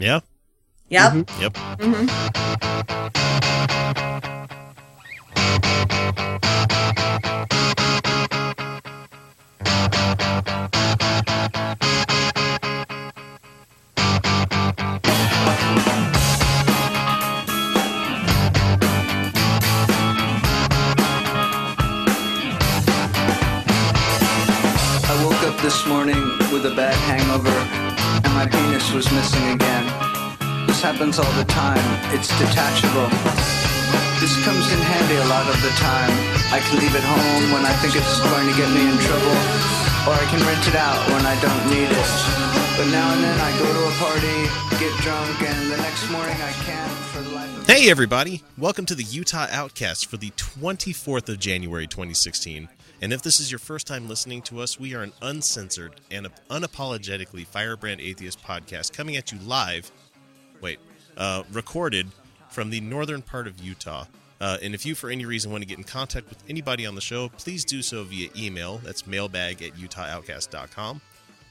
Yeah. Yep. Mhm. Yep. Mm-hmm. I woke up this morning with a bad hangover, and my penis was missing again. This happens all the time, it's detachable. This comes in handy a lot of the time. I can leave it home when I think it's going to get me in trouble, or I can rent it out when I don't need it. But now and then I go to a party, get drunk, and the next morning I can't for the life of. Hey, everybody. Welcome to the Utah Outcast for the 24th of January 2016. And if this is your first time listening to us, we are an uncensored and unapologetically firebrand atheist podcast coming at you live. Wait, uh, recorded from the northern part of Utah. Uh, and if you, for any reason, want to get in contact with anybody on the show, please do so via email. That's mailbag at utahoutcast.com.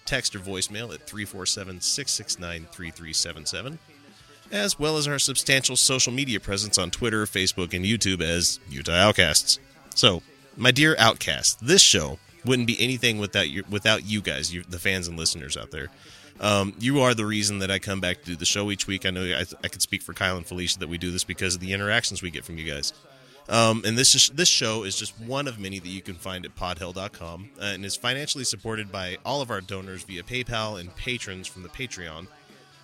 Text or voicemail at 347 669 3377 as well as our substantial social media presence on Twitter, Facebook, and YouTube as Utah Outcasts. So, my dear Outcasts, this show wouldn't be anything without you, without you guys, you, the fans and listeners out there. Um, you are the reason that I come back to do the show each week. I know I, I could speak for Kyle and Felicia that we do this because of the interactions we get from you guys. Um, and this is, this show is just one of many that you can find at podhell.com uh, and is financially supported by all of our donors via PayPal and patrons from the Patreon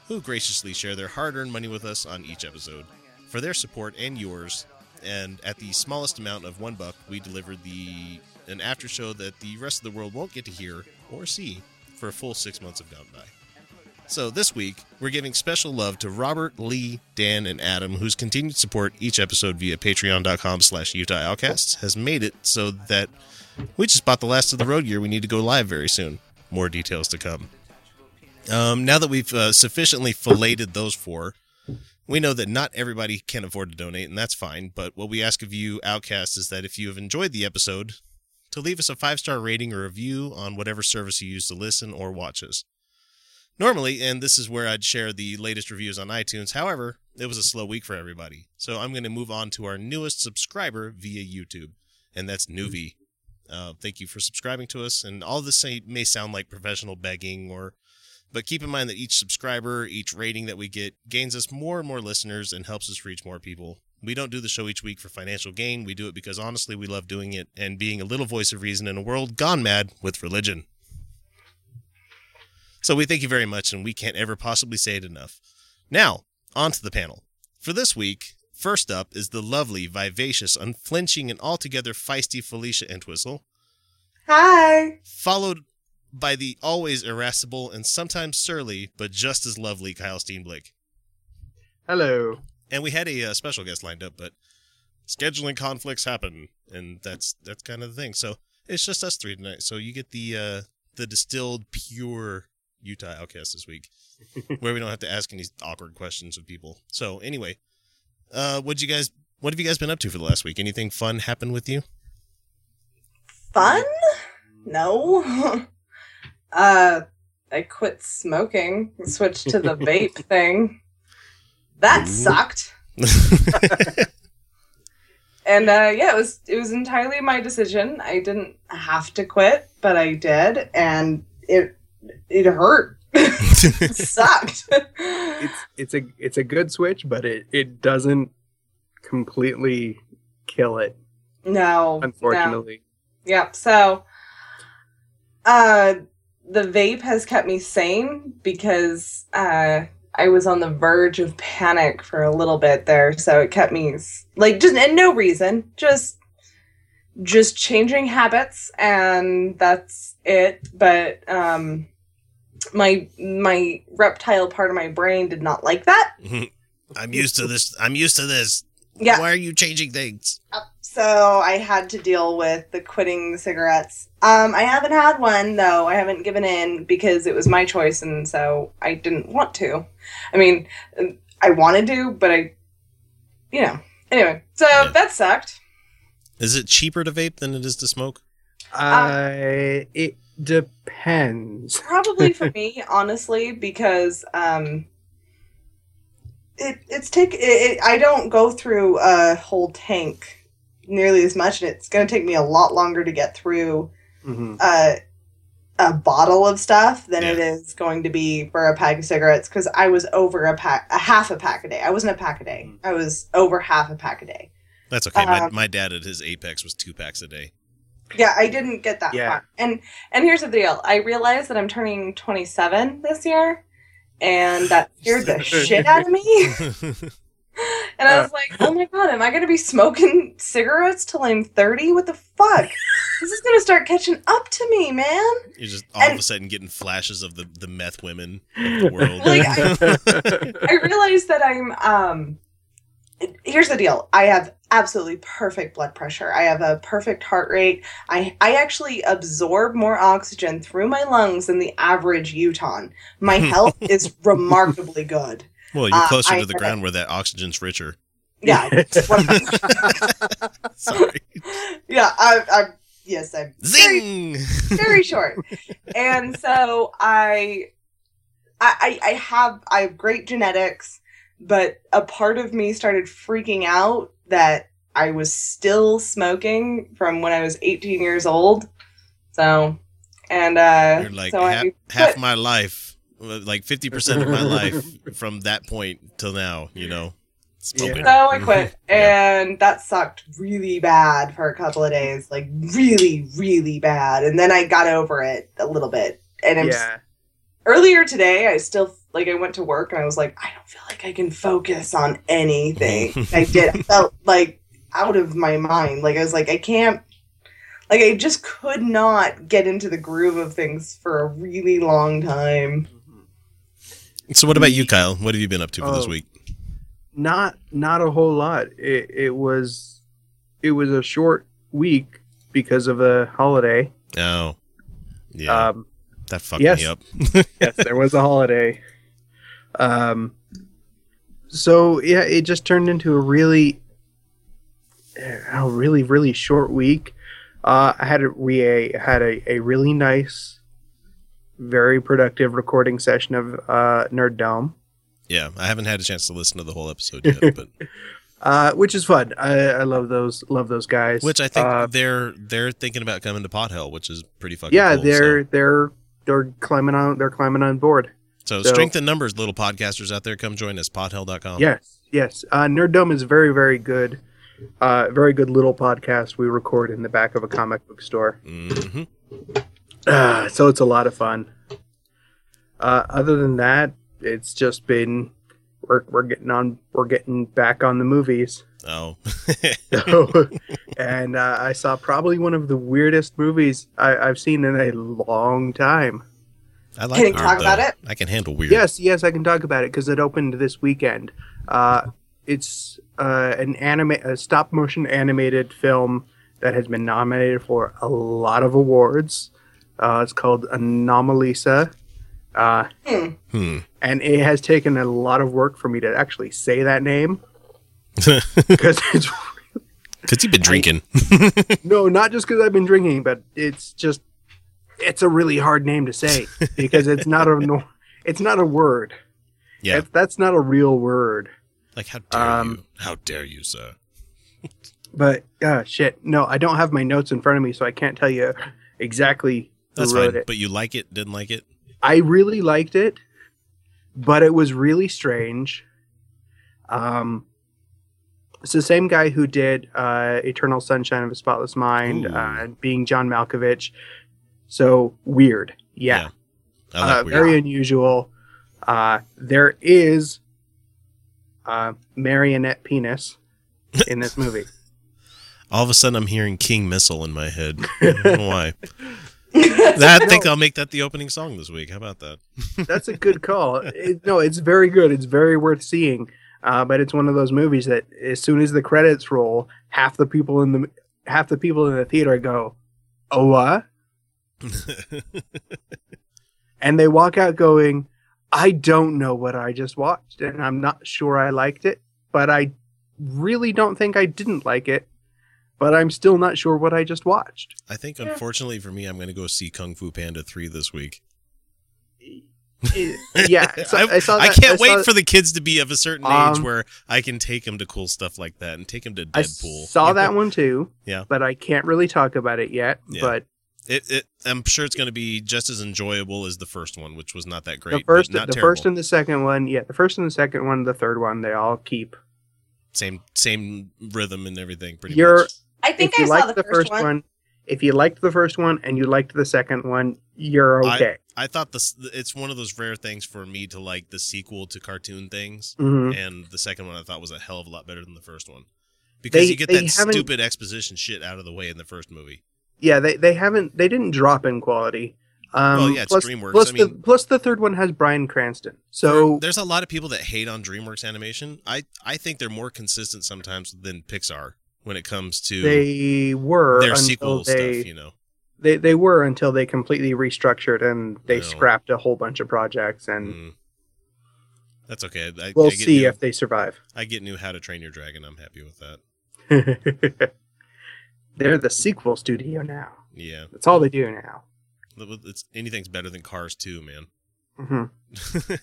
who graciously share their hard earned money with us on each episode. For their support and yours, and at the smallest amount of one buck, we deliver the an after show that the rest of the world won't get to hear or see for a full six months have gone by. So this week, we're giving special love to Robert, Lee, Dan, and Adam, whose continued support each episode via patreon.com slash Outcasts has made it so that we just bought the last of the road gear we need to go live very soon. More details to come. Um, now that we've uh, sufficiently filleted those four, we know that not everybody can afford to donate, and that's fine. But what we ask of you, Outcasts, is that if you have enjoyed the episode, to leave us a five star rating or review on whatever service you use to listen or watch us. Normally, and this is where I'd share the latest reviews on iTunes. However, it was a slow week for everybody, so I'm going to move on to our newest subscriber via YouTube, and that's Nuvi. Uh, thank you for subscribing to us, and all this may, may sound like professional begging or but keep in mind that each subscriber, each rating that we get, gains us more and more listeners and helps us reach more people. We don't do the show each week for financial gain. We do it because honestly, we love doing it and being a little voice of reason in a world gone mad with religion. So we thank you very much, and we can't ever possibly say it enough. Now, on to the panel. For this week, first up is the lovely, vivacious, unflinching, and altogether feisty Felicia Entwistle, Hi. followed by the always irascible and sometimes surly, but just as lovely Kyle Steenblick. Hello. And we had a uh, special guest lined up, but scheduling conflicts happen, and that's that's kind of the thing. So it's just us three tonight. So you get the uh, the distilled, pure Utah Outcast this week, where we don't have to ask any awkward questions of people. So anyway, uh, what you guys? What have you guys been up to for the last week? Anything fun happen with you? Fun? No. uh, I quit smoking. Switched to the vape thing. That sucked. And uh, yeah, it was it was entirely my decision. I didn't have to quit, but I did, and it it hurt. it sucked. It's it's a it's a good switch, but it it doesn't completely kill it. no, no. Unfortunately. Yep. So, uh, the vape has kept me sane because uh, I was on the verge of panic for a little bit there. So it kept me like just and no reason, just just changing habits, and that's it. But um, my my reptile part of my brain did not like that. I'm used to this. I'm used to this. Yeah. Why are you changing things? So I had to deal with the quitting cigarettes. Um, I haven't had one though. I haven't given in because it was my choice, and so I didn't want to. I mean, I wanted to, but I, you know. Anyway, so Yeah. that sucked. Is it cheaper to vape than it is to smoke? Uh, it depends. Probably for me, honestly, because um, it it's take it, it, I don't go through a whole tank nearly as much, and it's going to take me a lot longer to get through Mhm. uh, a bottle of stuff than it Yeah. is going to be for a pack of cigarettes because I was over a pack, a half a pack a day. I wasn't a pack a day. I was over half a pack a day. That's okay. my, Um, my dad at his apex was two packs a day. Yeah, I didn't get that Yeah. far. And and here's the deal. I realized that I'm turning 27 this year, and that scared the shit out of me. And I was like, "Oh my god, am I going to be smoking cigarettes till I'm 30? What the fuck? this is going to start catching up to me, man." You're just all of a sudden getting flashes of the, the meth women of the world. Like, I realized that I'm um here's the deal. I have absolutely perfect blood pressure. I have a perfect heart rate. I I actually absorb more oxygen through my lungs than the average Utahn. My health is remarkably good. Well, you're uh, closer I to the ground where that oxygen's richer. Yeah. Sorry. yeah, I I yes, I'm very Zing! very short. And so I, I, I have I have great genetics, but a part of me started freaking out that I was still smoking from when I was 18 years old. So, and uh, You're like so half, I half quit. my life, uh, like 50% of my life from that point till now, you know, smoking. So I quit, and that sucked really bad for a couple of days, like really, really bad. And then I got over it a little bit, and I'm yeah. earlier today i still like i went to work and i was like i don't feel like i can focus on anything. I did i felt like out of my mind. Like i was like i can't like i just could not get into the groove of things for a really long time So, what about you, Kyle? What have you been up to for this Oh. week? Not not a whole lot. It it was it was a short week because of a holiday. Oh, yeah, Um, that fucked yes. me up. yes, there was a holiday. Um, so yeah, it just turned into a really, a really really short week. Uh, I had a, we a, had a, a really nice, very productive recording session of uh, Nerd Dome, yeah, I haven't had a chance to listen to the whole episode yet, but uh, which is fun. I, I love those love those guys. which I think Uh, they're they're thinking about coming to Pod Hell, which is pretty fucking yeah, cool, they're they're they're climbing on they're climbing on board. so, so so- strength in numbers, little podcasters out there, come join us. Podhell.com. Yes, yes. Uh, Nerd Dome is very, very good. Uh, very good little podcast we record in the back of a comic book store. hmm Uh, so it's a lot of fun. Uh, other than that, it's just been we're we're getting on we're getting back on the movies. Oh, So, and uh, I saw probably one of the weirdest movies I, I've seen in a long time. I like Can you weird, talk about it? I can handle weird. Yes, yes, I can talk about it because it opened this weekend. Uh, it's uh, an anime, a stop motion animated film that has been nominated for a lot of awards. Uh, it's called Anomalisa, uh, Hmm. Hmm. and it has taken a lot of work for me to actually say that name because it's Because you've been drinking. no, not just because I've been drinking, but it's just it's a really hard name to say because it's not a no, it's not a word. yeah. It's- that's not a real word. Like, how dare Um, you? How dare you, sir? But uh, shit, no, I don't have my notes in front of me, so I can't tell you exactly who That's fine. it. But you like it? Didn't like it? I really liked it, but it was really strange. Um, it's the same guy who did uh, Eternal Sunshine of a Spotless Mind, uh, being John Malkovich. So weird, yeah, I like uh, weird. very unusual. Uh, there is uh, marionette penis in this movie. All of a sudden, I'm hearing King Missile in my head. I don't know why? I think I'll make that the opening song this week. How about that? That's a good call. It, no, it's very good. It's very worth seeing. Uh, but it's one of those movies that as soon as the credits roll, half the people in the half the people in the theater go, "Oh what?" and they walk out going, "I don't know what I just watched, and I'm not sure I liked it, but I really don't think I didn't like it, but I'm still not sure what I just watched." I think, unfortunately for me, I'm going to go see Kung Fu Panda 3 this week. yeah, so I, I saw I can't I wait saw- for the kids to be of a certain age Um, where I can take them to cool stuff like that and take them to I Deadpool. saw You that one too. Yeah. but I can't really talk about it yet. Yeah. But It, it, I'm sure it's going to be just as enjoyable as the first one, which was not that great. the first, but not the terrible. first and the second one, yeah, the first and the second one, the third one, they all keep. same same rhythm and everything. Pretty You're- much. I think if I you saw liked the, first, one. if you liked the first one and you liked the second one, you're I- okay. I thought this. It's one of those rare things for me to like the sequel to cartoon things, hmm and the second one I thought was a hell of a lot better than the first one because They- you get that haven't- stupid exposition shit out of the way in the first movie. Yeah, they they haven't they didn't drop in quality. Um, Well, yeah, it's plus, DreamWorks. Plus I the plus the third one has Bryan Cranston. So there's a lot of people that hate on DreamWorks animation. I I think they're more consistent sometimes than Pixar when it comes to they were their until sequel they, stuff. You know, they they were until they completely restructured and they No. scrapped a whole bunch of projects and Mm. that's okay. I, we'll I see new, if they survive. I get new How to Train Your Dragon. I'm happy with that. They're the sequel studio now. Yeah, That's all they do now. it's anything's better than Cars 2, man. hmm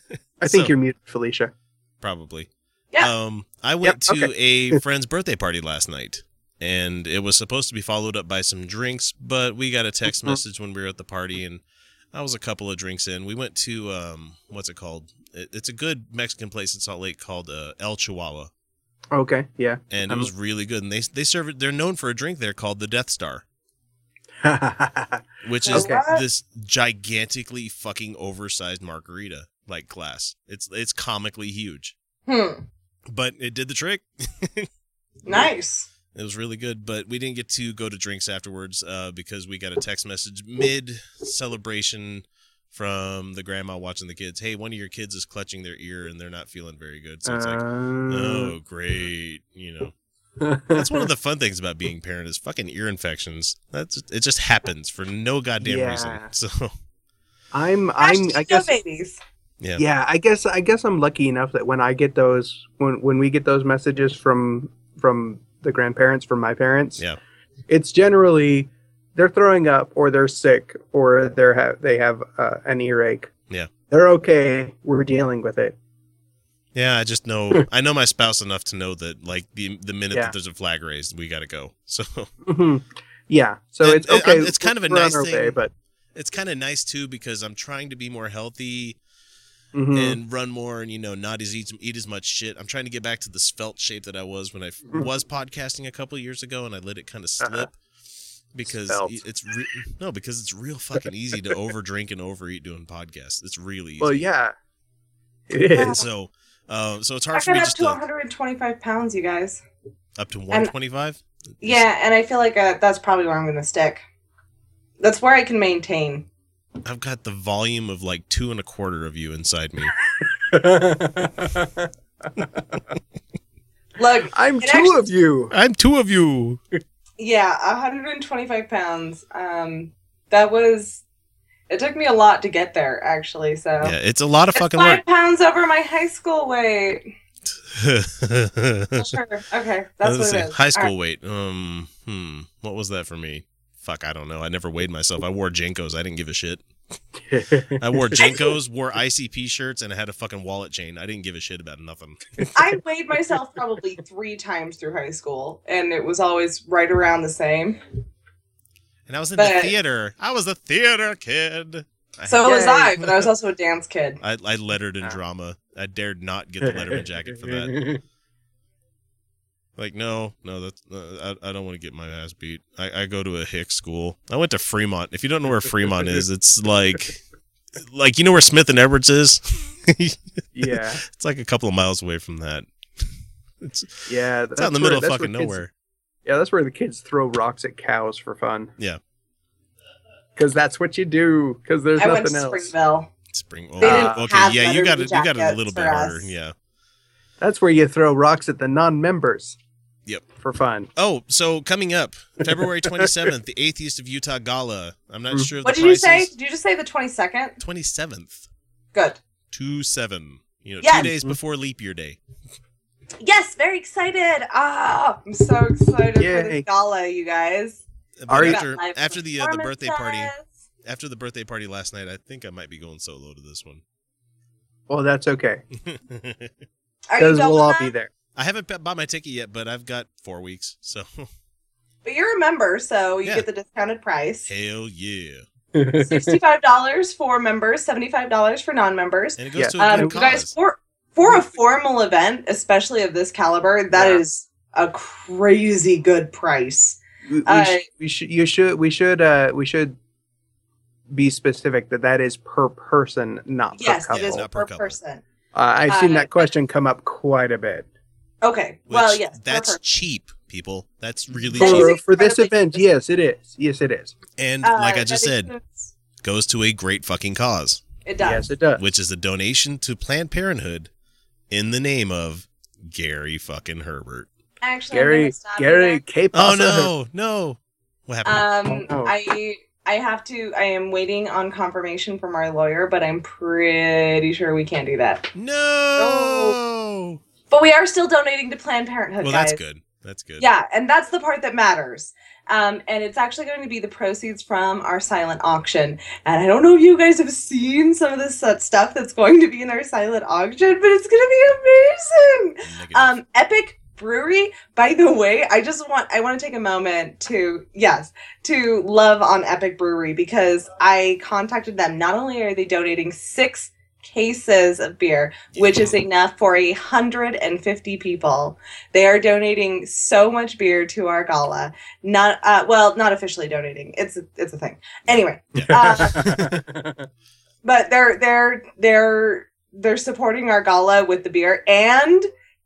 I think So- you're muted, Felicia. Probably. Yeah. Um, I went Yep, to a friend's birthday party last night, and it was supposed to be followed up by some drinks, but we got a text Mhm. message when we were at the party, and I was a couple of drinks in. We went to um, what's it called? It, it's a good Mexican place in Salt Lake called uh, El Chihuahua, Okay, yeah. and it Um, was really good. And they they serve it. They're known for a drink there called the Death Star, which is Okay. this gigantically fucking oversized margarita like glass. It's it's comically huge, Hmm. But it did the trick. Nice. It was really good, but we didn't get to go to drinks afterwards uh, because we got a text message mid celebration from the grandma watching the kids. Hey, one of your kids is clutching their ear and they're not feeling very good. So it's like, Uh, oh, great. You know, that's one of the fun things about being parent is fucking ear infections. That's it. Just happens for no goddamn reason. So I'm I'm Hashtag I no guess babies. Yeah, yeah I guess I guess I'm lucky enough that when I get those when when we get those messages from from the grandparents from my parents Yeah. it's generally they're throwing up or they're sick or they're ha- they have uh, an earache Yeah. they're okay we're dealing with it yeah. I just know I know my spouse enough to know that like the the minute Yeah. that there's a flag raised, we got to go. So Mhm. yeah so And- it's okay it's kind of a nice thing. way, but it's kind of nice too because I'm trying to be more healthy mhm. and run more and you know not as eat, eat as much shit. I'm trying to get back to the svelte shape that I was when I f- Mhm. was podcasting a couple years ago and I let it kind of Uh-huh. slip because Svelte. it's re- no because it's real fucking easy to over drink and overeat doing podcasts. It's really easy. well yeah it is So uh, so it's I hard for got me up just to to 125 pounds, you guys. up to 125. Yeah, and I feel like uh, that's probably where I'm going to stick. That's where I can maintain. I've got the volume of like two and a quarter of you inside me. Look, i'm two actually- of you I'm two of you. yeah, 125 pounds. Um, that was. It took me a lot to get there, actually. So Yeah, it's a lot of it's fucking five work. pounds over my high school weight. Well, sure. Okay, that's Let's what see. it is. High All school weight. Um, hmm. What was that for me? Fuck, I don't know. I never weighed myself. I wore JNCOs. I didn't give a shit. I wore JNCOs, wore ICP shirts, and I had a fucking wallet chain. I didn't give a shit about nothing. I weighed myself probably three times through high school, and it was always right around the same. And I was in the theater. I was a theater kid. I, So was I, but I was also a dance kid. I, I lettered in Ah. drama. I dared not get the Letterman jacket for that. Like, no, no, that's uh, I, I don't want to get my ass beat. I, I go to a hick school. I went to Fremont. If you don't know where Fremont is, it's like, like you know where Smith and Edwards is. yeah it's like a couple of miles away from that. It's, yeah it's out in the middle of fucking nowhere. Yeah, that's where the kids throw rocks at cows for fun. Yeah. Because that's what you do. Because there's I went nothing to else. Spring. Springville. Oh, They didn't okay. have Yeah, you got it. You got it a little bit for harder. us. Yeah. That's where you throw rocks at the non-members. Yep. For fun. Oh, so coming up February 27th, the Atheist of Utah Gala. I'm not Mm. sure. What the did you say? Did you just say the 22nd? 27th. Good. Two seven. You know, Yes. two days before leap year day. Yes, very excited. Ah, I'm so excited for the gala, you guys. But Are you- after after the uh, the birthday party, after the birthday party last night, I think I might be going solo to this one. Well, that's okay Are you because done we'll all that? be there. I haven't bought my ticket yet, but I've got four weeks. So But you're a member, so you Yeah. get the discounted price. hell yeah! Sixty-five dollars for members, seventy-five dollars for non-members. And it goes Yeah. to a Um, good you guys, for for a formal event, especially of this caliber, that Yeah. is a crazy good price. we, we, Uh, sh- we should. You should. We should. Uh, we should be specific that that is per person, not per Yes, couple. it is not per, per couple. person. Uh, I've seen Uh, that question come up quite a bit. Okay, Which, well, yes, that's person. cheap, people. That's really That cheap. For, for this event, specific. yes, it is. Yes, it is. And Uh, like I just said, includes- goes to a great fucking cause, it does. Yes, it does. which is a donation to Planned Parenthood in the name of Gary fucking Herbert. Actually, I'm Gary, stop Gary, there. K. Oh no, no! What happened? Um, Oh, no. I I have to. I am waiting on confirmation from our lawyer, but I'm pretty sure we can't do that. no. But we are still donating to Planned Parenthood. Well, guys. that's good. That's good. Yeah, and that's the part that matters. Um, and it's actually going to be the proceeds from our silent auction. And I don't know if you guys have seen some of this stuff that's going to be in our silent auction, but it's going to be amazing. Um, Epic Brewery, by the way, I just want I want to take a moment to yes, to love on Epic Brewery because I contacted them. Not only are they donating 6 cases of beer, which is enough for a 150 people. They are donating so much beer to our gala. Not uh well, not officially donating. It's a, it's a thing. Anyway, uh, but they're they're they're they're supporting our gala with the beer and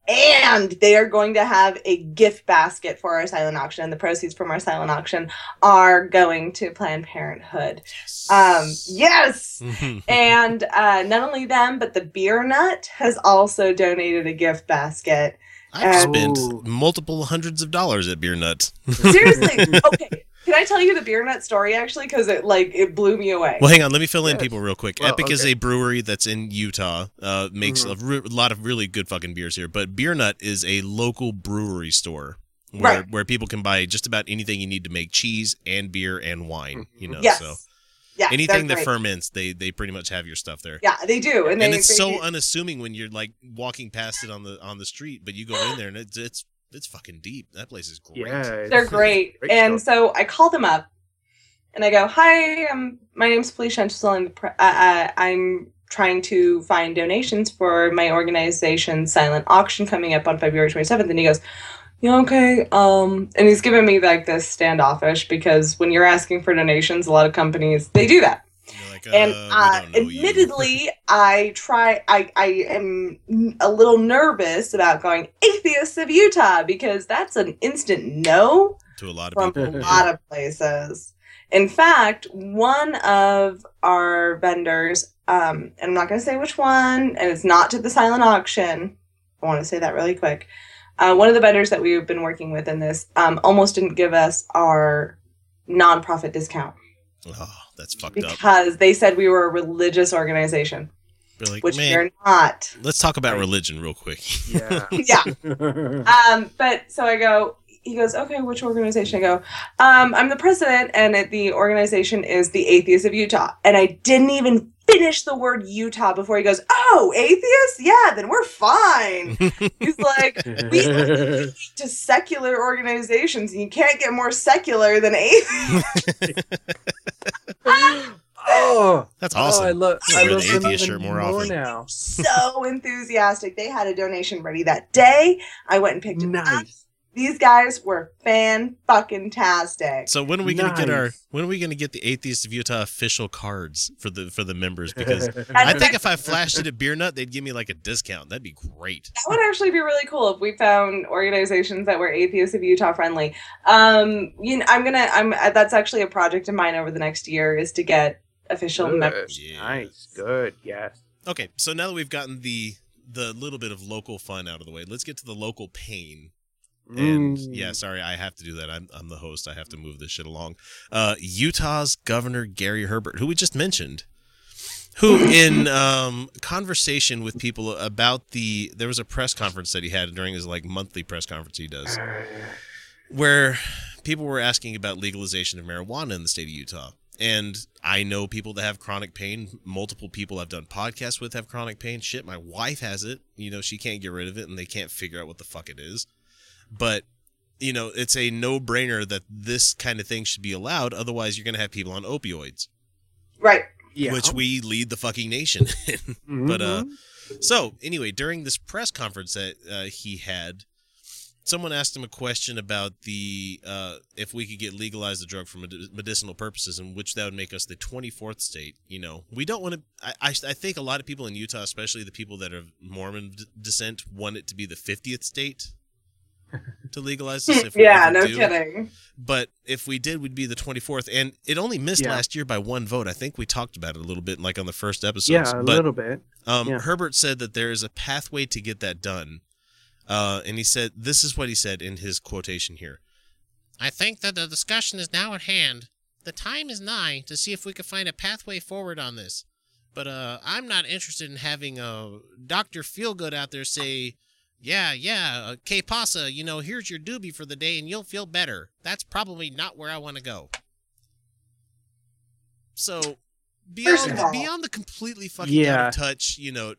and they are going to have a gift basket for our silent auction and the proceeds from our silent auction are going to planned parenthood. Um yes. And uh not only them but the beer nut has also donated a gift basket. I've and- spent multiple hundreds of dollars at Beer Nut. seriously? Okay can i tell you the beer nut story actually because it like it blew me away Well, hang on. Let me fill in Yes. people real quick. Well, Epic is a brewery that's in Utah. Uh, makes Mhm. a re- lot of really good fucking beers here. But Beer Nut is a local brewery store where Right. where people can buy just about anything you need to make cheese and beer and wine. You know, yes so yeah anything that great. ferments, they they pretty much have your stuff there. yeah they do and, And, they, it's they so do- unassuming when you're like walking past it on the on the street, but you go in there and it's it's it's fucking deep. That place is great. yeah, They're great. great and stuff. so I call them up and I go, Hi, um, my name's Felicia. I'm still in the pre- uh, uh, I'm trying to find donations for my organization's silent auction coming up on February 27th. And he goes, Yeah, okay. Um, and he's giving me like this standoffish because when you're asking for donations, a lot of companies they do that. Like, And uh, we uh, you. admittedly, I try. I I am a little nervous about going atheists of Utah because that's an instant no to a lot of from people. a lot of places. In fact, one of our vendors, um, and I'm not going to say which one, and it's not to the silent auction. I want to say that really quick. Uh, one of the vendors that we've been working with in this um, almost didn't give us our nonprofit discount Oh, that's fucked up. because they said we were a religious organization, You're like, which man, we're not. let's talk about religion real quick. yeah. Yeah. Um, but so I go, he goes, okay, which organization? I go, um, I'm the president, and it, the organization is the Atheists of Utah. And I didn't even finish the word Utah before he goes, oh, atheists? Yeah, then we're fine. He's like, we to secular organizations, and you can't get more secular than atheist. oh, That's oh, I awesome. love. I wear love the them atheist shirt more more often. now. so enthusiastic. They had a donation ready that day. I went and picked it up. Nice. These guys were fan fucking tastic. So when are we gonna get our when are we gonna get the Atheist of Utah official cards for the for the members? Because I think if I flashed it at Beer Nut, they'd give me like a discount. That'd be great. that would actually be really cool if we found organizations that were atheists of Utah friendly. Um, you know, I'm gonna, I'm uh, that's actually a project of mine over the next year is to get official Good. members. Yeah. Nice. Good. Yes. Okay, so now that we've gotten the the little bit of local fun out of the way, let's get to the local pain. And Mm. yeah, sorry, I have to do that. I'm I'm the host. I have to move this shit along. Uh, Utah's Governor Gary Herbert, who we just mentioned, who in um, conversation with people about the there was a press conference that he had during his like monthly press conference he does, where people were asking about legalization of marijuana in the state of Utah. and I know people that have chronic pain. Multiple people I've done podcasts with have chronic pain. Shit, my wife has it. You know, she can't get rid of it, and they can't figure out what the fuck it is. But you know, it's a no-brainer that this kind of thing should be allowed. Otherwise, you're going to have people on opioids, Right. Yeah. which we lead the fucking nation in. But uh, so anyway, during this press conference that uh, he had, someone asked him a question about the uh, if we could get legalized the drug for med- medicinal purposes, and which that would make us the 24th state. You know, we don't want to. I, I I think a lot of people in Utah, especially the people that are of Mormon d- descent, want it to be the 50th state to legalize this. If we yeah, no do. kidding. But if we did, we'd be the 24th, and it only missed Yeah. last year by one vote. I think we talked about it a little bit, like on the first episode. yeah, a but little bit. um, Yeah. Herbert said that there is a pathway to get that done. Uh, and he said, this is what he said in his quotation here. I think that the discussion is now at hand. The time is nigh to see if we can find a pathway forward on this. But uh, I'm not interested in having a Dr. Feelgood out there say, yeah, yeah, uh, K Pasa, you know, here's your doobie for the day and you'll feel better. That's probably not where I want to go. So, beyond, all- beyond the completely fucking out Yeah. of touch, you know,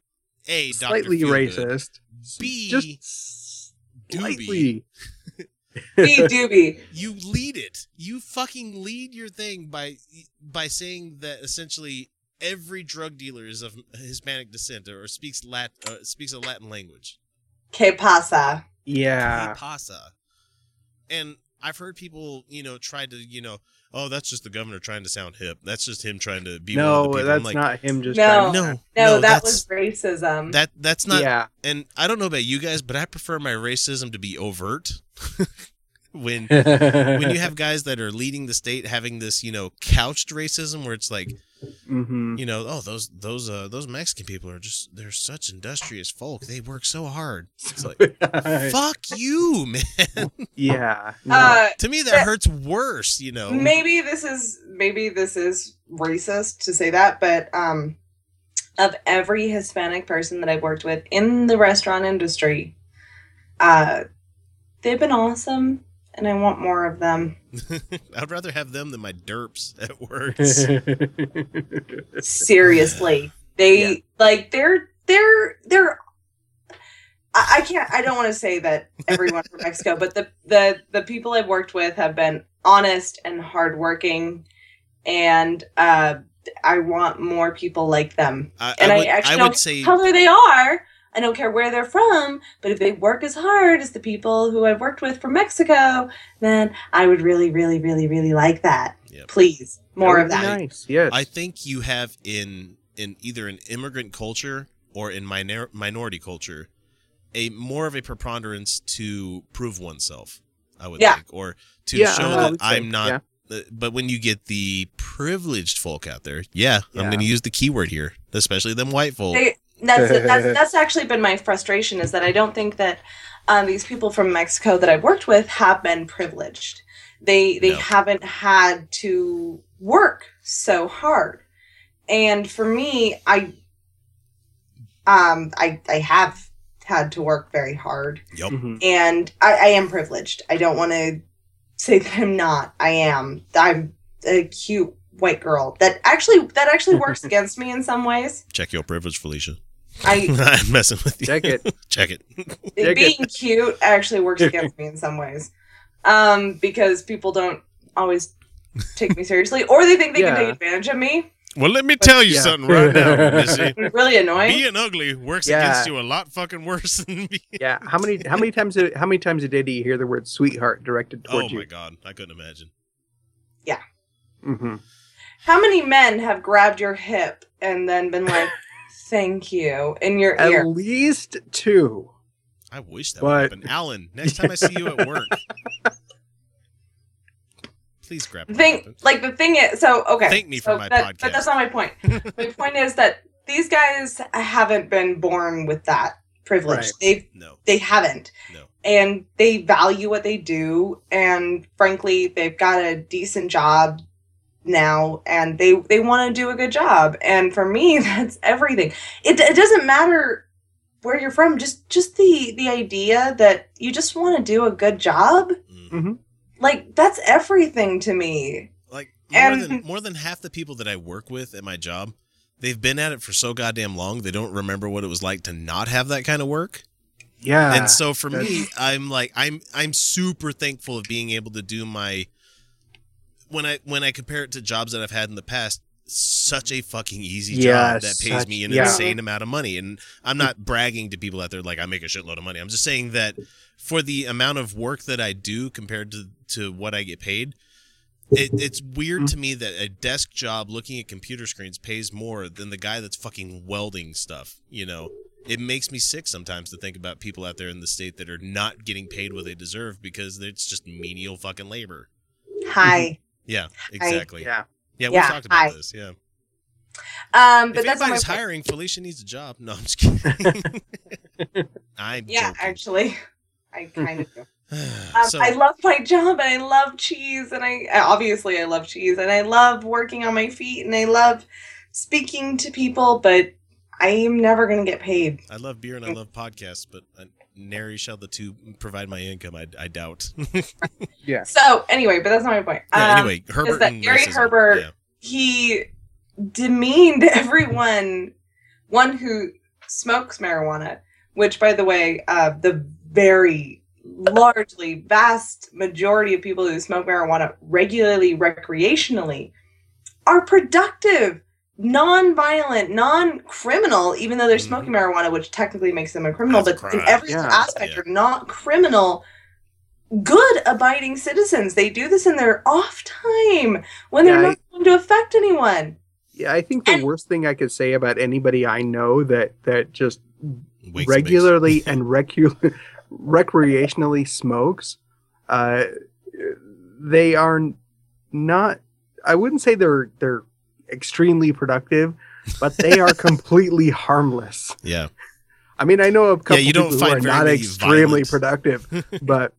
A, Slightly Feelgood, racist. B, Just doobie. slightly. Be doobie. you lead it. You fucking lead your thing by by saying that essentially every drug dealer is of Hispanic descent or speaks Lat uh, speaks a Latin language. Que pasa? Yeah. Que pasa? And I've heard people, you know, try to, you know, oh, that's just the governor trying to sound hip. That's just him trying to be one of No, the people. I'm that's like, not him just No. trying to- no, No, no, that that's, was racism. that that's not yeah. and I don't know about you guys, but I prefer my racism to be overt. when when you have guys that are leading the state having this, you know, couched racism where it's like, hmm you know, oh those those uh those Mexican people are just they're such industrious folk. They work so hard. It's like fuck you, man. yeah. No. uh, to me that That- hurts worse, you know. maybe this is maybe this is racist to say that, but um, of every Hispanic person that I've worked with in the restaurant industry, uh, they've been awesome, and I want more of them. I'd rather have them than my derps at work. Seriously, they Yeah. like they're they're they're. I I can't. I don't want to say that everyone from Mexico, but the the the people I've worked with have been honest and hardworking, and uh, I want more people like them. I, And I I actually I don't would say Color they are. I don't care where they're from, but if they work as hard as the people who I've worked with from Mexico, then I would really, really, really, really like that. Yep. Please, more That of would be that. Nice. Yes. I think you have in in either an immigrant culture or in minor, minority culture a more of a preponderance to prove oneself. I would Yeah. think, or to Yeah, show I that I'm not. uh, But when you get the privileged folk out there, yeah, I'm going to use the keyword here, especially them white folk. They, that's, that's that's actually been my frustration is that I don't think that um, these people from Mexico that I've worked with have been privileged. They they No. haven't had to work so hard, and for me, I um I I have had to work very hard, Yep. Mhm. and I, I am privileged. I don't want to say that I'm not. I am. I'm a cute white girl that actually that actually works against me in some ways. Check your privilege, Felicia. I I'm messing with you. Check it. Check it. Dig being cute actually works against me in some ways um because people don't always take me seriously or they think they can take advantage of me Well, let me tell you Yeah. something right now, Missy. really annoying Being ugly works Yeah. against you a lot fucking worse than me. Yeah. How many how many times a, how many times a day do you hear the word sweetheart directed towards you? Oh my you? god, I couldn't imagine. Yeah. hmm how many men have grabbed your hip and then been like thank you in your At ear least two. I wish that But- would happen. Alan, next time I see you at work, please grab the my thing weapon. like the thing is so okay Thank me so for my that- podcast. but that's not my point my point is that these guys haven't been born with that privilege Right. they've No, they haven't no. and they value what they do and frankly they've got a decent job now and they they want to do a good job and for me that's everything it, it doesn't matter where you're from just just the the idea that you just want to do a good job Mm. hmm like that's everything to me Like more And- than more than half the people that I work with at my job, they've been at it for so goddamn long they don't remember what it was like to not have that kind of work. Yeah. and so for me, I'm like I'm I'm super thankful of being able to do my when I when I compare it to jobs that I've had in the past, such a fucking easy Yeah, job that pays such- me an yeah. insane amount of money. And I'm not bragging to people out there like I make a shitload of money. I'm just saying that for the amount of work that I do compared to to what I get paid, it, it's weird Mm. to me that a desk job looking at computer screens pays more than the guy that's fucking welding stuff. You know, it makes me sick sometimes to think about people out there in the state that are not getting paid what they deserve because it's just menial fucking labor. Hi. Yeah, exactly. yeah. Yeah, we Yeah, talked about hi. this. Yeah. Um, but if that's anybody's point. hiring, Felicia needs a job. No, I'm just kidding. I'm Yeah, joking. actually, I kind of do. Um, so, I love my job and I love cheese and I obviously I love cheese and I love working on my feet and I love speaking to people, but I am never gonna get paid. I love beer and I love podcasts, but uh, nary shall the two provide my income. I, I doubt. Yeah. So anyway, but that's not my point. yeah, Um, anyway, Herbert that and Gary racism. Herbert- Yeah. he demeaned everyone one who smokes marijuana which by the way uh, the very largely vast majority of people who smoke marijuana regularly recreationally are productive non-violent non-criminal even though they're Mhm. smoking marijuana which technically makes them a criminal That's but a in every Yeah. aspect Yeah. are not criminal good abiding citizens they do this in their off time when they're Yeah, not going to affect anyone Yeah, I think the And- worst thing I could say about anybody I know that that just regularly and recu- recreationally smokes, uh, they are not. I wouldn't say they're they're extremely productive, but they are completely harmless. Yeah. I mean, I know a couple you don't people find who are not extremely violent- productive, but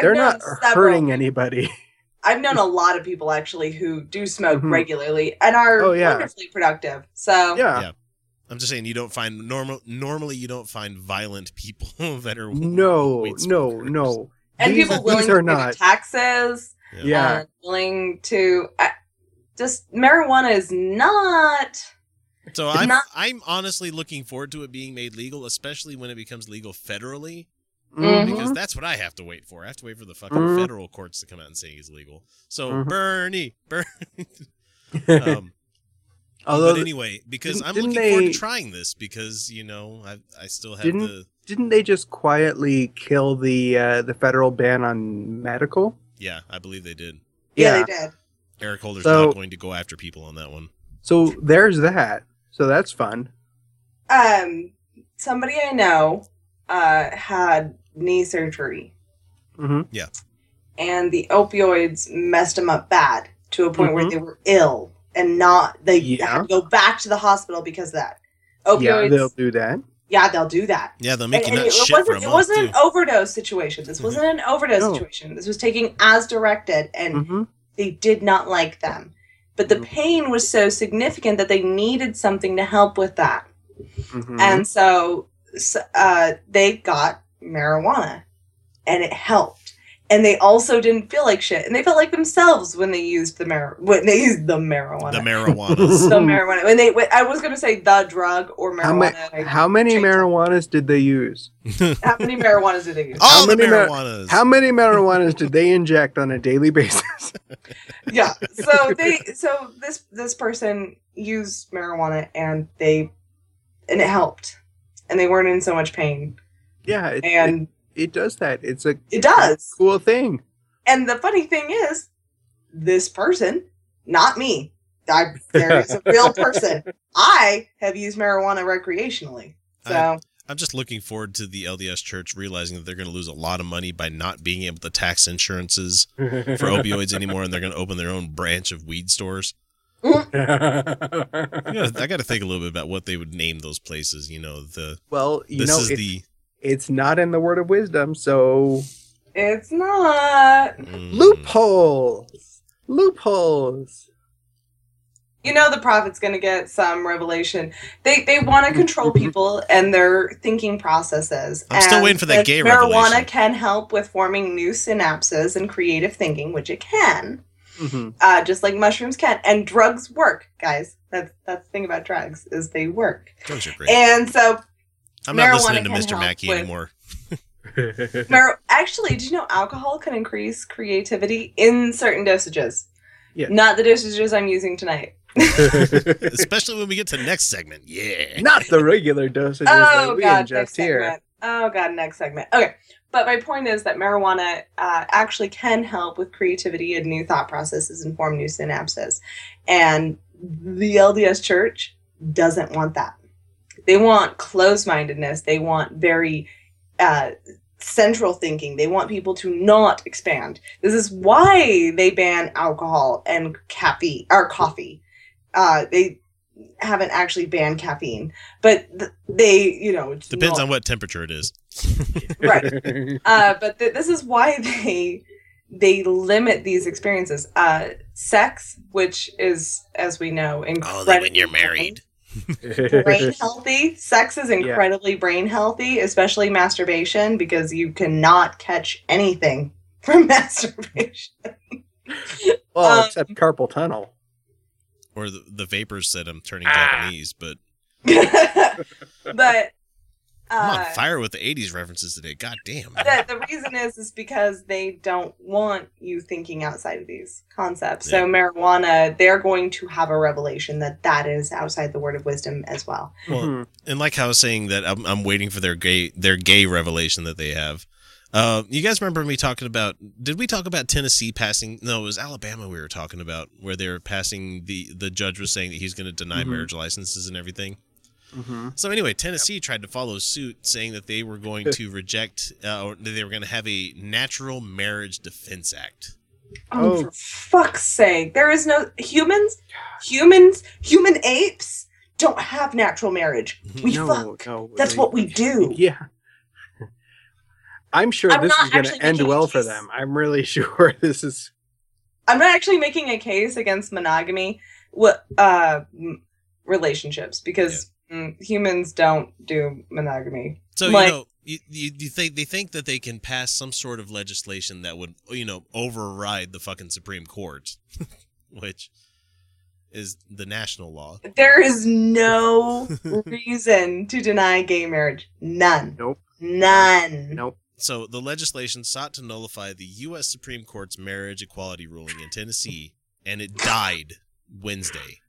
they're not several- hurting anybody. I've known a lot of people actually who do smoke Mhm. regularly and are Oh, yeah. wonderfully productive. So Yeah. Yeah. I'm just saying you don't find normal. Normally, you don't find violent people that are No, no, no. and These- people willing to pay not. taxes, Yeah. Yeah. and willing to uh, just marijuana is not. So I'm not- I'm honestly looking forward to it being made legal, especially when it becomes legal federally, Mhm. because that's what I have to wait for. I have to wait for the fucking Mhm. federal courts to come out and say it's legal. So Mhm. Bernie, Bernie. Um, Although but anyway, because I'm didn't looking forward to trying this because you know I I still have Didn't- the didn't they just quietly kill the uh, the federal ban on medical? yeah I believe they did. Yeah, they did. Eric Holder's So- not going to go after people on that one. So there's that. So that's fun. Um, somebody I know uh, had knee surgery, hmm Yeah. and the opioids messed them up bad to a point where Mhm. they were ill and not they Yeah. had to go back to the hospital because of that. Yeah, Opioids, they'll do that. yeah, they'll do that. Yeah, they'll make And- you and not it shit for a wasn't, month it wasn't too. an overdose situation. This wasn't an overdose No. situation. This was taking as directed, and hmm they did not like them. But the Mhm. pain was so significant that they needed something to help with that. hmm And so s- uh, they got marijuana, and it helped. And they also didn't feel like shit, and they felt like themselves when they used the mar when they used the marijuana. the marijuanas. the marijuana. When they, when, I was going to say the drug or how, ma- marijuana. How many changed it. marijuanas did they use? how many marijuanas did they use? All the many mar- marijuanas. How many marijuanas did they inject on a daily basis? yeah so they so this this person used marijuana and they and it helped and they weren't in so much pain yeah, it, and it, it does that. It's a it does cool thing. and the funny thing is this person not me I, there is a real person i have used marijuana recreationally so I- I'm just looking forward to the LDS Church realizing that they're going to lose a lot of money by not being able to tax insurances for opioids anymore, and they're going to open their own branch of weed stores. I gotta, I gotta think a little bit about what they would name those places. You know, the well, you this know, is it's, the it's not in the word of wisdom, so it's not mm, loopholes, loopholes. you know the prophet's going to get some revelation they they want to control people and their thinking processes I'm still waiting for that gay marijuana revelation. can help with forming new synapses and creative thinking which it can Mhm. uh, just like mushrooms can. And drugs work, guys. That's that's the thing about drugs is they work. Drugs are great. And so, I'm not listening to Mr. Mackey with- anymore. mar- actually, did you know alcohol can increase creativity in certain dosages? Yeah. Not the dosages I'm using tonight. Especially when we get to next segment. Yeah. Not the regular dosages oh that we god, ingest next here. segment. Oh god, next segment. Okay, but my point is that marijuana uh, actually can help with creativity and new thought processes and form new synapses, and the LDS Church doesn't want that. They want closed-mindedness. They want very uh, central thinking. They want people to not expand. This is why they ban alcohol and caffeine or coffee. Uh, they haven't actually banned caffeine, but th- they, you know, it's Depends not- on what temperature it is. right. Uh, but th- this is why they they limit these experiences. Uh, sex, which is, as we know, incredibly Only when you're married. brain healthy. Sex is incredibly brain healthy, especially masturbation, because you cannot catch anything from masturbation. well, Um, except carpal tunnel. Or the, the vapors said I'm turning Ah. Japanese, but but I'm on uh, fire with the 80s references today. God damn. the, the reason is is because they don't want you thinking outside of these concepts. So marijuana, they're going to have a revelation that that is outside the word of wisdom as well. Well, Mhm. and like I was saying that I'm, I'm waiting for their gay their gay revelation that they have. Uh, you guys remember me talking about? Did we talk about Tennessee passing? No, it was Alabama. We were talking about where they were passing the the judge was saying that he's going to deny Mhm. marriage licenses and everything. Mhm. So anyway, Tennessee tried to follow suit, saying that they were going to reject uh, or that they were going to have a natural marriage defense act. Oh, Oh. for fuck's sake. There is no humans, humans, human apes don't have natural marriage. We no, fuck. no. That's they- what we do. Yeah. I'm sure I'm this is going to end well for them. I'm really sure this is. I'm not actually making a case against monogamy what uh relationships because Mm, humans don't do monogamy. So Like- you know, you, you, you think they think that they can pass some sort of legislation that would you know override the fucking Supreme Court, which is the national law. There is no reason to deny gay marriage. None. Nope. None. Nope. So the legislation sought to nullify the U.S. Supreme Court's marriage equality ruling in Tennessee, and it died Wednesday.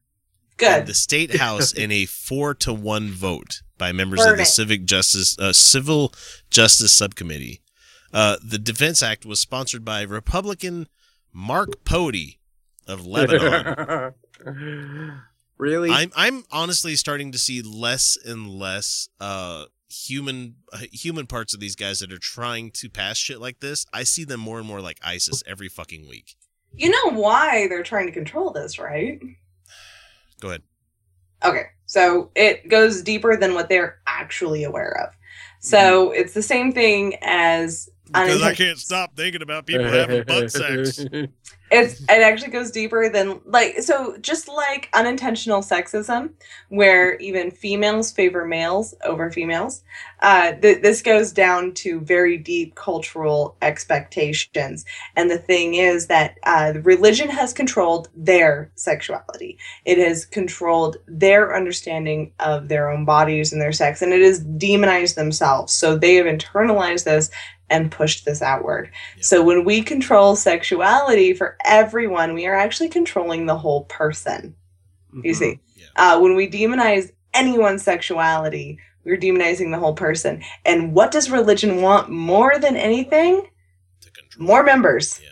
Good. the state house in a four to one vote by members Burn of the it. civic justice uh, civil justice subcommittee. Uh, the Defense Act was sponsored by Republican Mark Pody of Lebanon. really? I'm I'm honestly starting to see less and less uh, human uh, human parts of these guys that are trying to pass shit like this. I see them more and more like ISIS every fucking week. You know why they're trying to control this, right? Go ahead. Okay, so it goes deeper than what they're actually aware of. So mm-hmm. it's the same thing as Because I can't stop thinking about people having butt sex. it's it actually goes deeper than like so just like unintentional sexism where even females favor males over females uh th- this goes down to very deep cultural expectations. And the thing is that uh religion has controlled their sexuality. It has controlled their understanding of their own bodies and their sex and it has demonized themselves. So they have internalized this and pushed this outward Yep. so when we control sexuality for everyone, we are actually controlling the whole person. You see, Yeah. uh, when we demonize anyone's sexuality, we're demonizing the whole person. And what does religion want more than anything? To. More members. Yeah.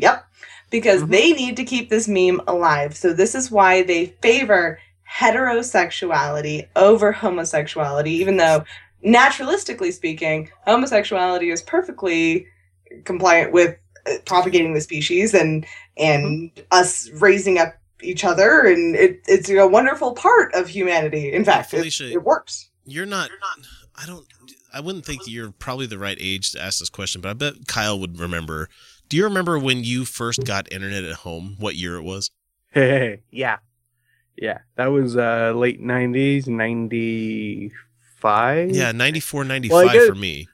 Yep. Because Mhm. they need to keep this meme alive. So this is why they favor heterosexuality over homosexuality, even though naturalistically speaking, homosexuality is perfectly compliant with uh, propagating the species and and us raising up each other and it, it's a wonderful part of humanity in fact it, Felicia, it works You're not. I don't. I wouldn't think you're probably the right age to ask this question, but I bet Kyle would remember. Do you remember when you first got internet at home? What year it was? Hey, yeah. Yeah. That was uh late 90s, 95. Yeah, 94, 95 Well, guess- for me.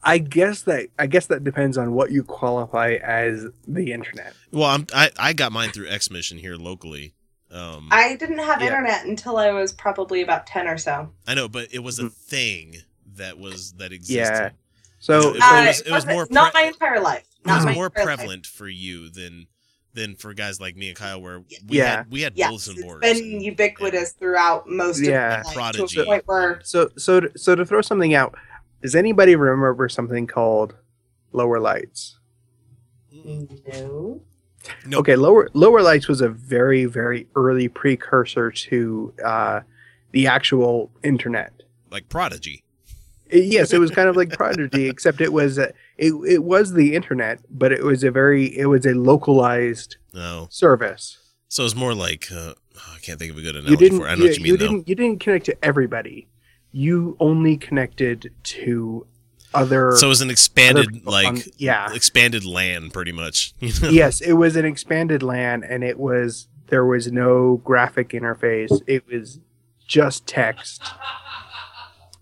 I guess that I guess that depends on what you qualify as the internet. Well, I'm, I I got mine through XMission here locally. Um, I didn't have Yeah. internet until I was probably about 10 or so. I know, but it was a Mhm. thing that was that existed. Yeah. So, It- so it Uh, was- it was wasn't- more not my entire life. It was more entire life. prevalent for you than than for guys like me and Kyle, where we Yeah. had we had Yes, bulletin it's boards. been and- ubiquitous throughout most Yeah. of my life Prodigy. to point where so so to, so to throw something out, does anybody remember something called lower lights? no. Nope. Okay, lower lower lights was a very very early precursor to uh, the actual internet. like Prodigy. Yes, it was kind of like Prodigy, except it was a, it it was the internet, but it was a very it was a localized No, service. so it's more like uh, oh, I can't think of a good analogy You didn't for. it. I know you, what you you mean though. didn't you didn't connect to everybody. You only connected to other. So it was an expanded like on- yeah. expanded land, pretty much. You know? yes, it was an expanded LAN, and it was there was no graphic interface. It was just text.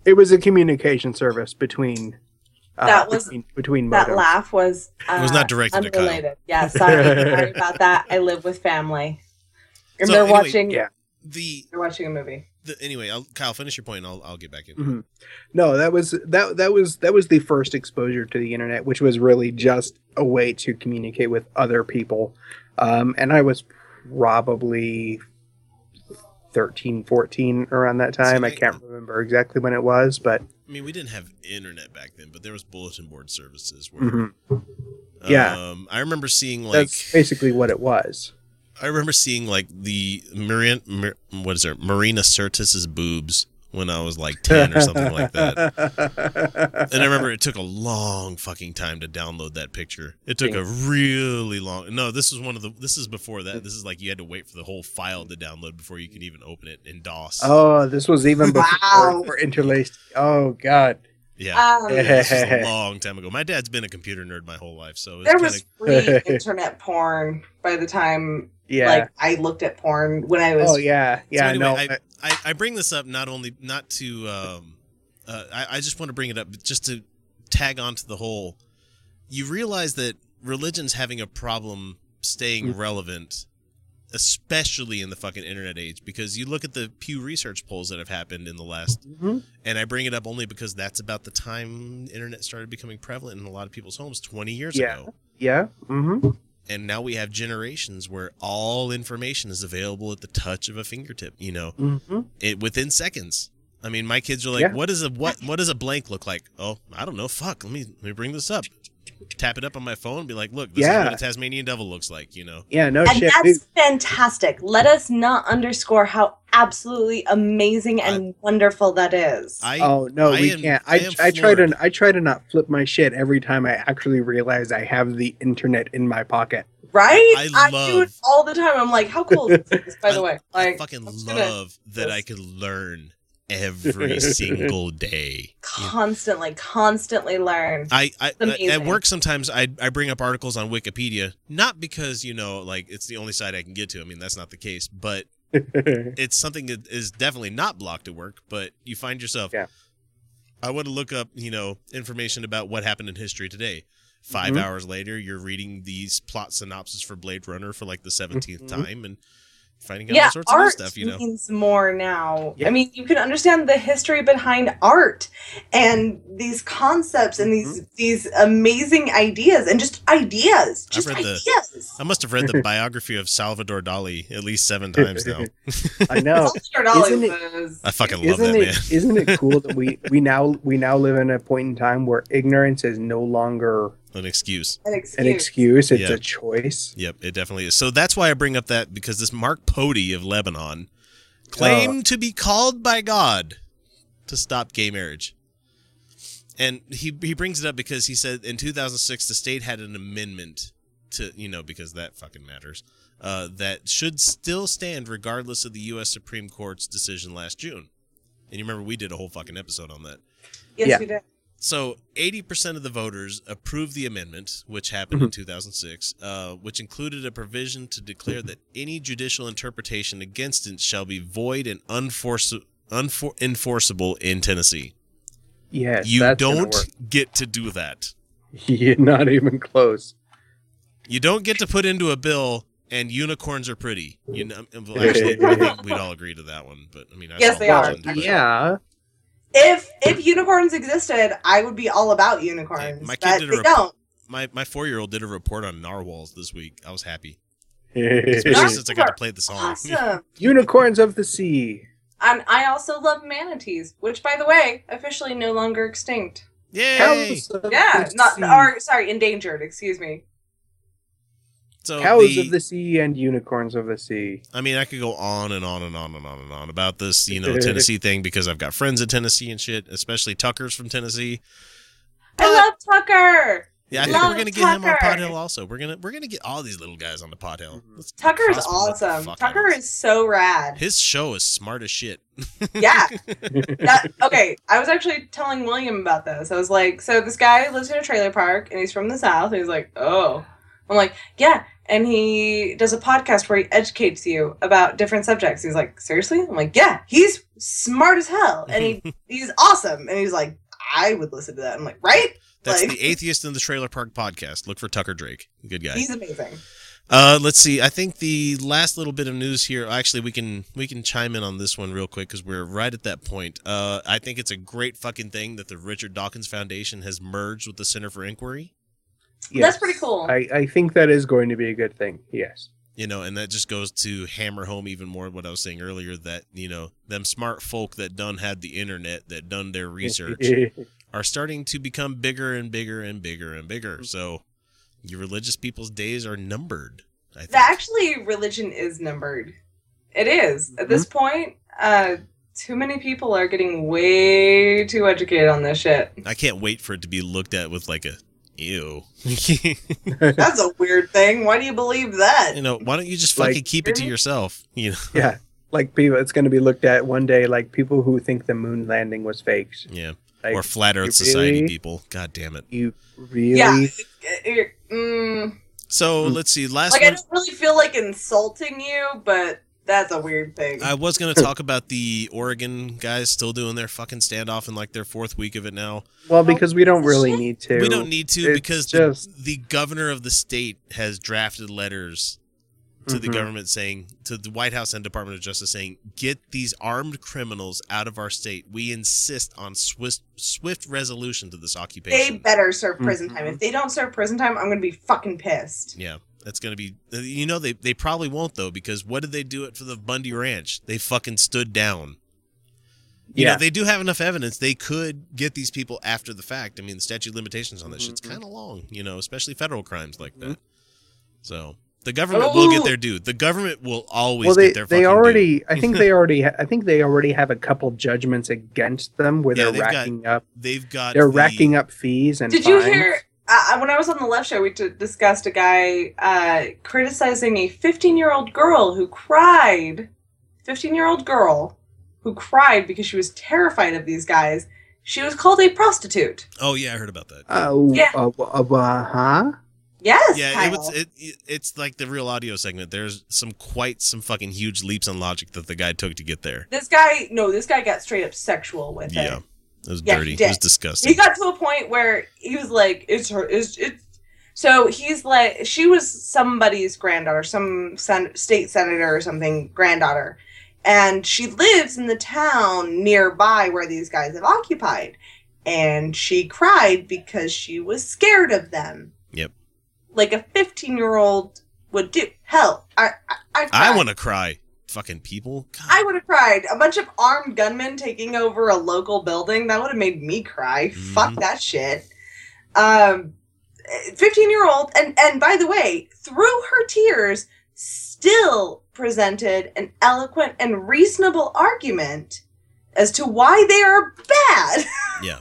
It was a communication service between. Uh, That was- between, between That modems. laugh was uh, It was not directed to Kyle. unrelated. Yeah, sorry, sorry about that. I live with family. And So, they're anyway, watching yeah. The, they're watching a movie. the anyway, I'll, Kyle, finish your point. And I'll I'll get back in. Mhm. No, that was that that was that was the first exposure to the internet, which was really just a way to communicate with other people. Um, and I was probably 13, 14 around that time. I I- can't remember exactly when it was, but I mean, we didn't have internet back then, but there was bulletin board services. Where, mhm. Yeah. Um, I remember seeing like that's basically what it was. I remember seeing like the Marina, Mar- what is it, Marina Sirtis's boobs when I was like ten or something like that. And I remember it took a long fucking time to download that picture. It took a really long. No, this was one of the. This is before that. This is like you had to wait for the whole file to download before you could even open it in DOS. Oh, this was even before Wow. for interlaced. Oh God. yeah. Um, Yeah, this was a long time ago. My dad's been a computer nerd my whole life, so it's there kind was of free internet porn by the time Yeah. like I looked at porn when I was oh yeah. Yeah. anyway, no. I, I, I bring this up not only not to um, uh, I, I just want to bring it up just to tag on to the whole. You realize that religion's having a problem staying Mm. relevant, especially in the fucking internet age. Because you look at the Pew Research polls that have happened in the last, Mhm. and I bring it up only because that's about the time internet started becoming prevalent in a lot of people's homes twenty years Yeah. ago. yeah. Mm-hmm. And now we have generations where all information is available at the touch of a fingertip. You know, Mm-hmm. it within seconds. I mean, my kids are like, Yeah. "What is a what? What does a blank look like?" Oh, I don't know. Fuck. Let me let me bring this up. Tap it up on my phone. and Be like, "Look, this is what a Tasmanian devil looks like." You know. Yeah. No and shit. that's dude. fantastic. Let us not underscore how absolutely amazing and wonderful that is. I Oh no, I we am- can't. I I I try to. I try to not flip my shit every time I actually realize I have the internet in my pocket. right? I do it all the time. I'm like, how cool is this, by the way? I Like, fucking I'm just gonna love that I this. could learn every single day. You know, constantly, constantly learn. I, I at work sometimes I I bring up articles on Wikipedia not because you know like it's the only site I can get to. I mean that's not the case, but it's something that is definitely not blocked at work, but you find yourself. Yeah. I want to look up, you know, information about what happened in history today. 5 Mhm. hours later, you're reading these plot synopses for Blade Runner for like the 17th Mhm. time and finding out yeah, all sorts of new stuff, you know. means more now. Yeah. I mean, you can understand the history behind art and these concepts and these Mm-hmm. these amazing ideas and just ideas, just read the- ideas. I must have read the biography of Salvador Dali at least seven times now. I know. Salvador Dali Isn't it- I fucking love isn't that it man. isn't it cool that we we now we now live in a point in time where ignorance is no longer An excuse. an excuse. an excuse; it's Yeah. a choice. Yep, it definitely is. So that's why I bring up that because this Mark Pody of Lebanon claimed to be called by God to stop gay marriage. And he he brings it up because he said in 2006 the state had an amendment to you know because that fucking matters uh, that should still stand regardless of the U.S. Supreme Court's decision last June. And you remember we did a whole fucking episode on that. Yes, Yeah. we did. So, 80% of the voters approved the amendment, which happened in 2006, uh, which included a provision to declare that any judicial interpretation against it shall be void and unforce- unfor- enforceable in Tennessee. Yes, You that's don't work. get to do that. You're not even close. You don't get to put into a bill and unicorns are pretty. You know, actually, I think we'd all agree to that one. But I mean, I Yes, they are. But- Yeah. If if unicorns existed, I would be all about unicorns. my kid but did a they rep- don't. My my four year old did a report on narwhals this week. I was happy, especially Narwhals since I got to play the song. Awesome. Unicorns of the sea. and I also love manatees, which, by the way, officially no longer extinct. Yay! Cows Yeah, not sea. or sorry, endangered. Excuse me. So Cows the, of the sea and unicorns of the sea. I mean, I could go on and on and on and on and on about this, you know, Tennessee thing because I've got friends in Tennessee and shit, especially Tucker's from Tennessee. I love Tucker. Yeah, I think Love we're gonna get him on Pod Hell also. We're gonna we're gonna get all these little guys on the Pod Hell. Mm-hmm. Let's Tucker is cross promote the awesome. fuck out of Tucker is so rad. His show is smart as shit. Yeah. That, okay, I was actually telling William about this. I was like, so this guy lives in a trailer park and he's from the South. And he's like, oh. I'm like, yeah. And he does a podcast where he educates you about different subjects. He's like, seriously? I'm like, yeah. He's smart as hell. And he, he's awesome. And he's like, I would listen to that. I'm like, right? That's Like- the Atheist in the Trailer Park podcast. Look for Tucker Drake. Good guy. He's amazing. Uh, let's see. I think the last little bit of news here. Actually, we can we can chime in on this one real quick because we're right at that point. Uh, I think it's a great fucking thing that the Richard Dawkins Foundation has merged with the Center for Inquiry. That's pretty cool. I, I think that is going to be a good thing. Yes. You know, and that just goes to hammer home even more what I was saying earlier that you know them smart folk that done had the internet that done their research are starting to become bigger and bigger and bigger and bigger. So your religious people's days are numbered. I think. Actually, religion is numbered. It is. At this point, uh, too many people are getting way too educated on this shit. I can't wait for it to be looked at with like a ew. That's a weird thing. Why do you believe that? you know, why don't you just Like- fucking keep it to yourself? You know, yeah. Like people, it's going to be looked at one day like people who think the moon landing was fakes. yeah. Like, or flat Earth Society really- people. God damn it. You really? Yeah. It- mm, So Mm. let's see. Last like, I don't really feel like insulting you, but that's a weird thing. I was going to talk about the Oregon guys still doing their fucking standoff in like their fourth week of it now. Well, because we don't really need to. We don't need to It's because the, just- the governor of the state has drafted letters to the Mhm. government saying to the White House and Department of Justice saying get these armed criminals out of our state. We insist on swift swift resolution to this occupation. they better serve prison time. Mhm. If they don't serve prison time, I'm going to be fucking pissed. yeah, that's gonna be. You know they they probably won't though because what did they do it for the Bundy Ranch? They fucking stood down. You Yeah. know they do have enough evidence. They could get these people after the fact. I mean the statute of limitations on that shit's Mhm. kind of long. You know, especially federal crimes like that. So. The government will get their due. The government will always well, they get their they fucking already. I think they already. Ha- I think they already have a couple judgments against them where Yeah, they're they've got racking up. They've got They're the- racking up fees and. Did you fines. hear? Uh, when I was on the left show, we t- discussed a guy uh, criticizing a 15 year old girl who cried. 15 year old girl who cried because she was terrified of these guys. She was called a prostitute. Oh yeah, I heard about that. Oh, Yeah. uh, uh, uh, huh? Yes, yeah, it was. It, it, it's like the real audio segment. There's some quite some fucking huge leaps in logic that the guy took to get there. this guy, no, this guy got straight up sexual with it. Yeah, it. It was Yeah, dirty. It was disgusting. He got to a point where he was like, "It's her. It's it's." So he's like, she was somebody's granddaughter, some sen- state senator or something granddaughter, and she lives in the town nearby where these guys have occupied, and she cried because she was scared of them. Yep. Like a fifteen-year-old would do. Hell, I I, I, I want to cry. Fucking people. God. I would have cried. A bunch of armed gunmen taking over a local building, that would have made me cry. Fuck Mhm. that shit. Um 15 year old and and by the way, through her tears still presented an eloquent and reasonable argument as to why they are bad. Yeah.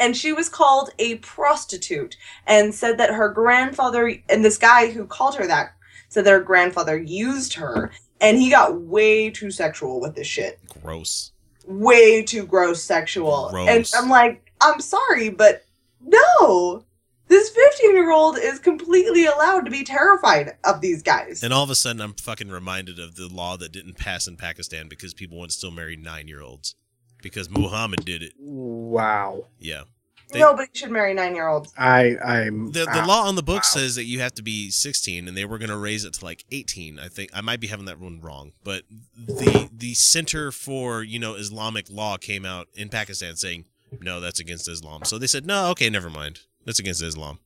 and she was called a prostitute and said that her grandfather and this guy who called her that said that her grandfather used her and he got way too sexual with this shit Gross. way too gross sexual Gross. and i'm like i'm sorry but no this 15 year old is completely allowed to be terrified of these guys And all of a sudden, I'm fucking reminded of the law that didn't pass in Pakistan because people want to still marry nine year olds because Muhammad did it. Wow. Yeah. They- Nobody should marry nine year olds. I I'm The, the ah, law on the book wow. says that you have to be 16, and they were going to raise it to like 18. I think I might be having that one wrong, but the the Center for you know Islamic Law came out in Pakistan saying no, that's against Islam. So they said no, okay, never mind, that's against Islam.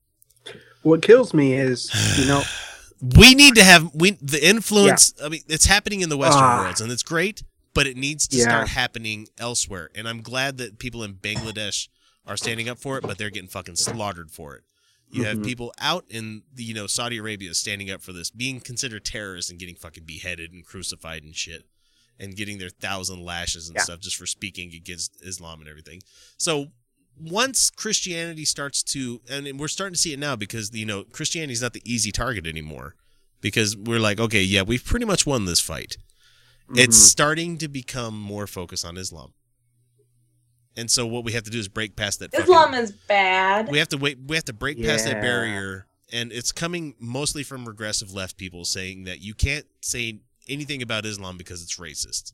What kills me is you know We need to have we the influence. I mean, it's happening in the Western Ah. worlds, and it's great, but it needs to Yeah. start happening elsewhere. And I'm glad that people in Bangladesh are standing up for it, but they're getting fucking slaughtered for it. You have Mhm. people out in the, you know Saudi Arabia standing up for this, being considered terrorists and getting fucking beheaded and crucified and shit, and getting their thousand lashes and Yeah. stuff just for speaking against Islam and everything. So once Christianity starts to, and we're starting to see it now because you know Christianity is not the easy target anymore, because we're like, okay, yeah, we've pretty much won this fight. It's mhm. starting to become more focused on Islam, and so what we have to do is break past that. fucking- Islam is bad. we have to wait. We have to break past that barrier, and it's coming mostly from regressive left people saying that you can't say anything about Islam because it's racist.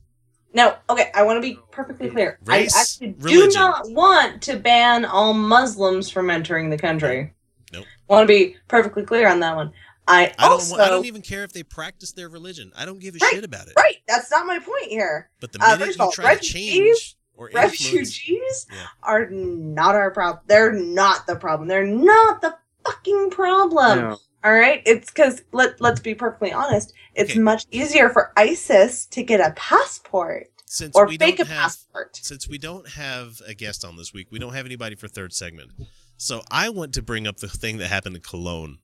No, okay, I want to be perfectly clear. Race, I actually do religion. not want to ban all Muslims from entering the country. Nope. I want to be perfectly clear on that one. I, I don't. also I don't even care if they practice their religion. I don't give a Right, shit about it. right. That's not my point here. But the Uh, minute first of you all, try to refugees- change or Refugees Yeah. are not our problem. They're not the problem. They're not the fucking problem. No. All right, it's because let let's be perfectly honest. It's Okay. much easier for ISIS to get a passport since or we fake a don't have passport. since we don't have a guest on this week, we don't have anybody for third segment. So I want to bring up the thing that happened in Cologne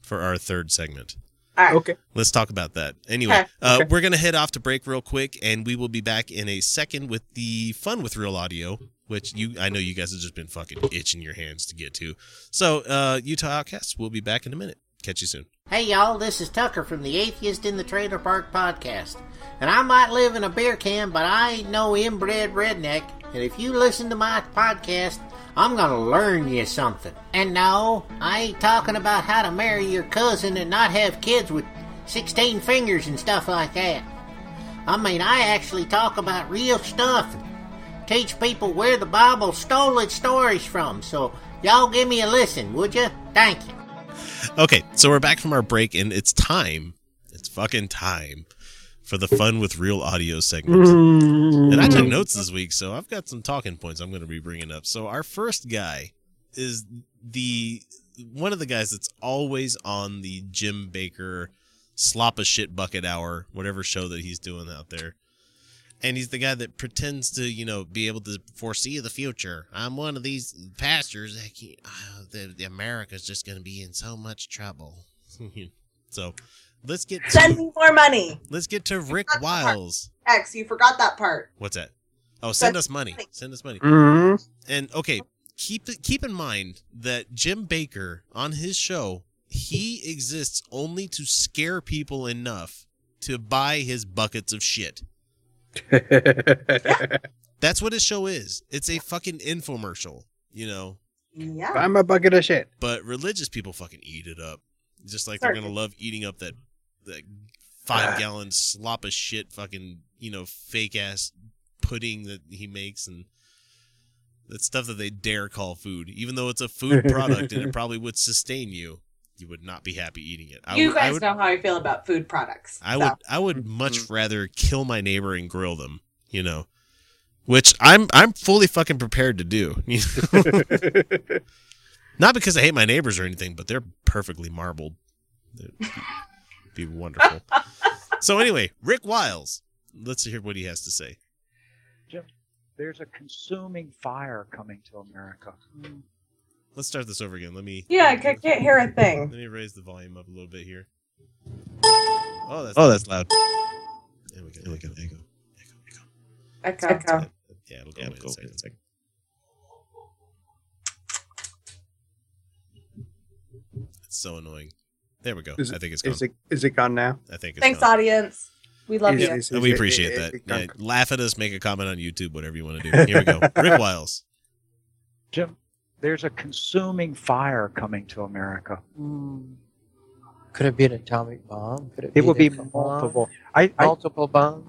for our third segment. All right. Okay. Let's talk about that. Anyway, Okay. uh, Okay. we're going to head off to break real quick, and we will be back in a second with the fun with real audio, which you I know you guys have just been fucking itching your hands to get to. So, uh, Utah Outcasts, we'll be back in a minute. Catch you soon. Hey y'all, this is Tucker from the Atheist in the Trailer Park podcast. And I might live in a beer can, but I ain't no inbred redneck. And if you listen to my podcast, I'm gonna learn you something. And no, I ain't talking about how to marry your cousin and not have kids with 16 fingers and stuff like that. I mean, I actually talk about real stuff teach people where the Bible stole its stories from. So y'all give me a listen, would you? Thank you. Okay, so we're back from our break, and it's time. It's fucking time for the fun with real audio segment. And I took notes this week, so I've got some talking points I'm going to be bringing up. So our first guy is the one of the guys that's always on the Jim Bakker slop a shit bucket hour, whatever show that he's doing out there. And he's the guy that pretends to, you know, be able to foresee the future. I'm one of these pastors that can, uh, the, the America's just going to be in so much trouble. so let's get Send to, me more money. let's get to Rick That's. Wiles. X, you forgot that part. What's that? Oh, send Send us money. money. Send us money. Mhm. And okay, keep keep in mind that Jim Bakker on his show, he exists only to scare people enough to buy his buckets of shit. That's what his show is. It's a fucking infomercial, you know. Yeah. I'm a bucket of shit. But religious people fucking eat it up, just like they're gonna love eating up that that five gallon slop of shit, fucking you know fake ass pudding that he makes and that stuff that they dare call food, even though it's a food product and it probably would sustain you. You would not be happy eating it. I you would, I guys would, know how I feel about food products. I so. would, I would mm-hmm. much rather kill my neighbor and grill them. You know, which I'm, I'm fully fucking prepared to do. you know? Not because I hate my neighbors or anything, but they're perfectly marbled. It'd be, be wonderful. so anyway, Rick Wiles. Let's hear what he has to say. Jim, There's a consuming fire coming to America. Let's start this over again. Let me. Yeah, I can't hear a thing. Let me raise the volume up a little bit here. Oh, that's oh, that's loud. There we go. There we go. Echo. Echo. Echo. Echo. Yeah, it'll go, in, a second. It's so annoying. There we go. Is I think it's gone. Is it is it gone now? I think it's Thanks, gone. Thanks, audience. We love Is- you. is- is we appreciate it- that. it- Yeah, laugh at us, make a comment on YouTube, whatever you want to do. Here we go. Rick Wiles. Jim, there's a consuming fire coming to America. Mm. Could it be an atomic bomb? Could it, It will be the bomb? multiple. I, I, multiple bombs.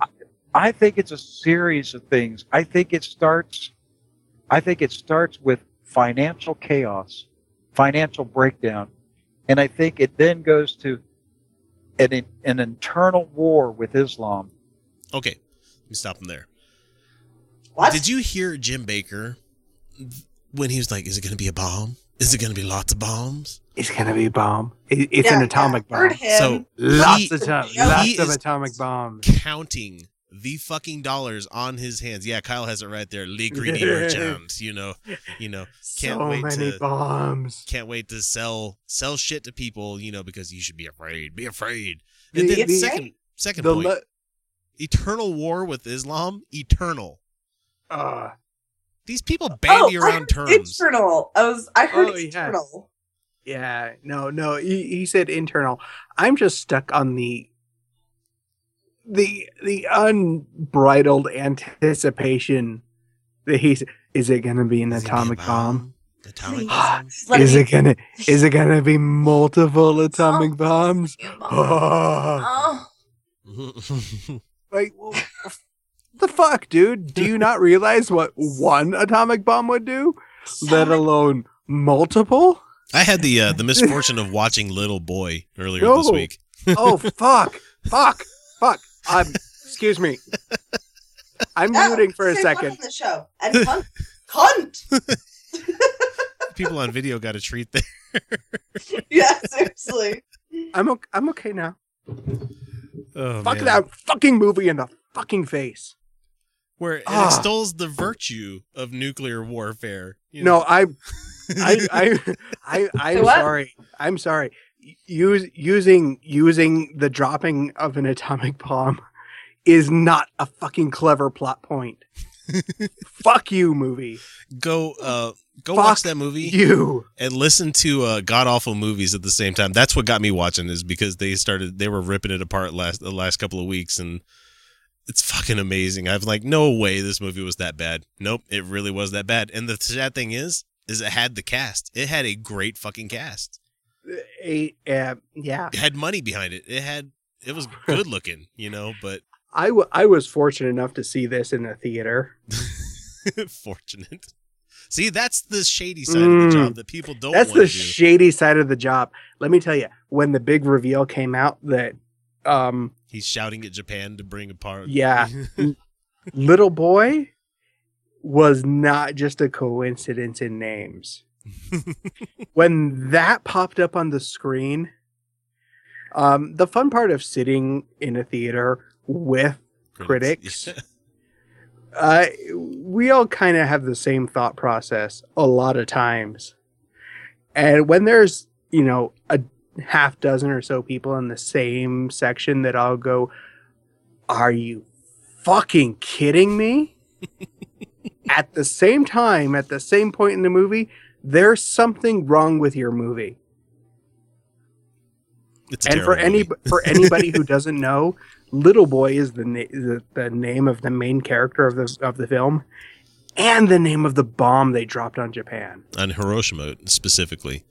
I think it's a series of things. I think it starts. I think it starts with financial chaos, financial breakdown, and I think it then goes to an an internal war with Islam. Okay, let me stop him there. What? Did you hear Jim Bakker when he was like, "Is it going to be a bomb? Is it going to be lots of bombs?" It's gonna be a bomb. It, it's Yeah, an atomic yeah, heard bomb. him. So Lots he- of time, lots of atomic bombs. counting the fucking dollars on his hands. Yeah, Kyle has it right there. Le greedy. You know, you know, can't so wait to- bombs. can't wait to sell sell shit to people. You know, because you should be afraid. Be afraid. The- And then the- second second The point, le- eternal war with Islam. Eternal. uh, These people bandy oh, around terms. Internal. I was. I heard Oh, yeah. internal. yeah, no, no. He, he said internal. I'm just stuck on the the the unbridled anticipation that he's. Is it gonna be an Is it gonna be a atomic bomb? Atomic Please. bomb. Is it gonna is it gonna be multiple atomic bombs? Oh. like well, the fuck, dude? Do you not realize what one atomic bomb would do? Let alone multiple? I had the uh, the misfortune of watching Little Boy earlier this week. Oh fuck, fuck, fuck. Um, excuse me. I'm No, muting for a second. on the show. And cunt. cunt. People on video got a treat there. yeah, seriously. I'm okay, I'm okay now. Oh, fuck man. that fucking movie in the fucking face. Where it Ah. extols the virtue of nuclear warfare. you know? No, I, I, I, I, I'm sorry. I'm sorry. Use, using using the dropping of an atomic bomb is not a fucking clever plot point. Fuck you, movie. go uh go Fuck watch that movie You. and listen to uh god awful movies at the same time. That's what got me watching is because they started they were ripping it apart last the last couple of weeks and it's fucking amazing. I've like no way this movie was that bad. Nope, it really was that bad. And the sad thing is is it had the cast. It had a great fucking cast. A, uh, yeah. It had money behind it. It had it was good looking, you know, but I, w- I was fortunate enough to see this in a theater. fortunate. See, that's the shady side of Mm. the job that people don't That's the do. shady side of the job. Let me tell you, when the big reveal came out that um He's shouting at Japan to bring apart. Yeah. little boy was not just a coincidence in names. when that popped up on the screen, um, the fun part of sitting in a theater with critics, uh, we all kind of have the same thought process a lot of times. And when there's, you know, a half dozen or so people in the same section that all go, Are you fucking kidding me? at the same time, at the same point in the movie, there's something wrong with your movie. It's and for any for anybody who doesn't know, Little Boy is the, na- the the name of the main character of the of the film, and the name of the bomb they dropped on Japan. on Hiroshima specifically,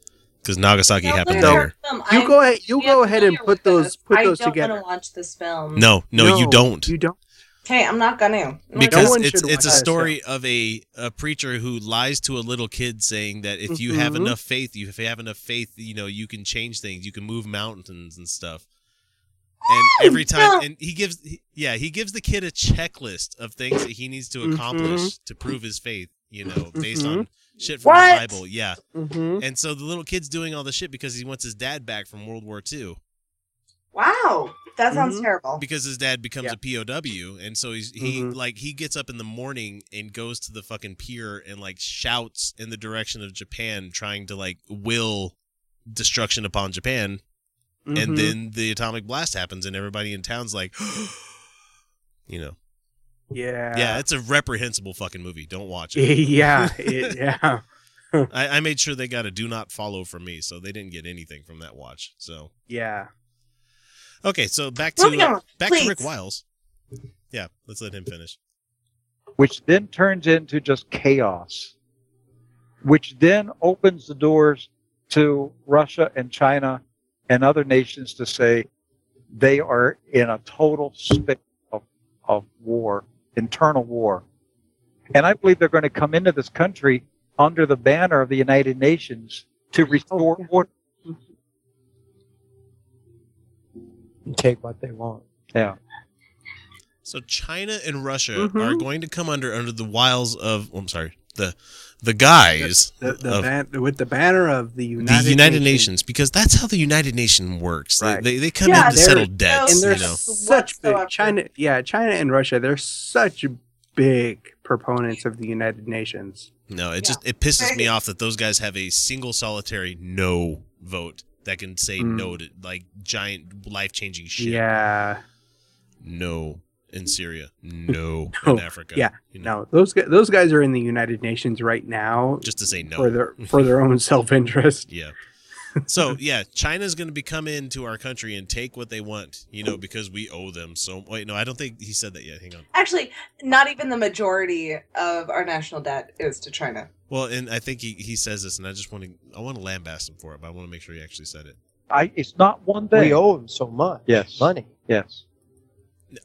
because Nagasaki No, happened look at No. later. film. You go ahead. You go ahead and put those this. put I those don't together. want to watch this film. No, no, you don't. You don't. Okay, I'm not gonna. I'm not because one it's it's a watch that story of a, a preacher who lies to a little kid saying that if you have Mhm. enough faith, you if you have enough faith, you know you can change things, you can move mountains and stuff. And every time, and he gives, he- yeah, he gives the kid a checklist of things that he needs to Mhm. accomplish to prove his faith. You know, based Mhm. on shit from What? the Bible. Yeah, Mm-hmm. and so the little kid's doing all the shit because he wants his dad back from World War II. Wow, that sounds Mhm. terrible. because his dad becomes Yeah. a POW, and so he's he Mhm. like he gets up in the morning and goes to the fucking pier and like shouts in the direction of Japan, trying to like will destruction upon Japan, Mm-hmm. and then the atomic blast happens, and everybody in town's like, you know, yeah, yeah, it's a reprehensible fucking movie. Don't watch it. yeah, it, yeah. I, I made sure they got a do not follow from me, so they didn't get anything from that watch. So Yeah. Okay, so back to uh, on, back please. to Rick Wiles. Yeah, let's let him finish. which then turns into just chaos, which then opens the doors to Russia and China and other nations to say they are in a total state of, of war, internal war. And I believe they're going to come into this country under the banner of the United Nations to restore order. And take what they want. Yeah. So China and Russia Mhm. are going to come under under the wiles of. oh, I'm sorry, the the guys The, the of ban- with the banner of the United, the United Nations. Nations. because that's how the United Nations works. Right. They, they come Yeah, in to settle debts. and they're You know, such big China. Yeah, China and Russia. They're such big proponents of the United Nations. no, it Yeah. just it pisses me off that those guys have a single solitary no vote that can say Mm. no to like giant life changing shit. Yeah, No in Syria. No, No. in Africa. Yeah. You know, no, those gu- those guys are in the United Nations right now just to say no. for their for their own self interest. Yeah. So yeah, China's going to be come into our country and take what they want, you know, because we owe them. So wait, no, I don't think he said that yet. Hang on. Actually, not even the majority of our national debt is to China. Well, and I think he, he says this, and I just want to I want to lambast him for it, but I want to make sure he actually said it. I, it's not one thing. We owe him so much. Yes. Money. Yes.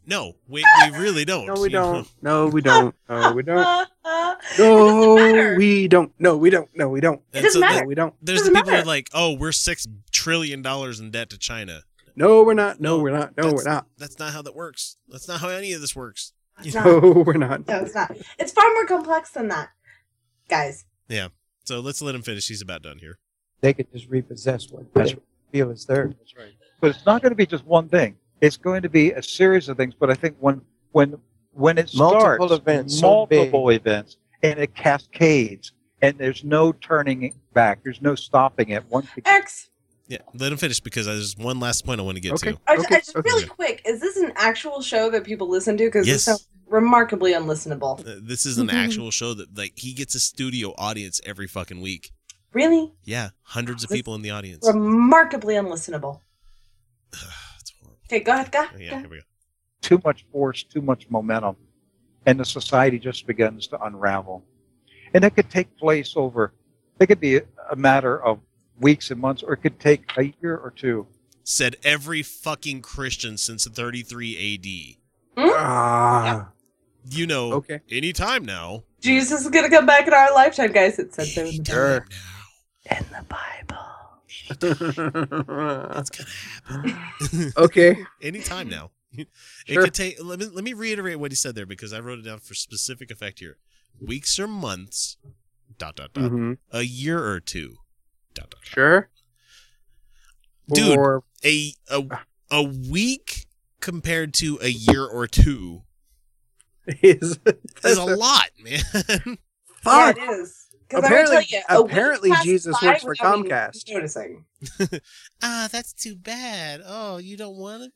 No, we, we really don't. No, we don't. No, we don't. No, we don't. it doesn't matter. No, we don't. No, we don't. No, we don't. And doesn't so matter. No, we don't. There's the Doesn't people that are like, oh, we're six trillion dollars in debt to China. No, we're not. No, No, we're not. No, that's- we're not. That's not how that works. That's not how any of this works. No, we're not. No, it's not. It's far more complex than that, guys. Yeah. So let's let him finish. He's about done here. They could just repossess what That's they feel is theirs. That's right. But it's not going to be just one thing. It's going to be a series of things. But I think when when when it Multiple starts, events, so multiple events, and it cascades, and there's no turning back. There's no stopping it. Once it, X. Yeah, let him finish because there's one last point I want to get Okay. to. I, Okay, I just okay. really quick. Is this an actual show that people listen to? Because Yes. this sounds remarkably unlistenable. Uh, This is an actual show that like he gets a studio audience every fucking week. Really, Yeah, hundreds of This- people in the audience. remarkably unlistenable. Okay, go ahead, go. Oh, Yeah, go. here we go. too much force, too much momentum, and the society just begins to unravel. And it could take place over. It could be a, a matter of weeks and months, or it could take a year or two. Said every fucking Christian since 33 Ah, AD. You know, okay. anytime now. Jesus is gonna come back in our lifetime, guys. It said so in the Anytime Sure. now. in the Bible. It's gonna happen. okay. anytime now. It Sure. could take. Let me let me reiterate what he said there because I wrote it down for specific effect here. Weeks or months. Dot dot dot. hmm A year or two. Dot dot. dot. Sure. Dude, Or a a a week compared to a year or two is is a lot, man. Fuck. it is. 'Cause I'm Apparently, tell you, a week apparently Jesus works for Comcast. Noticing. ah, that's too bad. Oh, you don't want it.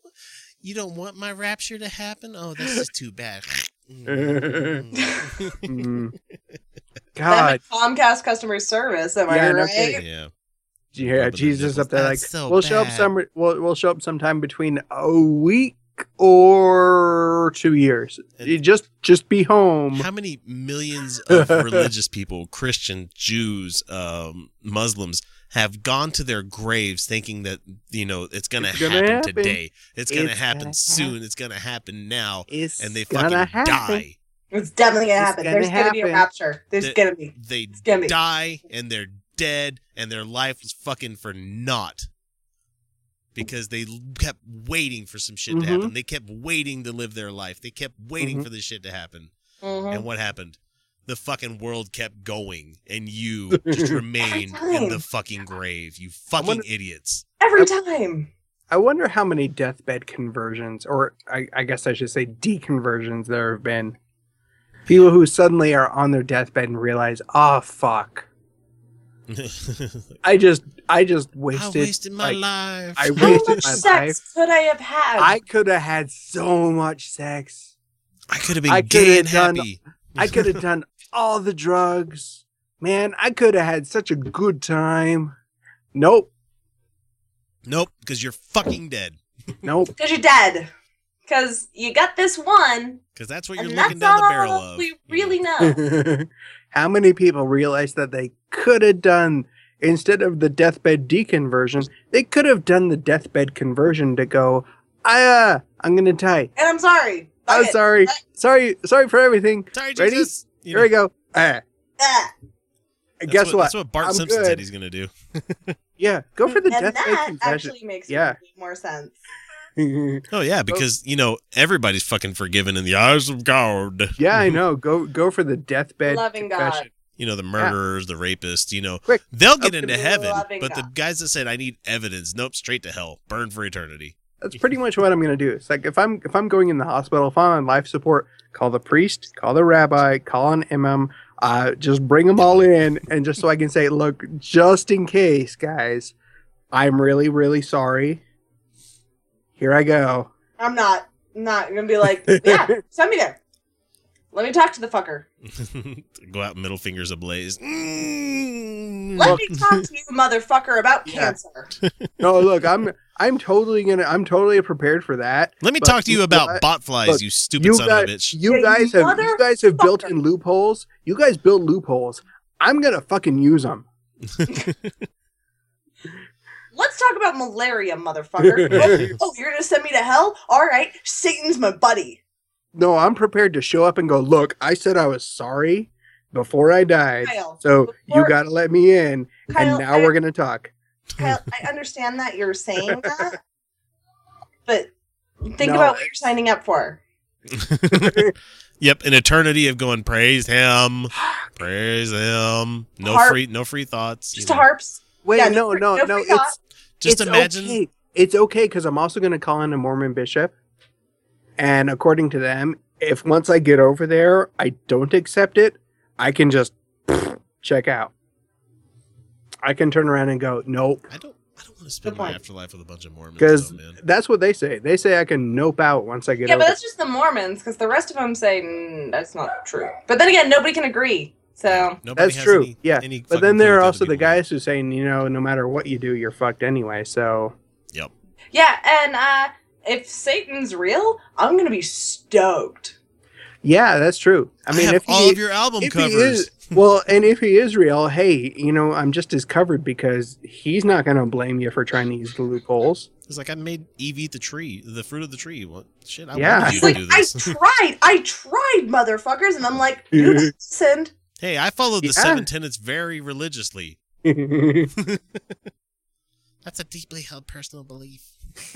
You don't want my rapture to happen. Oh, this is too bad. Mm. Mm. God, Comcast customer service. Am I Yeah, no right? kidding. yeah. yeah, Jesus up there like so we'll show up some we'll, we'll show up sometime between a week or two years. And- You just just be home. How many millions of religious people, Christian, Jews, um, Muslims, have gone to their graves thinking that you know it's gonna, It's gonna happen, happen. today, it's gonna It's happen gonna soon, it's gonna happen now, It's and they fucking happen. die. It's definitely gonna It's happen. gonna There's gonna be a rapture. There's The- gonna be. They gonna be. die and they're dead, and their life was fucking for naught. Because they kept waiting for some shit to Mhm. happen. They kept waiting to live their life. They kept waiting Mhm. for this shit to happen. Mhm. And what happened? The fucking world kept going, and you just remain in the fucking grave. You fucking wonder- idiots. Every time. I wonder how many deathbed conversions, or I, I guess I should say deconversions, there have been. People who suddenly are on their deathbed and realize, oh fuck, I just, I just I wasted, wasted my like, life. I How much my sex life. could I have had? I could have had so much sex. I could have been I gay and done- happy. I could have done all the drugs. Man, I could have had such a good time. Nope, Nope, because you're fucking dead. nope. Because you're dead. Because you got this one, Because that's what you're and looking that's down the barrel of. we really know. know. How many people realize that they could have done instead of the deathbed deconversion, they could have done the deathbed conversion to go, I, uh, I'm gonna die. and I'm sorry. I'm Okay. sorry. Sorry, sorry for everything. Sorry, Ready? Jesus. You Here we go. Ah. Ah. That's guess what, what? That's what Bart I'm Simpson good. said he's going to do. Yeah, go for the and deathbed that confession. actually makes Yeah. more sense. Oh yeah, because you know everybody's fucking forgiven in the eyes of God. yeah, I know. Go go for the deathbed Loving God. confession. You know the murderers, the rapists. You know Quick, they'll get open into heaven, loving but the guys that said I need evidence, nope, straight to hell, burn for eternity. That's pretty much what I'm gonna do. It's like if I'm if I'm going in the hospital, if I'm on life support, call the priest, call the rabbi, call an imam, uh, just bring them all in, and just so I can say, look, just in case, guys, I'm really really sorry. Here I go. I'm not not gonna be like, yeah, send me there. Let me talk to the fucker. Go out, middle fingers ablaze. Mm. Let me talk to you, motherfucker, about Yeah. cancer. No, look, I'm I'm totally gonna I'm totally prepared for that. Let me talk to you know about what? bot flies, Look, you stupid you son guys, of a bitch. you You guys have you guys have built in loopholes. You guys build loopholes. I'm gonna fucking use them. Let's talk about malaria, motherfucker. oh, oh, you're gonna send me to hell? All right, Satan's my buddy. No, I'm prepared to show up and go. Look, I said I was sorry before I died, Kyle, so you got to let me in, Kyle, and now I- we're gonna talk. Kyle, I understand that you're saying that, but think No, about what you're signing up for. yep, an eternity of going praise him, praise him. No Harp. free, no free thoughts. you Just know. harps. Wait, Yeah, no, no no, free- no. no free thought. It's Just it's imagine. Okay. It's okay because I'm also gonna call in a Mormon bishop, and according to them, if once I get over there, I don't accept it, I can just check out. I can turn around and go, nope. I don't. I don't want to spend my afterlife with a bunch of Mormons. Because that's what they say. They say I can nope out once I get there. Yeah, over. but that's just the Mormons, because the rest of them say mm, that's not true. But then again, nobody can agree. So Nobody That's has true. any- yeah, any but then there are also the guys who saying, you know, no matter what you do, you're fucked anyway. So Yep. yeah, and uh, if Satan's real, I'm gonna be stoked. yeah, that's true. I mean, have if all he, of your album covers. is well, and if he is real, hey, you know, I'm just as covered because he's not going to blame you for trying to use the loopholes. It's like I made Eve eat the tree, the fruit of the tree. What shit? I Yeah. wanted you to like do I tried, I tried, motherfuckers, and I'm like, dude, I listened. Hey, I followed the Yeah. seven tenets very religiously. That's a deeply held personal belief.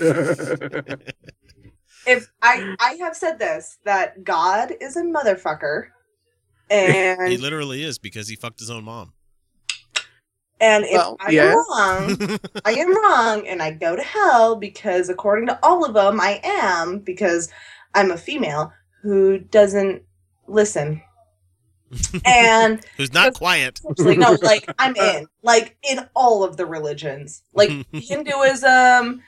If I, I have said this that God is a motherfucker, and He literally is because he fucked his own mom. and if Well, I yeah. am wrong, I am wrong, and I go to hell because according to all of them, I am because I'm a female who doesn't listen. And Who's not quiet. No, like I'm in, like in all of the religions, like Hinduism,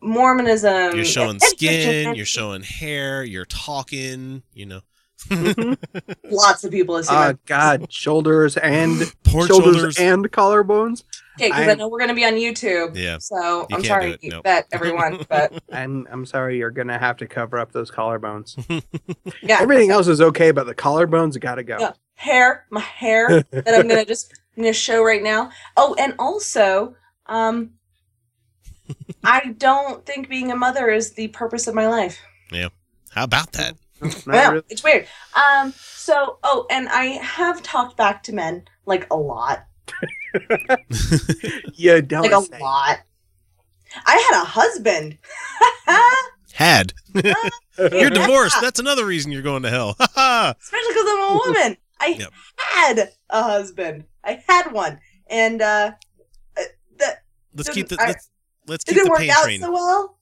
Mormonism. You're showing skin, you're showing hair, you're talking, you know. Mm-hmm. lots of people assume. oh ah, I'm- God, shoulders and Pork shoulders, shoulders. and collarbones. Okay, because I I'm- know we're gonna be on YouTube. Yeah. So You I'm sorry, do nope. that everyone, but I'm I'm sorry, you're gonna have to cover up those collarbones. yeah, Everything else is okay, but the collarbones got to go. Yeah. hair, my hair that I'm gonna just I'm gonna show right now. Oh, and also, um, I don't think being a mother is the purpose of my life. Yeah. How about that? Well, really. it's weird. Um. So, oh, and I have talked back to men like a lot, You don't like a say. lot. I had a husband. Had. You're divorced. That's another reason you're going to hell. Especially because I'm a woman. I Yep. had a husband. I had one, and uh, uh, that let's Didn't- keep the I- let's, let's keep didn't the work pain out train. so well.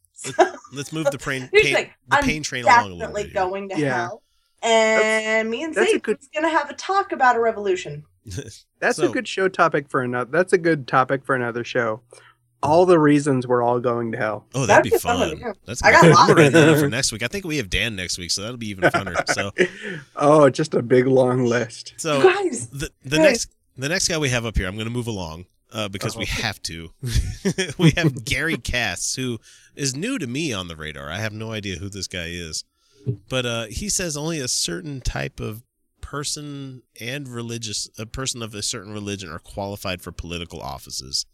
Let's move the pain Here's the pain, thing. the I'm pain train along a little definitely bit. here. going to Yeah. hell, and me and that's a good- gonna have a talk about a revolution. That's So- a good show topic for another. That's a good topic for another show. All the reasons we're all going to hell. Oh, that'd That'd be be fun fun. That's I got a lot I'm of writing that up ideas. for next week. I think we have Dan next week, so that'll be even funner. So, oh, just a big long list. so you guys, the the Hey. next the next guy we have up here, I'm going to move along uh, because we have to. we have Gary Cass, who is new to me on the radar. I have no idea who this guy is, but uh, he says only a certain type of person and religious a person of a certain religion are qualified for political offices.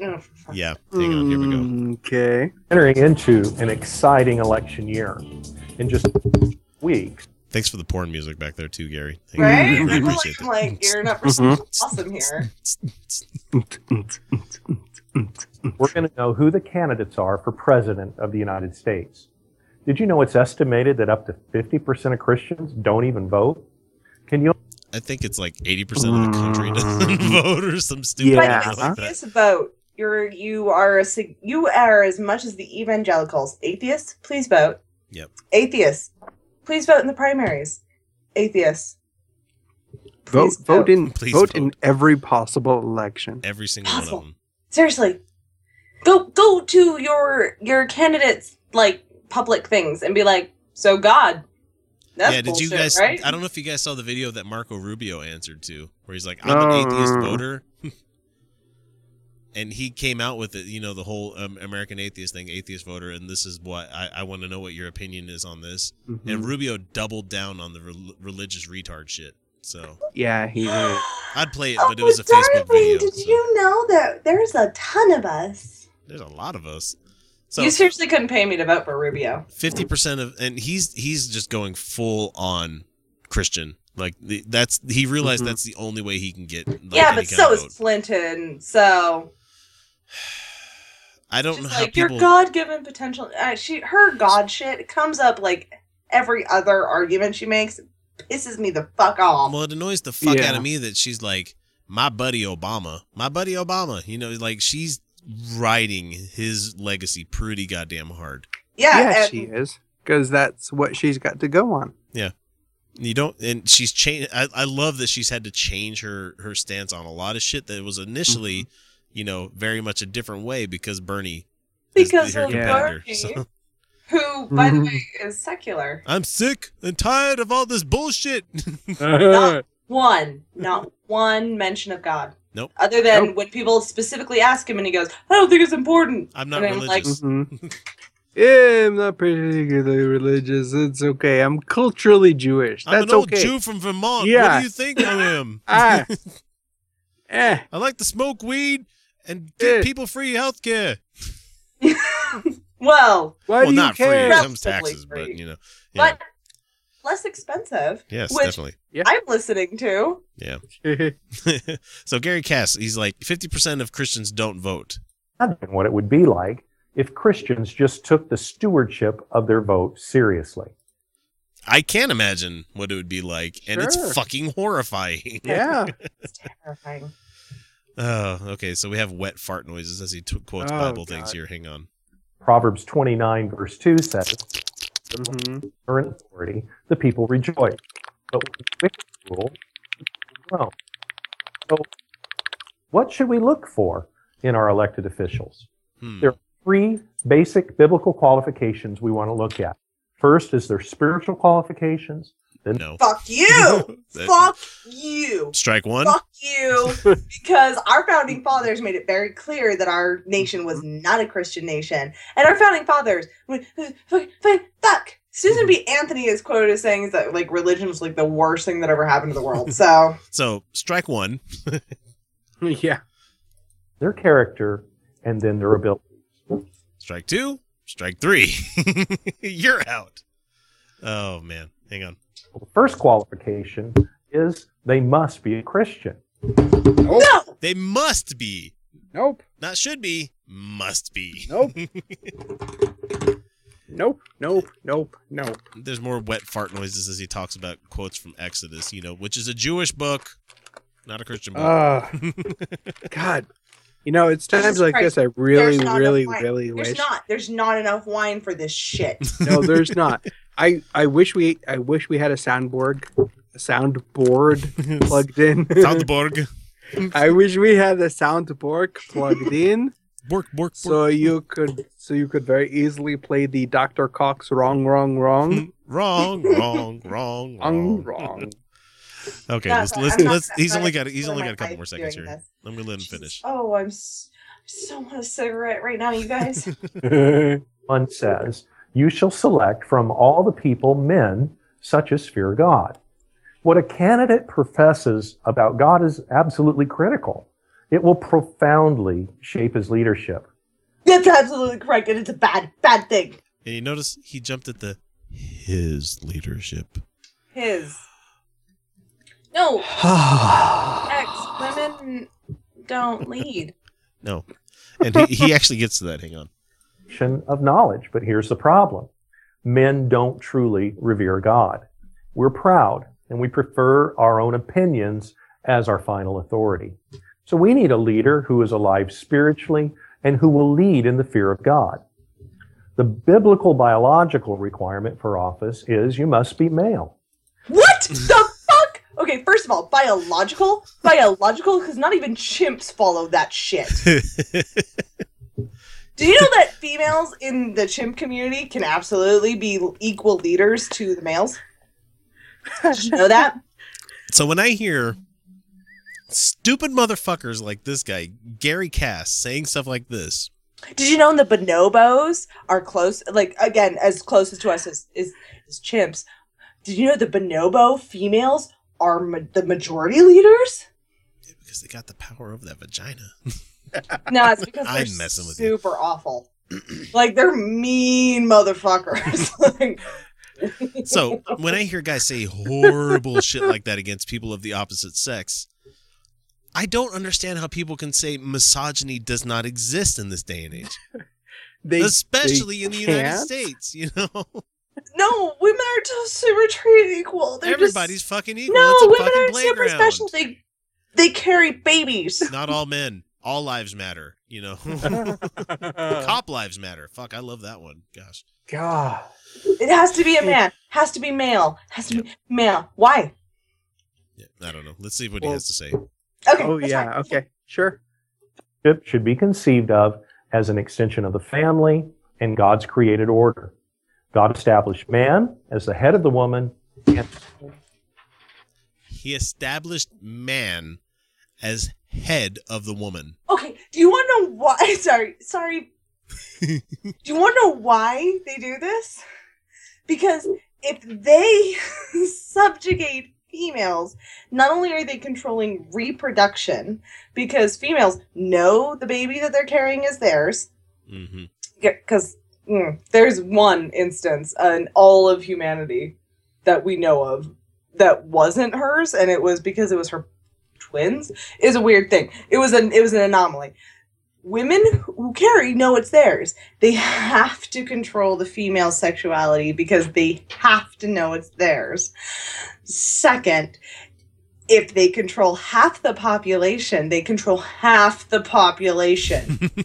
Mm. Yeah, hang on, here we go. Okay. entering into an exciting election year in just weeks. Thanks for the porn music back there too, Gary. Thank Right? You. I People appreciate like, that. like you're not awesome here. We're going to know who the candidates are for president of the United States. Did you know it's estimated that up to 50% of Christians don't even vote? Can you I think it's like eighty percent of the country mm. doesn't vote or some stupid Yeah. shit like that. Atheist vote. You're you are a you are as much as the evangelicals. Atheists, please vote. Yep. Atheists, please vote in the primaries. Atheists, vote, please vote in, Please vote, vote. in every possible election. Every single one of them. Seriously, go go to your your candidates like public things and be like, so God. That's yeah, did you guys? Right? I don't know if you guys saw the video that Marco Rubio answered to, where he's like, "I'm an atheist voter," and he came out with it. You know, the whole um, American atheist thing, atheist voter, and this is what I, I want to know what your opinion is on this. Mhm. And Rubio doubled down on the rel religious retard shit. So yeah, he did. I'd play it, Oh, but it was a darling, Facebook video. Did so you know that there's a ton of us? There's a lot of us. So you seriously couldn't pay me to vote for Rubio. fifty percent of, and he's he's just going full on Christian. Like the, that's he realized Mhm. that's the only way he can get. Like, yeah, any but kind so of is vote. Clinton. So I don't know just how like people. your God-given potential. Uh, she her God shit comes up like every other argument she makes. Pisses me the fuck off. Well, it annoys the fuck out of me that she's like my buddy Obama, my buddy Obama. You know, like she's riding his legacy pretty goddamn hard. yeah, Yeah, and- she is. Because that's what she's got to go on. Yeah, you don't, and she's changed. I, I love that she's had to change her her stance on a lot of shit that was initially, Mm-hmm. you know, very much a different way because Bernie. because her of Bernie, so. who, by the Mhm. way, is secular. I'm sick and tired of all this bullshit. Not one, not one mention of God. Nope. Other than Nope. when people specifically ask him, and he goes, "I don't think it's important." I'm not And I'm like, religious. Mhm. Yeah, I'm not particularly religious. It's okay. I'm culturally Jewish. I'm That's an old okay. Jew from Vermont. What Yeah. do you think I am? Ah. eh. I like to smoke weed and give Eh. people free health care. Well, Why well, do you not free. care? It comes Relatively taxes, but you know. Yeah. but less expensive. yes, which- definitely. I'm listening to. Yeah. so Gary Cass, he's like 50% of Christians don't vote. imagine what it would be like if Christians just took the stewardship of their vote seriously? I can't imagine what it would be like, and it's fucking horrifying. yeah. It's terrifying. Oh, okay. So we have wet fart noises as he t- quotes Oh, Bible things here. Hang on. Proverbs 29, verse 2 says, Mhm. current authority, the people rejoice. But when wicked rule, groan. So, what should we look for in our elected officials? Hmm. There are three basic biblical qualifications we want to look at. First is their spiritual qualifications. No. Fuck you. Fuck you. Strike one. Fuck you. Because our founding fathers made it very clear that our nation was mm-hmm. not a Christian nation. And our founding fathers, went, fuck, fuck, fuck. Susan B. Mm-hmm. Anthony is quoted as saying that like religion was like the worst thing that ever happened to the world. So So strike one. Yeah. their character, and then their ability. Strike two. Strike three. You're out. Oh man. Hang on. The first qualification is they must be a Christian. no. They must be. Nope. Not should be. Must be. Nope. Nope. Nope. Nope. Nope. There's more wet fart noises as he talks about quotes from Exodus, you know, which is a Jewish book, not a Christian book. Uh, God. You know, it's times Jesus like Christ. this I really, There's not really, enough wine. really There's wish. not. There's not enough wine for this shit. No, there's not. I I wish we I wish we had a soundboard a soundboard plugged in. Soundborg. I wish we had a soundboard plugged in Bork, bork, bork. so you could so you could very easily play the Dr. Cox wrong wrong wrong wrong, wrong, wrong, wrong wrong. wrong. Okay, No, let's sorry, let's, not- let's he's only got he's only got a couple more seconds here. doing this. I'm gonna let him Jesus. finish. Oh, I'm s- I so want a cigarette right now, you guys. One says, You shall select from all the people men such as fear God. What a candidate professes about God is absolutely critical. It will profoundly shape his leadership. That's absolutely correct, and it's a bad, bad thing. And you notice he jumped at the his leadership. his. No, X women don't lead. No, and he, he actually gets to that. Hang on. Of knowledge. But here's the problem men don't truly revere God. We're proud and we prefer our own opinions as our final authority. So we need a leader who is alive spiritually and who will lead in the fear of God. The biblical biological requirement for office is you must be male. What the fuck? Okay, first of all, biological, biological, because not even chimps follow that shit. Do you know that females in the chimp community can absolutely be equal leaders to the males? Did you know that? So when I hear stupid motherfuckers like this guy, Gary Cass, saying stuff like this, Did you know the bonobos are close, like again, as closest to us as, as, as chimps? Did you know the bonobo females are ma- the majority leaders? Yeah, because they got the power of that vagina. No, it's because they're I'm messing with you. super awful. like they're mean motherfuckers. like, So when I hear guys say horrible shit like that against people of the opposite sex, I don't understand how people can say misogyny does not exist in this day and age, They, especially they in the United can't? States. You know, no, women are just super treated equal. They're just- everybody's fucking equal. no, it's a women fucking are super special. They they carry babies. Not all men. All lives matter. You know, cop lives matter. Fuck, I love that one. Gosh. God. It has to be a man. Has to be male. Has to be male. Why? Yeah, I don't know. Let's see what he has to say. Okay. Oh yeah. fine. Okay. Sure. Leadership should be conceived of as an extension of the family and God's created order. God established man as the head of the woman and He established man as head of the woman. Okay. Do you want to know why? Sorry. Sorry. do you want to know why they do this? Because if they subjugate females, not only are they controlling reproduction, because females know the baby that they're carrying is theirs, because mm, there's one instance in all of humanity that we know of that wasn't hers, and it was because it was her twins. Is a weird thing. It was an it was an anomaly. Women who carry know it's theirs. They have to control the female sexuality because they have to know it's theirs. Second, if they control half the population, they control half the population.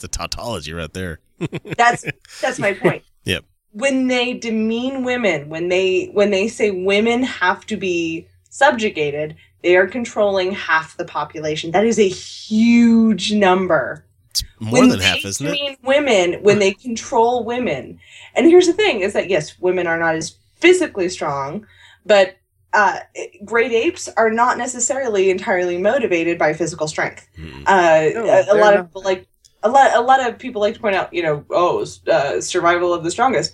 It's a tautology right there. that's that's my point. Yep. When they demean women, when they when they say women have to be subjugated, they are controlling half the population. That is a huge number. It's more when than half, isn't it? Mean women, when they control women. And here's the thing is that yes, women are not as physically strong, but uh, great apes are not necessarily entirely motivated by physical strength. Mm. Uh, No, a, a lot not. of people like a lot. A lot of people like to point out, you know, oh, uh, survival of the strongest,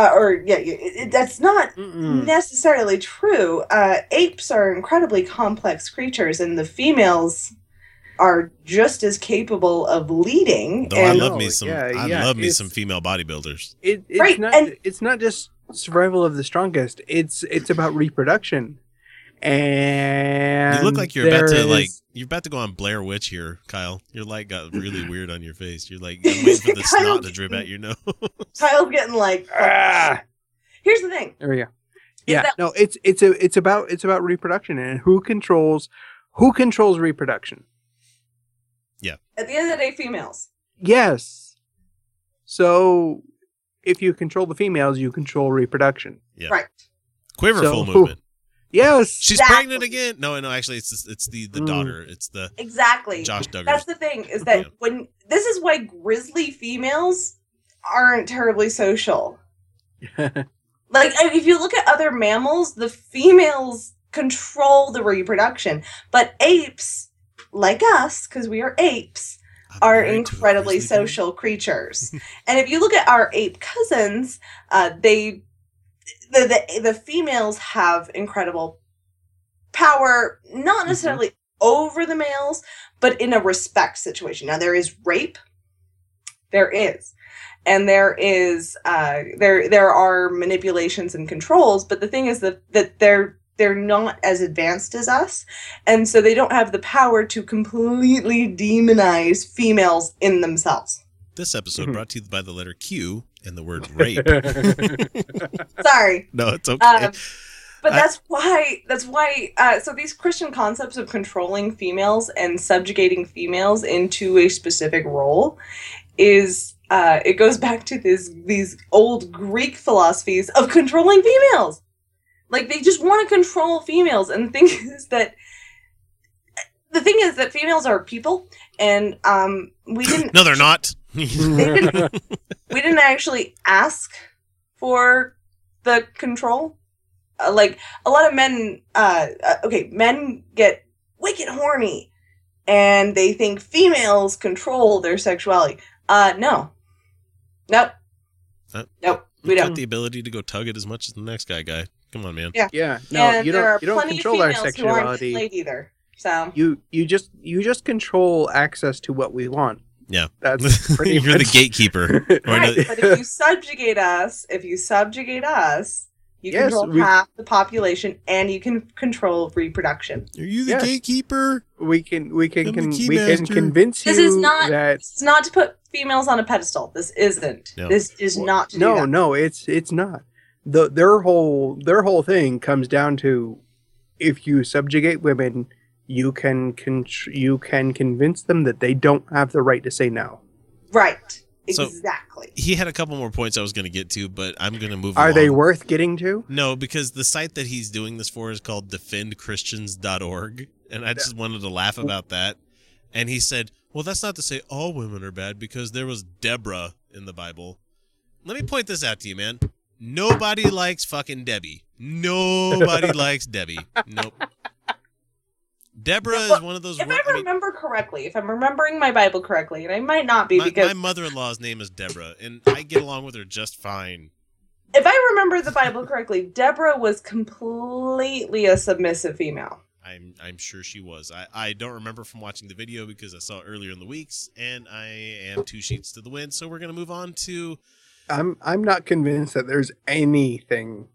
uh, or yeah, it, it- that's not Mm-mm. necessarily true. Uh, apes are incredibly complex creatures, and the females are just as capable of leading. Though I love me some, yeah, I yeah, love me some female bodybuilders. It, it's Right, not. and- it's not just survival of the strongest. It's it's about reproduction. And You look like you're about there to like you're about to go on Blair Witch here, Kyle. Your light got really weird on your face. You're like I'm waiting for the Kyle- snot to drip out your nose. Kyle's getting like. Ah! Here's the thing. There we go. Yeah, that- no, it's it's a it's about it's about reproduction and who controls who controls reproduction. Yeah. At the end of the day, females. Yes. So if you control the females, you control reproduction. Yeah. Right. Quiverful So- movement. Yes. She's Exactly. pregnant again. No, no, actually, it's it's the the Mm. daughter. It's the Exactly. Josh Duggar. That's the thing is that Yeah. when this is why grizzly females aren't terribly social. Like if you look at other mammals, the females control the reproduction, but apes, like us, because we are apes, I'm are married to a incredibly grizzly bear. social creatures. and if you look at our ape cousins, uh, they the, the the females have incredible power, not Mm-hmm. necessarily over the males, but in a respect situation. Now there is rape. There is. and there is uh, there there are manipulations and controls. But the thing is that that they're they're not as advanced as us, and so they don't have the power to completely demonize females in themselves. This episode Mhm. brought to you by the letter Q and the word rape. Sorry. no, it's okay. Um, but I- that's why that's why uh, so these christian concepts of controlling females and subjugating females into a specific role is uh, it goes back to this these old greek philosophies of controlling females like they just want to control females and the thing is that the thing is that females are people and um we didn't no, they're not. They didn't, we didn't actually ask for the control. Uh, like a lot of men, uh, uh, okay, men get wicked horny, and they think females control their sexuality. Uh, no, nope, Uh, nope, we We don't. the ability to go tug it as much as the next guy. Guy, come on, man. Yeah. yeah, no, and you don't. You don't control our females who aren't sexuality. played either. So You you just you just control access to what we want. Yeah. That's pretty You're the gatekeeper. Right, but if you subjugate us, if you subjugate us, you Yes, control we- half the population, and you can control reproduction. Are you the Yes. gatekeeper? we can we can, I'm can key we can master. convince you This is not- that It's not to put females on a pedestal. This isn't. No. This is not to do no that. no it's it's not the their whole their whole thing comes down to if you subjugate women you can con- you can convince them that they don't have the right to say no Right. So- Exactly. He had a couple more points I was going to get to, but I'm going to move. On. Are they worth getting to No, because the site that he's doing this for is called defendchristians.org. And I just wanted to laugh about that. And he said, well, that's not to say all women are bad because there was Deborah in the Bible. Let me point this out to you, man. Nobody likes fucking Debbie. Nobody likes Debbie. Nope. Deborah is one of those. If wo- I I mean, remember correctly, if I'm remembering my Bible correctly, and I might not be my, because my mother-in-law's name is Deborah, and I get along with her just fine. if I remember the Bible correctly, Deborah was completely a submissive female. I'm I'm sure she was. I, I don't remember from watching the video because I saw it earlier in the weeks, and I am two sheets to the wind. So we're gonna move on to i'm i'm not convinced that there's anything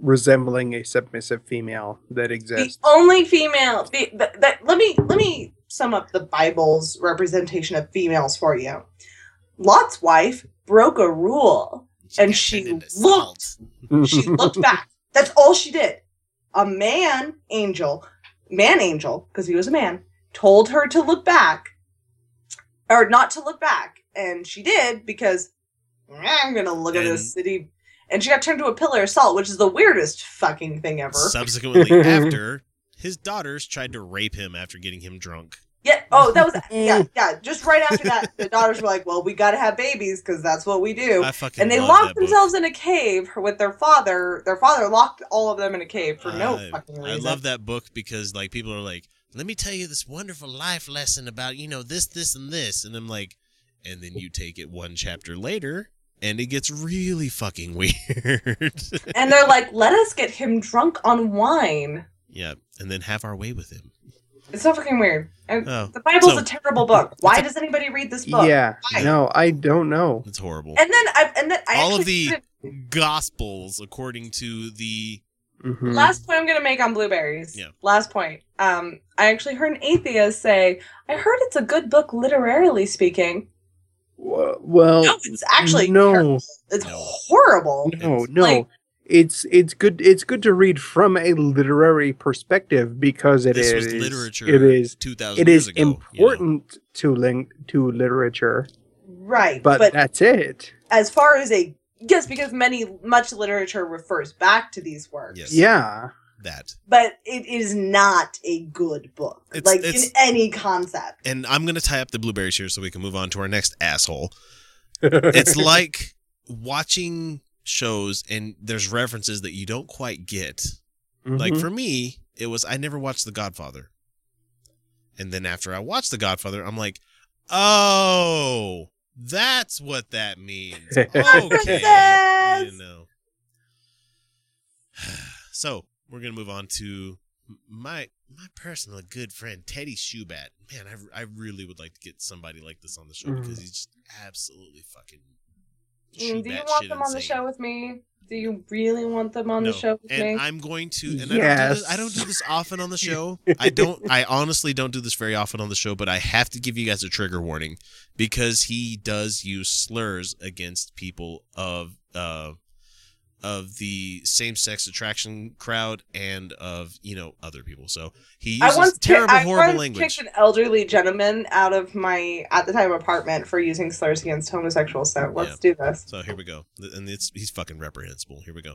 resembling a submissive female that The exists only female. The, the, that, let me let me sum up the Bible's representation of females for you. Lot's wife broke a rule. And she looked. salt. She looked back. That's all she did. A man angel, man angel, because he was a man, told her to look back, or not to look back, and she did because "Eh, I'm gonna look at this city, and she got turned to a pillar of salt, which is the weirdest fucking thing ever. Subsequently, after his daughters tried to rape him after getting him drunk. Yeah. Oh, that was yeah, yeah. Just right after that, the daughters were like, "Well, we got to have babies because that's what we do." I fucking and they love locked that book. themselves in a cave with their father. Their father locked all of them in a cave for no fucking reason. I love that book because like people are like, let me tell you this wonderful life lesson about you know this, this, and this, and I'm like, and then you take it one chapter later, and it gets really fucking weird. and they're like, "Let us get him drunk on wine." yeah, and then have our way with him. It's so fucking weird. Oh, the Bible's so- a terrible book. Why does anybody read this book? yeah Why? no i don't know It's horrible. And then I and then I All of actually the Gospels, according to the Mhm. Last point I'm gonna make on blueberries. Yeah. Last point. Um, I actually heard an atheist say, "I heard it's a good book literarily speaking." Well- well No, it's actually no. terrible. It's No. horrible. No, It's no. like- it's it's good it's good to read from a literary perspective because it is this was literature. it is two thousand it years is ago. you know. important to link to literature, Right. but, But, that's it. as far as a yes, because many much literature refers back to these works. Yes. Yeah. That. But it is not a good book. It's- like it's- in any concept. And I'm gonna tie up the blueberries here so we can move on to our next asshole. it's like watching shows and there's references that you don't quite get. Like Mhm. for me, it was I never watched The Godfather. And then after I watched The Godfather, I'm like, "Oh, that's what that means." Okay. References! you know. So, we're going to move on to my my personal good friend Teddy Shubat. Man, I, I really would like to get somebody like this on the show because Mhm. he's just absolutely fucking Mm, Do you want them on the show with me? Do you really want them on no. the show with and me? I'm going to, and I, don't do this, I don't do this often on the show. I don't, I honestly don't do this very often on the show, but I have to give you guys a trigger warning because he does use slurs against people of, uh, of the same-sex attraction crowd and of you know other people. So he I uses once, ki- terrible, I horrible once language. kicked an elderly gentleman out of my at the time apartment for using slurs against homosexuals. So let's do this. So here we go, and it's he's fucking reprehensible. Here we go.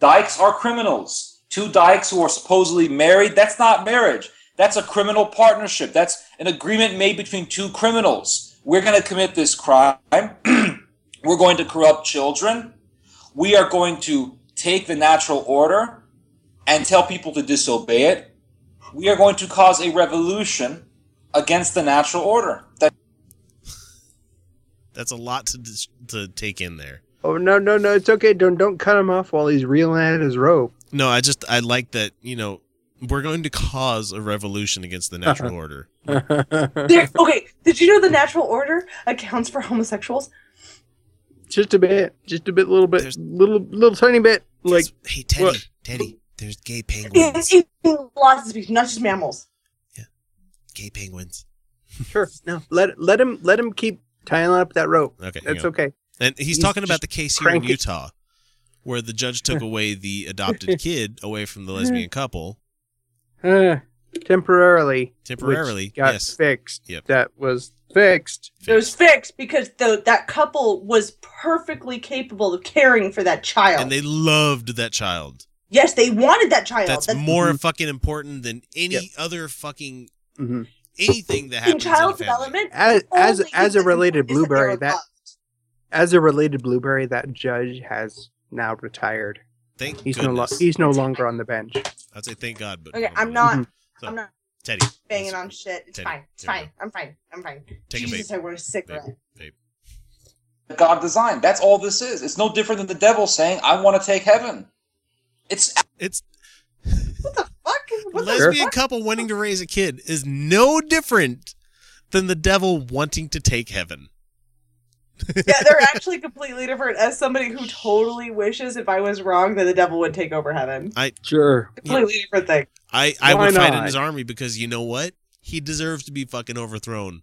Dykes are criminals. Two dykes who are supposedly married, that's not marriage. That's a criminal partnership. That's an agreement made between two criminals. We're going to commit this crime. We're going to corrupt children. We are going to take the natural order and tell people to disobey it. We are going to cause a revolution against the natural order. That That's a lot to dis- to take in there. Oh no no no! It's okay. Don't don't cut him off while he's reeling at his rope. No, I just I like that you know we're going to cause a revolution against the natural order. There, okay, did you know the natural order accounts for homosexuals? Just a bit, just a bit, little bit, There's- little little tiny bit. Like hey Teddy, what? Teddy, there's gay In, penguins. in lots of species, not just mammals. Yeah, gay penguins. sure, no, let let him let him keep tying up that rope. Okay, That's okay. And he's, He's talking about the case here in. Utah, where the judge took away the adopted kid away from the lesbian couple Uh, temporarily, temporarily. which got yes, fixed. Yep. That was fixed. It was fixed because the, that couple was perfectly capable of caring for that child. and they loved that child. yes, they wanted that child. That's That's more Mhm. fucking important than any Yep. other fucking hmm anything that in child in development. As as as a related that's important is that blueberry, that as a related blueberry, that judge has now retired. Thank He's no lo- he's no longer on the bench. I'd say thank God, but Okay, no, I'm no. not. So, I'm not Teddy banging on shit. It's Teddy, fine. It's here we fine. I'm fine. I'm fine. Take a Jesus, vape. I want a cigarette. Vape, vape. God designed. That's all this is. It's no different than the devil saying, I want to take heaven. It's It's What the fuck? What the lesbian fuck? couple wanting to raise a kid is no different than the devil wanting to take heaven. yeah, they're actually completely different. As somebody who totally wishes, if I was wrong, that the devil would take over heaven. I sure. Completely different thing. I, I Why would fight in his army because you know what? He deserves to be fucking overthrown.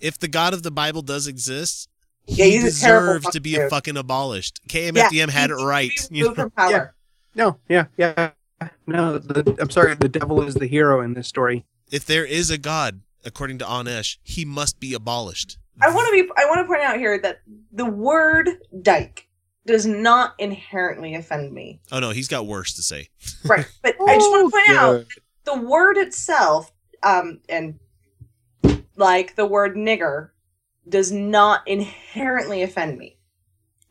If the God of the Bible does exist, Yeah, he he's deserves to be fucking dude. fucking abolished. KMFDM had he it right. be you know? from power. No. Yeah. Yeah. No. The, I'm sorry. The devil is the hero in this story. If there is a God, according to Anesh, he must be abolished. I want to be. I want to point out here that the word "dyke" does not inherently offend me. Oh no, he's got worse to say. Right, but I just want to point out the word itself, um, and like the word "nigger," does not inherently offend me.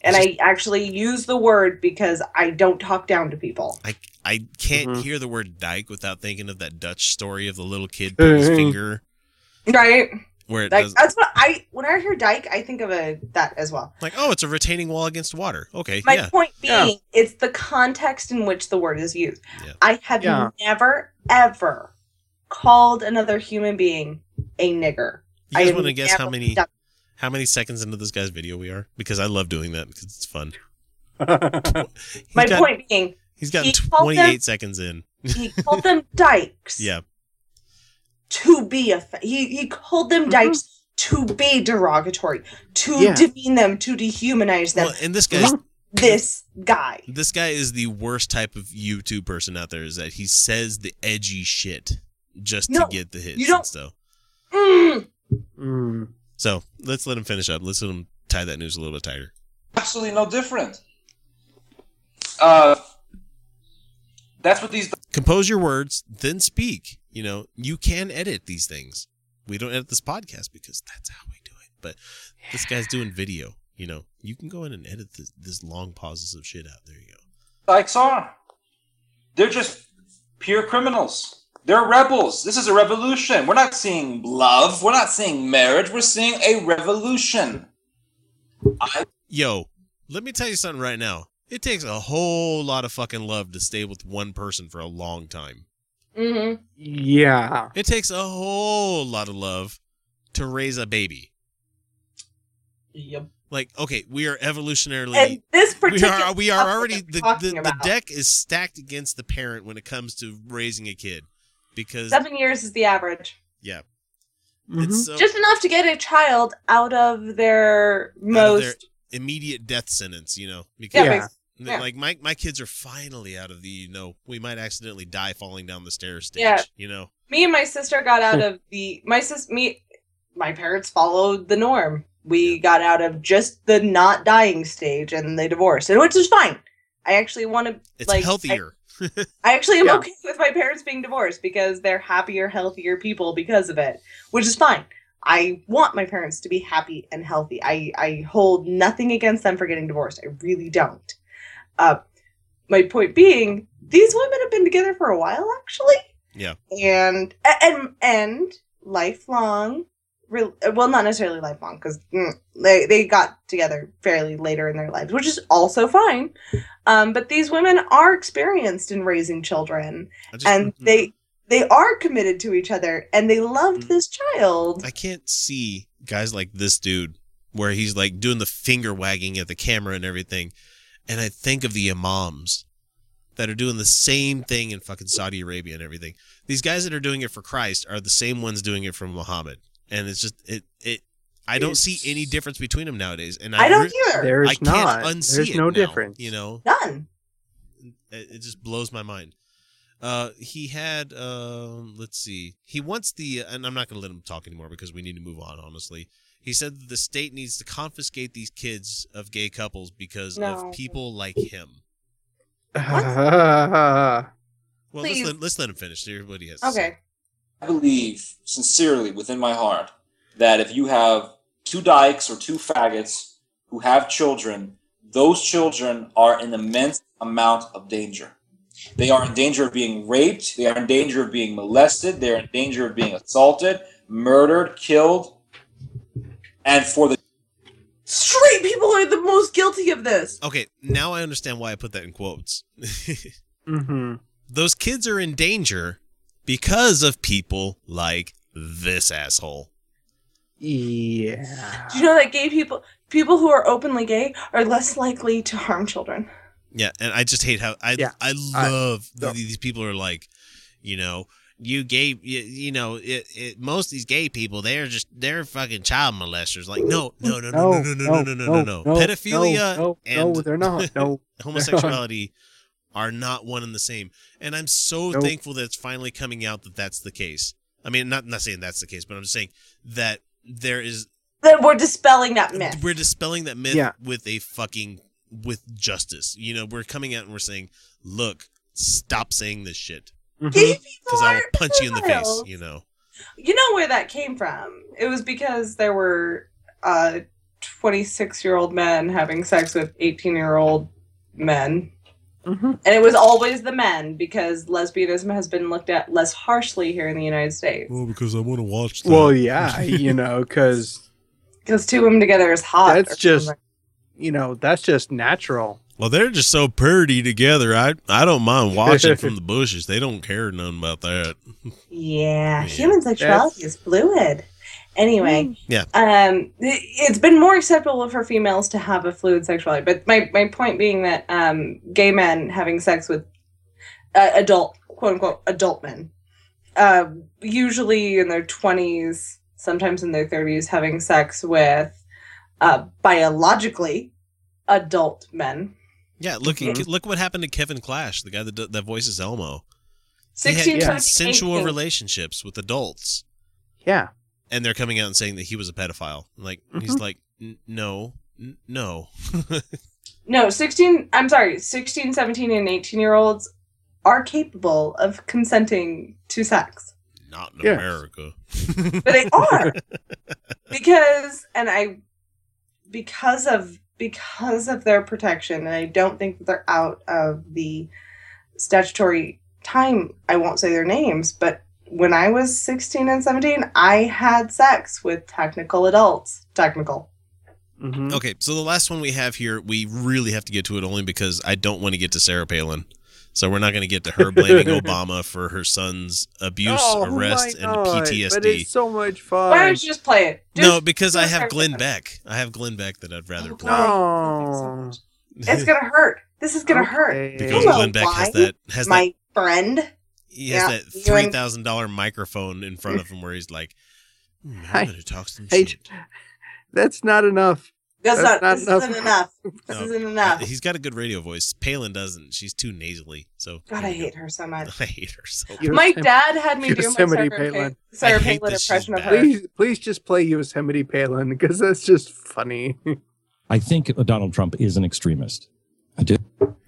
And I actually use the word because I don't talk down to people. I I can't Mhm. hear the word dyke without thinking of that Dutch story of the little kid putting his Mhm. finger Right? Where it Like does that's what I when I hear dyke, I think of a that as well. like oh it's a retaining wall against water. Okay, My yeah. point being, Yeah. it's the context in which the word is used. Yeah. I have Yeah. never, ever called another human being a nigger. You guys want to guess how many done- how many seconds into this guy's video we are? Because I love doing that because it's fun. My got- point being, He's gotten he called them- 28 seconds in. he called them dykes Yeah. To be a. He he called them dykes to be derogatory, to Mm-hmm. Yeah. demean them, to dehumanize them. Well, and this guy's this guy. this guy is the worst type of YouTube person out there. Is that he says the edgy shit just No, to get the hits you don't- and stuff. Mm. Mm. So let's let him finish up. Let's let him tie that news a little bit tighter. absolutely no different. Uh, that's what these Compose your words, then speak. You know, you can edit these things. We don't edit this podcast because that's how we do it. But this guy's doing video. You know, you can go in and edit this, this long pauses of shit out. There you go. dykes are. They're just pure criminals. They're rebels. This is a revolution. We're not seeing love. We're not seeing marriage. We're seeing a revolution. I Yo, let me tell you something right now. It takes a whole lot of fucking love to stay with one person for a long time. hmm Yeah. It takes a whole lot of love to raise a baby. Yep. Like, okay, we are evolutionarily And this we particular are we are already the, the, the deck is stacked against the parent when it comes to raising a kid because Seven years is the average. yeah Mhm. it's so Just enough to get a child out of their out of most. their immediate death sentence you know because yeah, Yeah. like my my kids are finally out of the you know we might accidentally die falling down the stairs stage Yeah. you know? Me and my sister got out of the my sis me my parents followed the norm. We got out of just the not dying stage and they divorced and which is fine. I actually want to it's like healthier. I actually am Yeah. okay with my parents being divorced because they're happier healthier people because of it which is fine. I want my parents to be happy and healthy. I i hold nothing against them for getting divorced. I really don't uh my point being these women have been together for a while actually. Yeah. And and and lifelong re- well not necessarily lifelong because they they got together fairly later in their lives which is also fine. Um but these women are experienced in raising children just, and they they are committed to each other and they loved this child. I can't see guys like this dude where he's like doing the finger wagging at the camera and everything. And I think of the imams that are doing the same thing in fucking Saudi Arabia and everything. These guys that are doing it for Christ are the same ones doing it for Muhammad. And it's just it it I don't see any difference between them nowadays. And I, i don't re- either There's I can't unsee There's it no now, difference. You know, none it, it just blows my mind. Uh, he had, um, let's see, he wants the, and I'm not going to let him talk anymore because we need to move on. Honestly, he said that the state needs to confiscate these kids of gay couples because No. of people like him. Well, let's let, let's let him finish. Hear what he has. okay I believe sincerely within my heart that if you have two dykes or two faggots who have children, those children are in immense amount of danger. They are in danger of being raped. They are in danger of being molested. They are in danger of being assaulted, murdered, killed. And for the straight people are the most guilty of this Okay, now I understand why I put that in quotes. hmm Those kids are in danger because of people like this asshole. Yeah. do you know that gay people people who are openly gay are less likely to harm children Yeah, and I just hate how I Yeah, I I- love no. these people are like, you know, you gay, you, you know, it, it, most of these gay people they're just they're fucking child molesters. Like, no, no, no, no, no, no, no, no, no, no, no. Pedophilia no, and no, they're not. No, homosexuality are not one and the same. And I'm so Nope. thankful that it's finally coming out that that's the case. I mean, not not saying that's the case, but I'm just saying that there is that we're dispelling that myth we're dispelling that myth Yeah. with a fucking with justice. You know, we're coming out and we're saying, look, stop saying this shit Mhm. gay people because I will punch you in the face. You know. You know where that came from? It was because there were uh 26 year old men having sex with 18 year old men. Mhm. And it was always the men because lesbianism has been looked at less harshly here in the United States. Well, because I want to watch. Well, yeah, you know, because Because two women together is hot. That's just- something. you know that's just natural. Well, they're just so pretty together. I I don't mind watching from the bushes. They don't care none about that. Yeah, Yeah. human sexuality is fluid. Anyway, Yeah. um, it- it's been more acceptable for females to have a fluid sexuality. But my, my point being that um, gay men having sex with uh, adult, quote unquote, adult men, uh, usually in their 20s, sometimes in their 30s, having sex with uh, biologically adult men. Yeah, look Mhm. look what happened to Kevin Clash, the guy that that voices Elmo. He 16, had consensual 18. relationships with adults, Yeah. and they're coming out and saying that he was a pedophile. Like he's Mhm. like, "N- no, n- no. No, 16, I'm sorry, 16, 17, and 18 year olds are capable of consenting to sex. Not in Yes. America. But they are. because, and I, because of, because of their protection, and I don't think that they're out of the statutory time, I won't say their names, but when I was 16 and 17, I had sex with technical adults. Technical. hmm Okay, so the last one we have here, we really have to get to it only because I don't want to get to Sarah Palin. So we're not going to get to her blaming Obama for her son's abuse, Oh, arrest, why and not? PTSD. But it's so much fun. Why don't you just play it? Just no, because I have Glenn with. Beck. I have Glenn Beck that I'd rather Oh, play. Oh. It's gonna hurt. This is gonna hurt. Because Hello, Glenn Beck has that has that My friend. he has Yeah, that you three and- thousand dollar microphone in front of him where he's like, "Hmm, I- I'm going to talk some I- shit. That's not enough. That's, That's not, not this enough. isn't enough. This No, isn't enough. He's got a good radio voice. Palin doesn't. She's too nasally. So God, I you go. hate her so much. I hate her so. You- My Yosemite- dad had me do my Yosemite Sarah, Palin. Pa- Sarah Palin that she's impression of bad. her. Please, please just play Yosemite Palin because that's just funny. I think Donald Trump is an extremist. I do.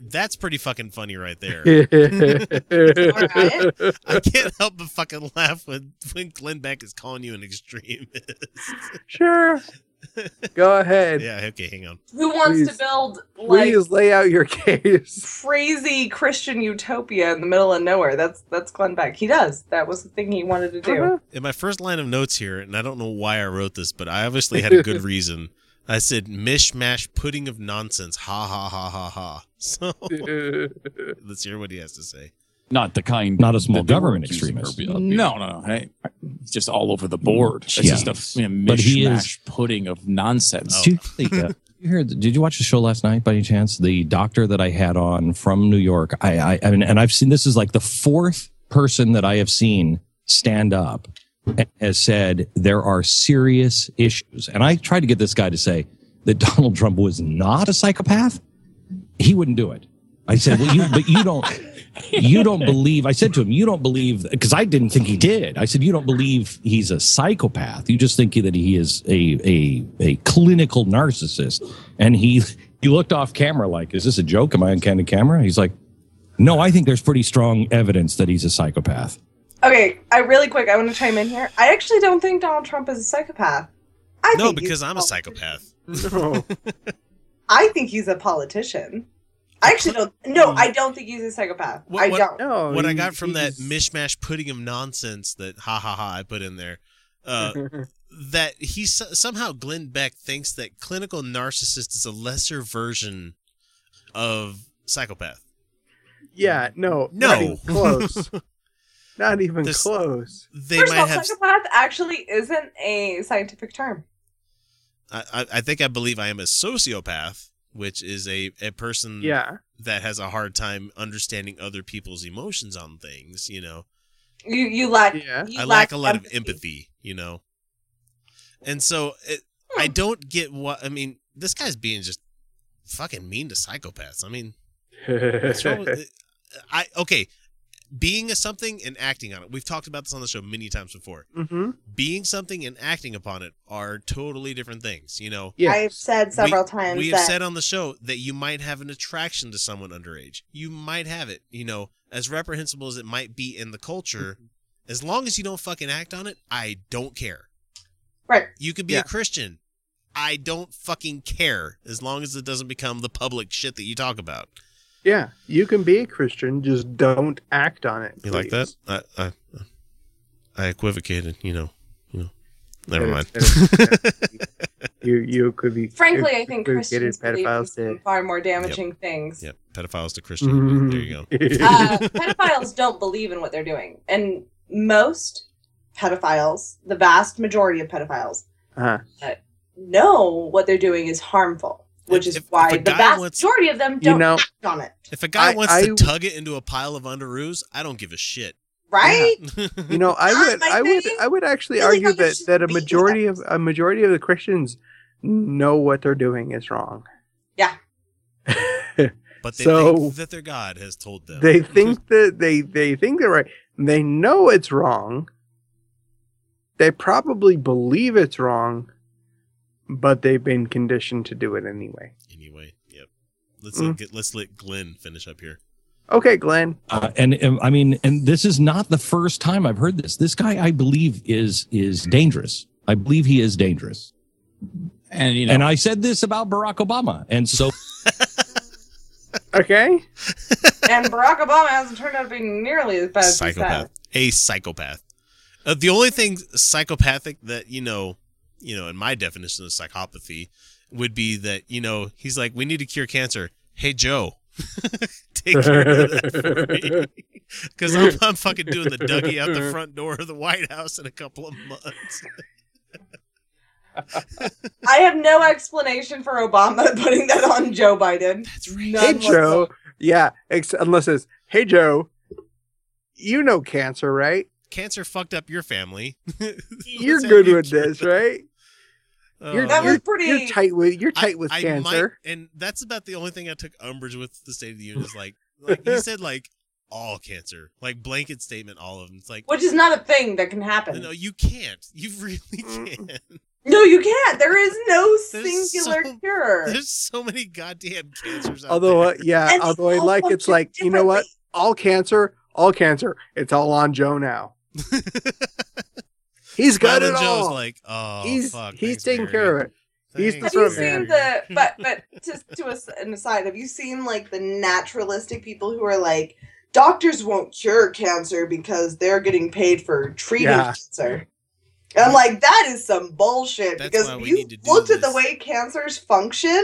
That's pretty fucking funny right there. Alright. I can't help but fucking laugh when when Glenn Beck is calling you an extremist. sure. Go ahead. yeah. Okay. Hang on. Who wants Please. to build like Please lay out your case. crazy Christian utopia in the middle of nowhere? That's that's Glenn Beck. He does. That was the thing he wanted to do. Uh-huh. In my first line of notes here, and I don't know why I wrote this, but I obviously had a good reason. I said mishmash pudding of nonsense. Ha ha ha ha ha. So let's hear what he has to say. Not the kind. Not a small that they were government accusing extremist. her. No, no, no. Hey, just all over the board. It's Yeah. just a you know, But he mishmash is- pudding of nonsense. Did you, think, uh, you hear, did you watch the show last night by any chance? The doctor that I had on from New York, I, I, I mean, and I've seen this is like the fourth person that I have seen stand up and has said there are serious issues. And I tried to get this guy to say that Donald Trump was not a psychopath. He wouldn't do it. I said, well, you, but you don't, you don't believe, I said to him, you don't believe, because I didn't think he did. I said, you don't believe he's a psychopath. You just think that he is a, a, a clinical narcissist. And he, he looked off camera like, is this a joke? Am I on candid camera? He's like, no, I think there's pretty strong evidence that he's a psychopath. Okay, I really quick. I want to chime in here. I actually don't think Donald Trump is a psychopath. I No, think because I'm a psychopath. No. I think he's a politician. I actually don't. No, I don't think he's a psychopath. What- I what- don't. No. what I got from that mishmash pudding of nonsense that ha ha ha I put in there, uh, that he somehow Glenn Beck thinks that clinical narcissist is a lesser version of psychopath. yeah, no. No. Not even close. not even This- close. They First of might all, have. psychopath actually isn't a scientific term. I, I I think I believe I am a sociopath, which is a a person Yeah. that has a hard time understanding other people's emotions on things. You know, You you lack. Yeah. you I lack a lot empathy. of empathy. You know, and so it, hmm. I don't get what I mean. This guy's being just fucking mean to psychopaths. I mean, what's wrong with I okay, being a something and acting on it. We've talked about this on the show many times before. mm-hmm. Being something and acting upon it are totally different things. You know, Yeah. I've said several we, times we have that said on the show that you might have an attraction to someone underage. You might have it. You know, as reprehensible as it might be in the culture, as long as you don't fucking act on it, I don't care. right. You could be Yeah. a Christian. I don't fucking care as long as it doesn't become the public shit that you talk about. Yeah. You can be a Christian, just don't act on it. You like that? I, I I equivocated. You know. You know. Never mind. You you could be. Frankly, I think equivocated Christians believe in pedophiles some to- far more damaging things. yep. Pedophiles to Christian. There you go. uh, pedophiles don't believe in what they're doing, and most pedophiles, the vast majority of pedophiles, Uh-huh. know what they're doing is harmful, which If- is if- if why a the vast wants- majority of them don't know- act on it. If a guy I- wants I- to tug it into a pile of underoos, I don't give a shit. Right? You know, I would, my I would. I would actually Really argue that that a majority of a majority of the Christians know what they're doing is wrong. Yeah. But they So- think that their God has told them. they think that they they think they're right. They know it's wrong. They probably believe it's wrong, but they've been conditioned to do it anyway. anyway. Yep. Let's Mm. let, get, let's let Glenn finish up here. Okay, Glenn. Uh, and um, I mean, and this is not the first time I've heard this. This guy, I believe, is is dangerous. I believe he is dangerous. And you know, And I said this about Barack Obama, and so Okay. and Barack Obama hasn't turned out to be nearly as bad as psychopath. said. A psychopath. Uh, the only thing psychopathic that you know, you know, in my definition of psychopathy, would be that you know he's like, we need to cure cancer. Hey Joe, Take care of that for me. Because I'm, I'm fucking doing the Dougie out the front door of the White House in a couple of months. I have no explanation for Obama putting that on Joe Biden. That's right. None Hey Joe, whatsoever. yeah, ex- unless it's hey Joe, you know cancer, right? Cancer fucked up your family. You're good with this, right? You're, Oh, That was you're, pretty- you're tight with you're I- with I cancer. might- and that's about the only thing I took umbrage with the State of the Union is like, like he said, like all cancer, like blanket statement, all of them. It's like, Which is not a thing that can happen. no, you can't. You really Mm. can't. No, you can't. There is no There's singular so- cure. There's so many goddamn cancers out Although, uh, yeah, And they although I like it's like you know what, all cancer, all cancer, it's all on Joe now. He's got Smiling it Joe's all. like, oh, he's fuck, he's thanks, taking Mary. care of it. He's the Thanks, Have you front Mary. seen the but but to to us an aside? Have you seen like the naturalistic people who are like doctors won't cure cancer because they're getting paid for treating Yeah. cancer? And I'm like that is some bullshit That's because why we you need to do looked at the way cancers function.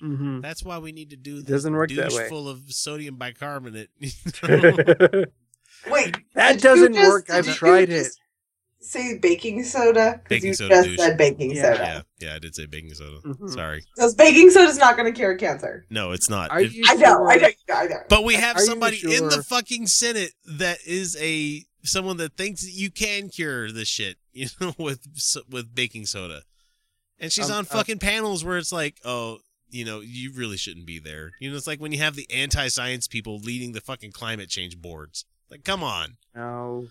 hmm That's why we need to do this Doesn't work that way. full of sodium bicarbonate. Wait, that doesn't just- work. I've you tried it. just Say baking soda because Baking you soda just douche. said baking Yeah. soda. yeah, yeah, I did say baking soda. Mhm. Sorry. Because baking soda is not going to cure cancer. No, it's not. Are It- you I know, I know, I know. But we have Are you somebody in the fucking Senate that is a someone that thinks that you can cure this shit, you know, with with baking soda. And she's Um, on uh, fucking panels where it's like, oh, you know, you really shouldn't be there. You know, it's like when you have the anti-science people leading the fucking climate change boards. Like, come on. No.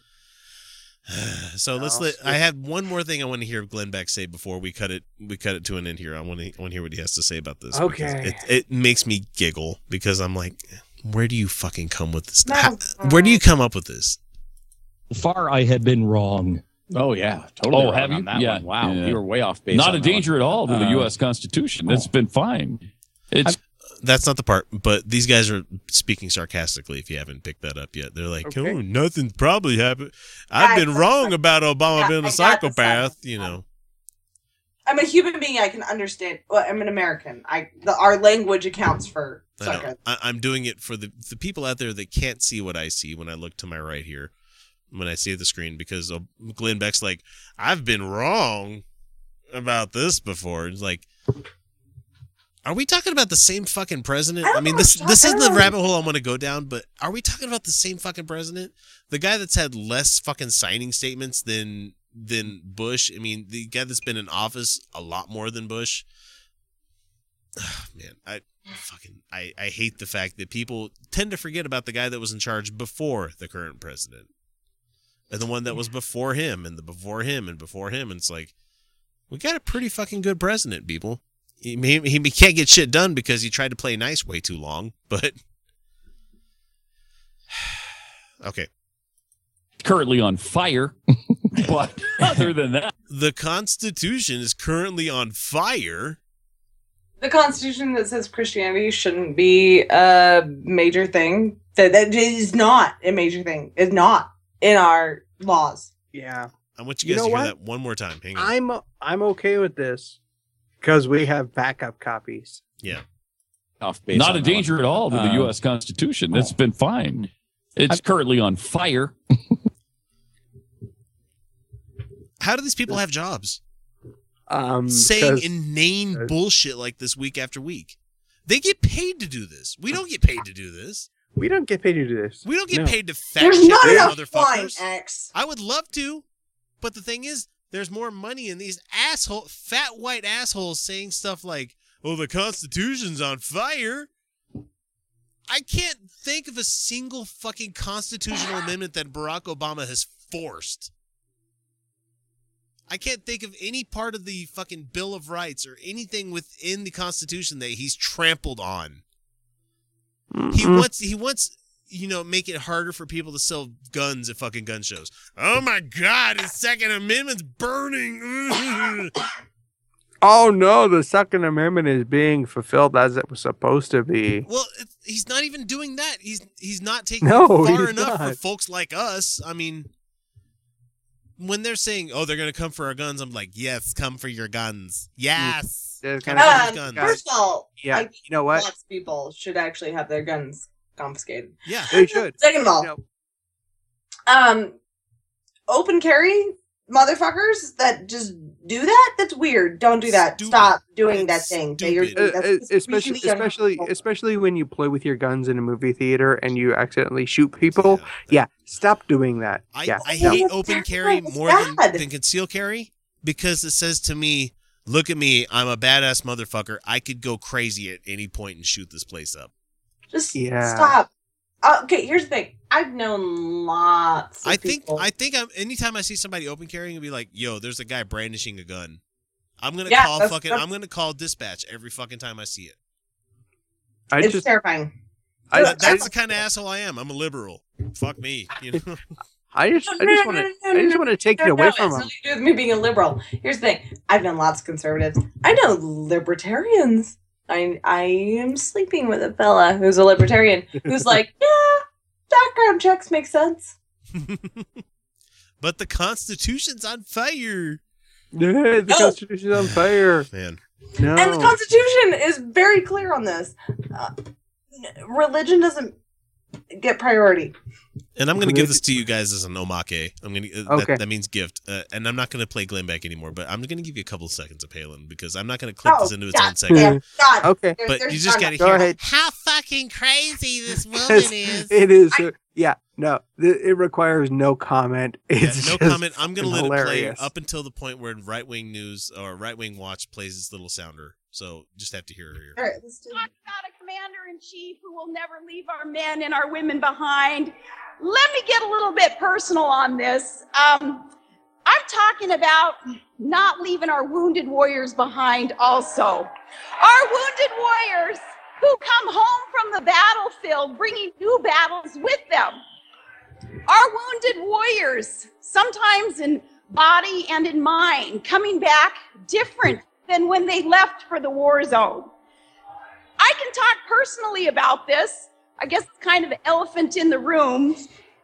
so let's let. I have one more thing I want to hear Glenn Beck say before we cut it. We cut it to an end here. I want to. I want to hear what he has to say about this. Okay. It, it makes me giggle because I'm like, where do you fucking come with this? No. How- where do you come up with this? Far I had been wrong. Oh yeah, totally. Oh, wrong have on you? that Yeah, one. Wow, yeah. you were way off base. Not on a that one. danger at all to the Uh, U.S. Constitution. It's been fine. It's That's not the part. But these guys are speaking sarcastically. If you haven't picked that up yet, they're like, Okay. oh, nothing's probably happened. I've been wrong about Obama Yeah, being a psychopath. You know. I'm a human being. I can understand. Well, I'm an American. I the, our language accounts for I I'm doing it for the the people out there that can't see what I see when I look to my right here, when I see the screen, because Glenn Beck's like, I've been wrong about this before. It's like, are we talking about the same fucking president? I I, mean, this this is the rabbit hole I want to go down. But are we talking about the same fucking president? The guy that's had less fucking signing statements than than Bush. I mean, the guy that's been in office a lot more than Bush. Ah, man, I fucking I, I hate the fact that people tend to forget about the guy that was in charge before the current president. And the one that was before him and the before him and before him. And it's like we got a pretty fucking good president, people. He, he, he can't get shit done because he tried to play nice way too long, but okay. currently on fire. but other than that, The Constitution is currently on fire. The Constitution that says Christianity shouldn't be a major thing. That that is not a major thing. It's not in our laws. Yeah. I want you You guys know to hear what? that one more time. Hang on. I'm I'm okay with this because we have backup copies. yeah. Off base. not a danger at all to the Uh, U.S. Constitution. It's been fine. It's currently on fire. How do these people have jobs? Um, saying 'cause- inane uh, bullshit like this week after week. They get paid to do this. We don't get paid to do this. we don't get paid to do this. We don't get No. paid to fact There's check not these enough flying motherfuckers. X. I would love to, but the thing is, there's more money in these asshole, fat white assholes saying stuff like, "Oh, the Constitution's on fire." I can't think of a single fucking constitutional amendment that Barack Obama has forced. I can't think of any part of the fucking Bill of Rights or anything within the Constitution that he's trampled on. He wants he wants you know make it harder for people to sell guns at fucking gun shows. Oh my god, his Second Amendment's burning. Oh no, the Second Amendment is being fulfilled as it was supposed to be. well, it's, he's not even doing that. He's he's not taking No, it far he's enough for folks like us. I mean, when they're saying, "Oh, they're gonna come for our guns," I'm like, "Yes, come for your guns. Yes, kinda- Um, guns." first of all, Yeah, I you know what? lots of people should actually have their guns confiscated. Yeah, They should. Second of all, You know, um, open carry motherfuckers that just do that. That's weird. Don't do that. Stupid. Stop doing that thing. that you're- uh, that's uh, especially especially especially when you play with your guns in a movie theater and you accidentally shoot people. Yeah, stop doing that. I, yeah, I no. hate open carry more than, than conceal carry because it says to me, "Look at me, I'm a badass motherfucker. I could go crazy at any point and shoot this place up." Just Yeah. stop. Uh, okay, here's the thing. I've known lots. Of I think people. I think I'm anytime I see somebody open carrying, and be like, "Yo, there's a guy brandishing a gun." I'm gonna Yeah, call that's- fucking. that's- I'm gonna call dispatch every fucking time I see it. I it's just terrifying. I, That- I, that's the kind of asshole I am. I'm a liberal. Fuck me. You know. I just I just want to I just want to take it away no, from it's them. nothing to do with me being a liberal. Here's the thing. I've known lots of conservatives. I know libertarians. I I am sleeping with a fella who's a libertarian who's like, yeah, background checks make sense. but the Constitution's on fire, Yeah, the No. Constitution's on fire. man. No. And the Constitution is very clear on this. Uh, religion doesn't get priority. And I'm gonna give this to you guys as an omake. I'm gonna uh, Okay. that, that means gift, uh, and I'm not gonna play Glenn Beck anymore. But I'm gonna give you a couple seconds of Palin because I'm not gonna clip Oh, this into its God own segment. damn, God. Okay. There- But there's you just gotta hear ahead. how fucking crazy this woman Yes, is. It is. uh, yeah. No. th- It requires no comment. Yeah, It's no just comment. I'm gonna let hilarious. it play up until the point where right wing news or right wing watch plays this little sounder. So just have to hear her here. All right, let's do talk about a commander in chief who will never leave our men and our women behind. Let me get a little bit personal on this. Um, I'm talking about not leaving our wounded warriors behind, also. Our wounded warriors who come home from the battlefield bringing new battles with them. Our wounded warriors, sometimes in body and in mind, coming back different than when they left for the war zone. I can talk personally about this. I guess it's kind of the elephant in the room.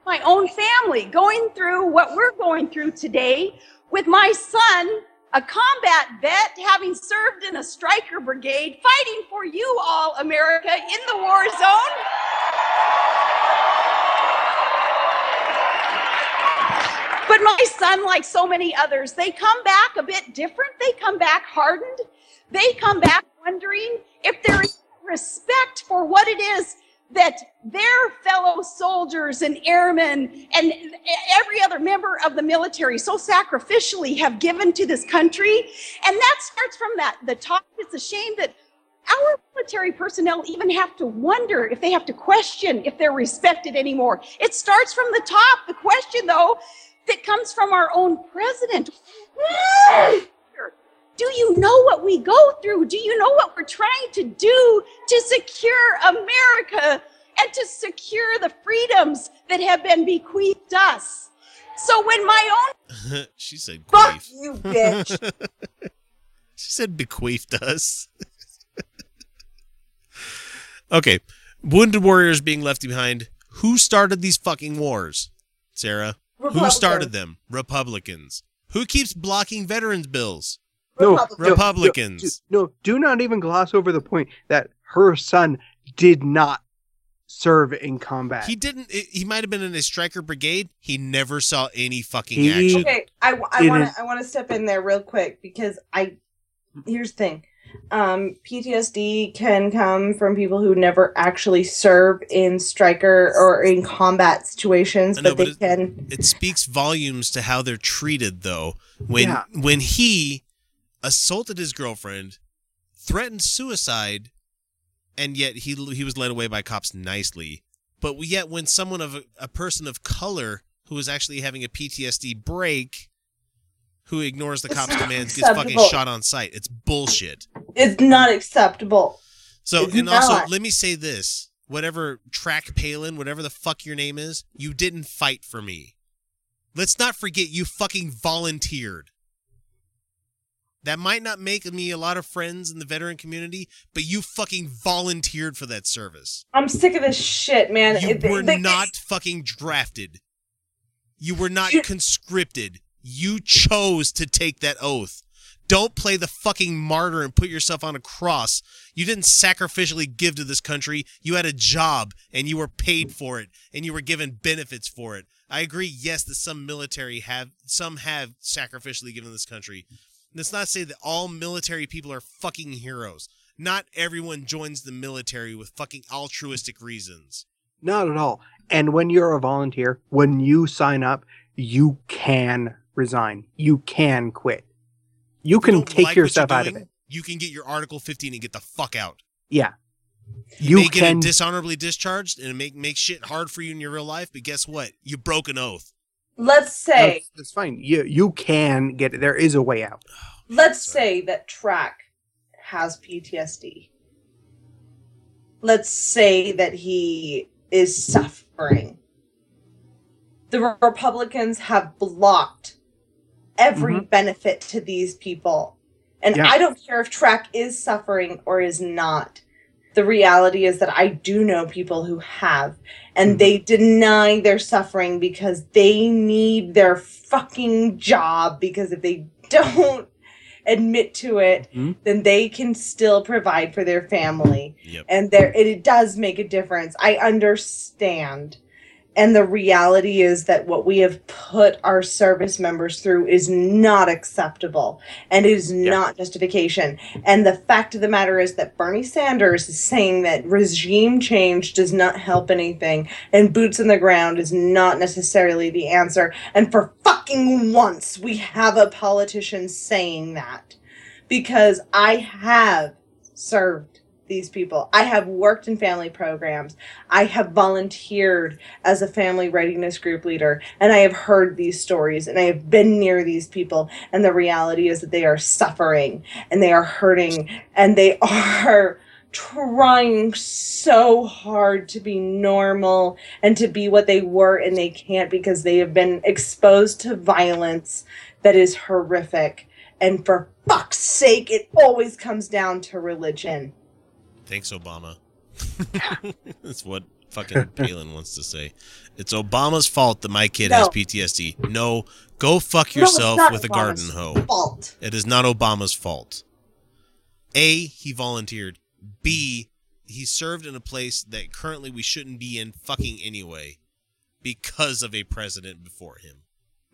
My own family going through what we're going through today with my son, a combat vet, having served in a Stryker brigade, fighting for you all, America, in the war zone. My son, like so many others, they come back a bit different. They come back hardened. They come back wondering if there is respect for what it is that their fellow soldiers and airmen and every other member of the military so sacrificially have given to this country. And that starts from that the top. It's a shame that our military personnel even have to wonder if they have to question if they're respected anymore. It starts from the top. The question, though, that comes from our own president. Do you know what we go through? Do you know what we're trying to do to secure America and to secure the freedoms that have been bequeathed us? So when my own she said Fuck queef. you, bitch. She said bequeathed us. okay. Wounded warriors being left behind. Who started these fucking wars? Sarah? Who started them? Republicans. Who keeps blocking veterans bills? No, Republicans. no, Republicans. No, no, do not even gloss over the point that her son did not serve in combat. He didn't. He might have been in a Stryker brigade. He never saw any fucking He- action. Okay, I, I want to I want to step in there real quick because I here's the thing. Um, PTSD can come from people who never actually serve in Stryker or in combat situations, know, but but they it- can. It speaks volumes to how they're treated, though. When Yeah. when he assaulted his girlfriend, threatened suicide, and yet he he was led away by cops nicely. But yet, when someone of a, a person of color who is actually having a PTSD break, who ignores the cops' not commands, gets fucking shot on sight. It's bullshit. It's not acceptable. So, It's and also, let me say this: whatever Track Palin, whatever the fuck your name is, you didn't fight for me. Let's not forget you fucking volunteered. That might not make me a lot of friends in the veteran community, but you fucking volunteered for that service. I'm sick of this shit, man. You It- were they- not fucking drafted. You were not conscripted. You chose to take that oath. Don't play the fucking martyr and put yourself on a cross. You didn't sacrificially give to this country. You had a job and you were paid for it and you were given benefits for it. I agree, yes, that some military have some have sacrificially given this country. Let's not say that all military people are fucking heroes. Not everyone joins the military with fucking altruistic reasons. Not at all. And when you're a volunteer, when you sign up, you can resign. You can quit. You can don't take like yourself you're out of it. You can get your Article 15 and get the fuck out. Yeah. You, You may can get dishonorably discharged and make make shit hard for you in your real life, but guess what? You broke an oath. Let's say That's, that's fine. You you can get it. There is a way out. let's say that Track has PTSD. Let's say that he is suffering. The Republicans have blocked every mm-hmm. benefit to these people. And Yeah. I don't care if Track is suffering or is not. The reality is that I do know people who have, and mm-hmm. they deny their suffering because they need their fucking job. Because if they don't admit to it, mm-hmm. then they can still provide for their family. And there it, it does make a difference. I understand. And the reality is that what we have put our service members through is not acceptable and is not justification. And the fact of the matter is that Bernie Sanders is saying that regime change does not help anything and boots on the ground is not necessarily the answer. And for fucking once, we have a politician saying that because I have served these people. I have worked in family programs. I have volunteered as a family readiness group leader, and I have heard these stories and I have been near these people. And the reality is that they are suffering and they are hurting and they are trying so hard to be normal and to be what they were, and they can't because they have been exposed to violence that is horrific. And for fuck's sake, it always comes down to religion. Thanks, Obama. That's what fucking Palin wants to say. It's Obama's fault that my kid has PTSD. No, go fuck yourself not with a garden hoe. fault. It is not Obama's fault. A, he volunteered. B, he served in a place that currently we shouldn't be in fucking anyway because of a president before him.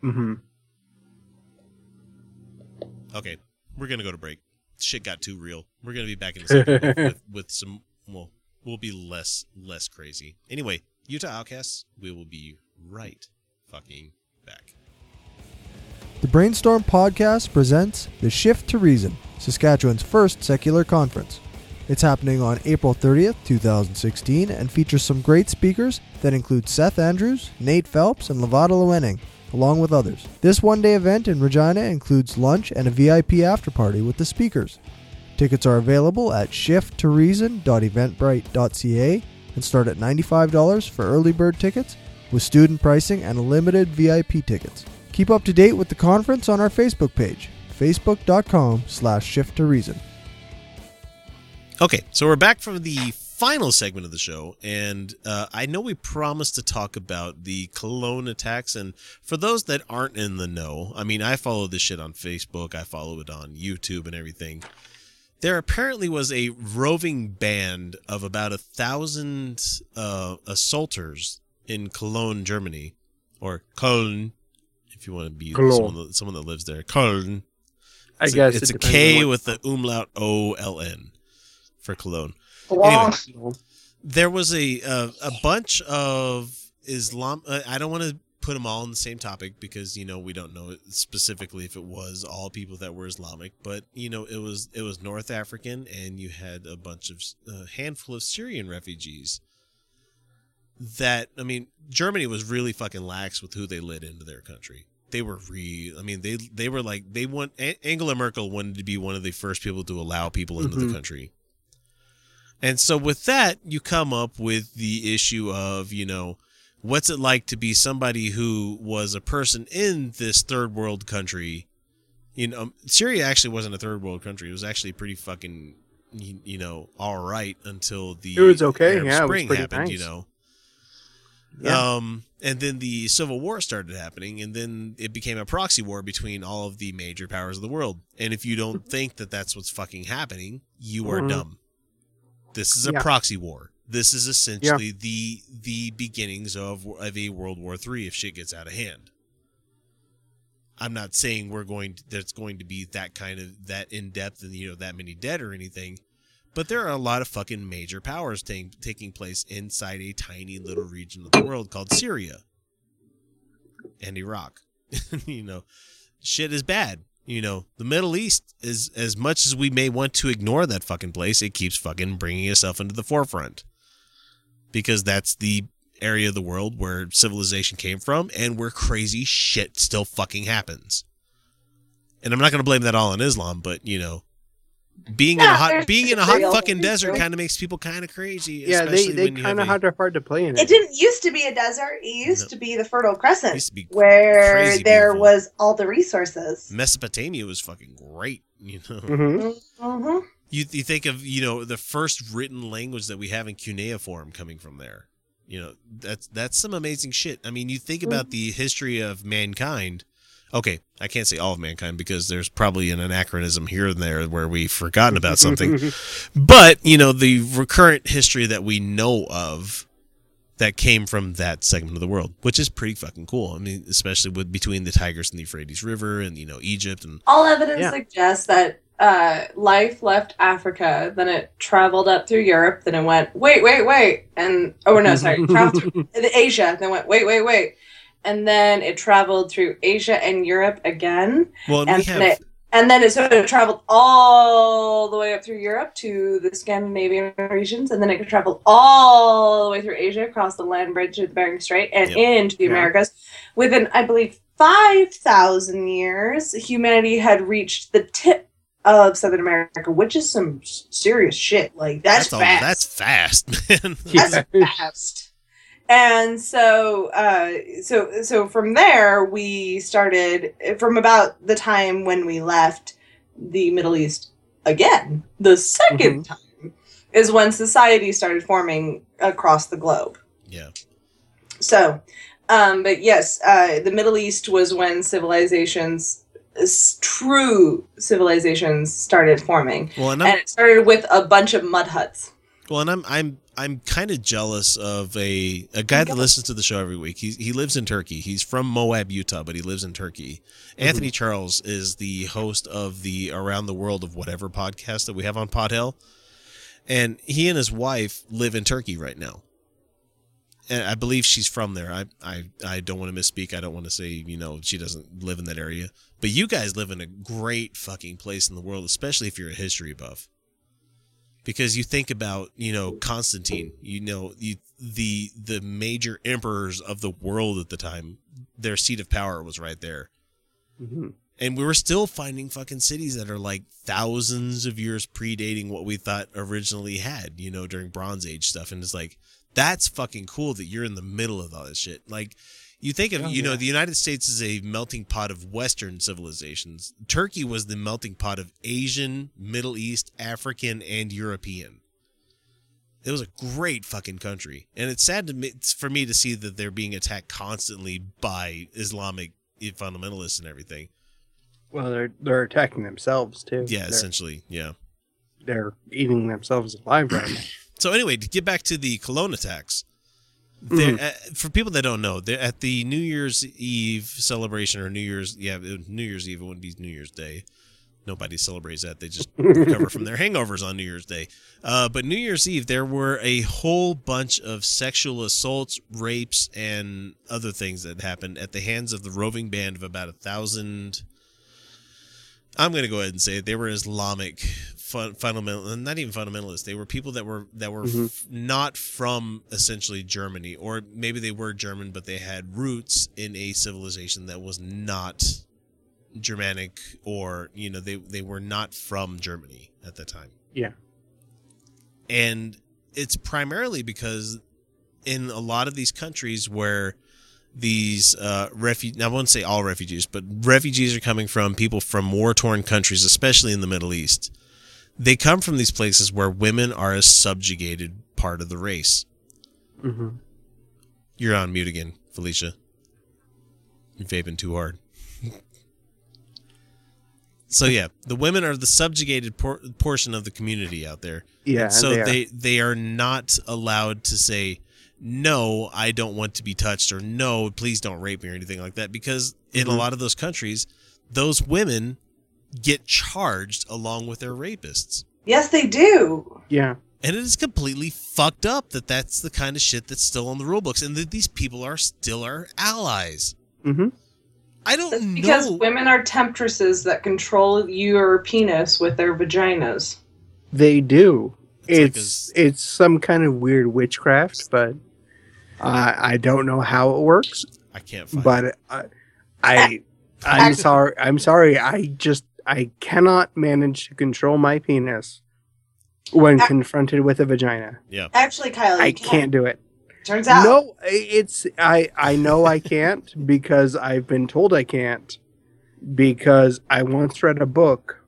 Mm-hmm. Okay, we're gonna go to break. Shit got too real. We're gonna be back in a second with, with, with some. Well, we'll be less less crazy. Anyway, Utah Outcasts. We will be right fucking back. The Brainstorm Podcast presents The Shift to Reason, Saskatchewan's first secular conference. It's happening on April 30th, 2016, and features some great speakers that include Seth Andrews, Nate Phelps, and Lavada Lewenning, along with others. This one day event in Regina includes lunch and a VIP after party with the speakers. Tickets are available at shifttoreason.eventbrite.ca and start at $95 for early bird tickets, with student pricing and limited VIP tickets. Keep up to date with the conference on our Facebook page, facebook.com slash shift to reason. Okay, so we're back for the final segment of the show, and uh, I know we promised to talk about the Cologne attacks. And for those that aren't in the know, I mean, I follow this shit on Facebook, I follow it on YouTube and everything. There apparently was a roving band of about a thousand uh, assaulters in Cologne, Germany, or Köln, if you want to be someone that, someone that lives there. Köln. I It's a- guess it's it a K with the umlaut O L N for Cologne. Anyway, there was a uh, a bunch of Islam. Uh, I don't want to put them all in the same topic because you know we don't know specifically if it was all people that were Islamic, but you know it was it was North African, and you had a bunch of a handful of Syrian refugees. That I mean, Germany was really fucking lax with who they let into their country. They were re. I mean, they they were like they want Angela Merkel wanted to be one of the first people to allow people into Mhm. the country. And so with that, you come up with the issue of, you know, what's it like to be somebody who was a person in this third world country? You know, Syria actually wasn't a third world country. It was actually pretty fucking, you, you know, all right until the It was okay, Arab yeah, it was Spring happened. You know, Yeah. Um, and then the Civil War started happening, and then it became a proxy war between all of the major powers of the world. And if you don't think that that's what's fucking happening, you are Mhm. dumb. This is a Yeah. proxy war. This is essentially the the beginnings of of a World War Three if shit gets out of hand. I'm not saying we're going to, there's going to be that kind of that in depth and you know that many dead or anything, but there are a lot of fucking major powers taking taking place inside a tiny little region of the world called Syria and Iraq. you know, shit is bad. You know, the Middle East is as much as we may want to ignore that fucking place, it keeps fucking bringing itself into the forefront because that's the area of the world where civilization came from and where crazy shit still fucking happens. And I'm not going to blame that all on Islam, but you know, being in a hot being in a hot real. fucking desert kind of makes people kind of crazy. Yeah, they, especially they when kind of have a- had a hard to play in It it. didn't used to be a desert. It used No. to be the Fertile Crescent, used to be where there beautiful. was all the resources. Mesopotamia was fucking great. You know, Mm-hmm. hmm you you think of you know the first written language that we have in cuneiform coming from there. You know, that's that's some amazing shit. I mean, you think about the history of mankind. Okay, I can't say all of mankind because there's probably an anachronism here and there where we've forgotten about something. but you know, the recurrent history that we know of that came from that segment of the world, which is pretty fucking cool. I mean, especially with between the Tigris and the Euphrates River, and you know Egypt and All evidence Yeah. suggests that uh, life left Africa, then it traveled up through Europe, then it went, wait, wait, wait. And, oh, no, sorry, traveled through Asia, then went, wait, wait, wait. And then it traveled through Asia and Europe again. well, and And, we then have it, and then it sort of traveled all the way up through Europe to the Scandinavian regions, and then it could travel all the way through Asia, across the land bridge to the Bering Strait, and Yep. into the Yeah. Americas. Within, I believe, 5,000 years, humanity had reached the tip of Southern America, which is some serious shit. Like, that's, all- fast. that's fast, man. That's fast. And so, uh, so, so from there, we started from about the time when we left the Middle East again. The 2nd time is when society started forming across the globe. yeah. So, um, but yes, uh, the Middle East was when civilizations, true civilizations, started forming, Well, and and it started with a bunch of mud huts. Well, and I'm I'm I'm kind of jealous of a a guy that listens to the show every week. He he lives in Turkey. He's from Moab, Utah, but he lives in Turkey. Anthony Charles is the host of the Around the World of Whatever podcast that we have on Pod Hell, and he and his wife live in Turkey right now. And I believe she's from there. I I I don't want to misspeak. I don't want to say you know she doesn't live in that area. But you guys live in a great fucking place in the world, especially if you're a history buff. Because you think about you know Constantine, you know you, the the major emperors of the world at the time, their seat of power was right there, Mhm. and we were still finding fucking cities that are like thousands of years predating what we thought originally had, you know, during Bronze Age stuff, and it's like that's fucking cool that you're in the middle of all this shit, like. You think of, Oh, you know, the United States is a melting pot of Western civilizations. Turkey was the melting pot of Asian, Middle East, African, and European. It was a great fucking country, and it's sad to me, it's for me to see that they're being attacked constantly by Islamic eh, fundamentalists and everything. Well, they're they're attacking themselves too. Yeah, they're, essentially, yeah. they're eating themselves alive right now. So anyway, to get back to the Cologne attacks, there, Mhm. uh, for people that don't know, at the New Year's Eve celebration or New Year's, yeah, New Year's Eve. It wouldn't be New Year's Day. Nobody celebrates that. They just recover from their hangovers on New Year's Day. Uh, but New Year's Eve, there were a whole bunch of sexual assaults, rapes, and other things that happened at the hands of the roving band of about a thousand. I'm going to go ahead and say it. They were Islamic fun, fundamental, not even fundamentalists. They were people that were that were Mhm. f- not from essentially Germany, or maybe they were German, but they had roots in a civilization that was not Germanic, or you know, they they were not from Germany at the time Yeah. and it's primarily because in a lot of these countries where these uh, refugees, I won't say all refugees, but refugees are coming from people from war torn countries, especially in the Middle East. They come from these places where women are a subjugated part of the race. Mm-hmm. You're on mute again, Felicia. You're vaping too hard. so yeah, the women are the subjugated por- portion of the community out there. Yeah, so they are. they they are not allowed to say no, I don't want to be touched or no, please don't rape me or anything like that because in a Mhm. lot of those countries, those women get charged along with their rapists. Yes, they do. Yeah. And it is completely fucked up that that's the kind of shit that's still on the rule books and that these people are still our allies. Mm-hmm. I don't Because know. women are temptresses that control your penis with their vaginas. They do. It's It's it's, some kind of weird witchcraft, but I I don't know how it works. I can't find But I, I I'm sorry. I'm sorry. I just I cannot manage to control my penis when confronted with a vagina. Yeah. Actually, Kyle, I can. can't do it. Turns out. No, it's I I know I can't because I've been told I can't because I once read a book.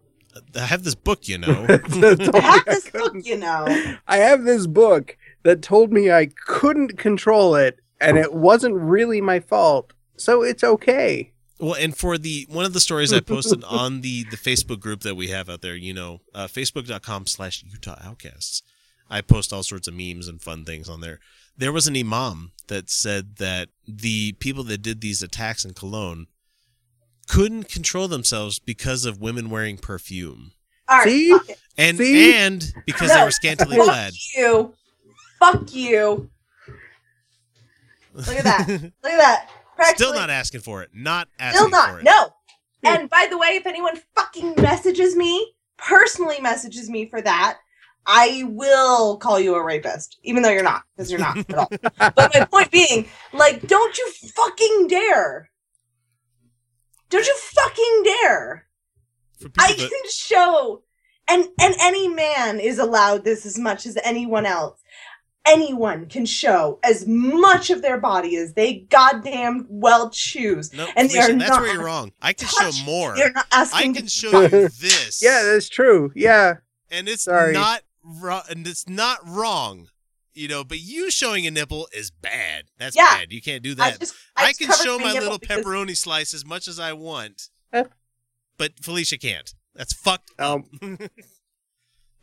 I have this book, you know. I have me this book, you know. I have this book that told me I couldn't control it and it wasn't really my fault. So it's okay. Well, and for the one of the stories I posted on the the Facebook group that we have out there, you know, uh, facebook.com slash Utah Outcasts. I post all sorts of memes and fun things on there. There was an imam that said that the people that did these attacks in Cologne couldn't control themselves because of women wearing perfume. All right. See? And See? and because they were scantily clad. you. Fuck you. Look at that. Look at that. Practically, Still not asking for it. Not asking Still not. for it. No. Hmm. And by the way, if anyone fucking messages me, personally messages me for that, I will call you a rapist, even though you're not, because you're not at all. But my point being, like, don't you fucking dare. Don't you fucking dare. For people I that- can show and and any man is allowed this as much as anyone else. Anyone can show as much of their body as they goddamn well choose. No, and they Felicia, are that's not where you're wrong. I can touch- show more. They're not asking I can show you this. Yeah, that's true. Yeah. and it's Sorry. not wrong. And it's not wrong. You know, but you showing a nipple is bad. That's Yeah. bad. You can't do I that. just- I, I just can show my my little because- pepperoni slice as much as I want, but Felicia can't. That's fucked. Um,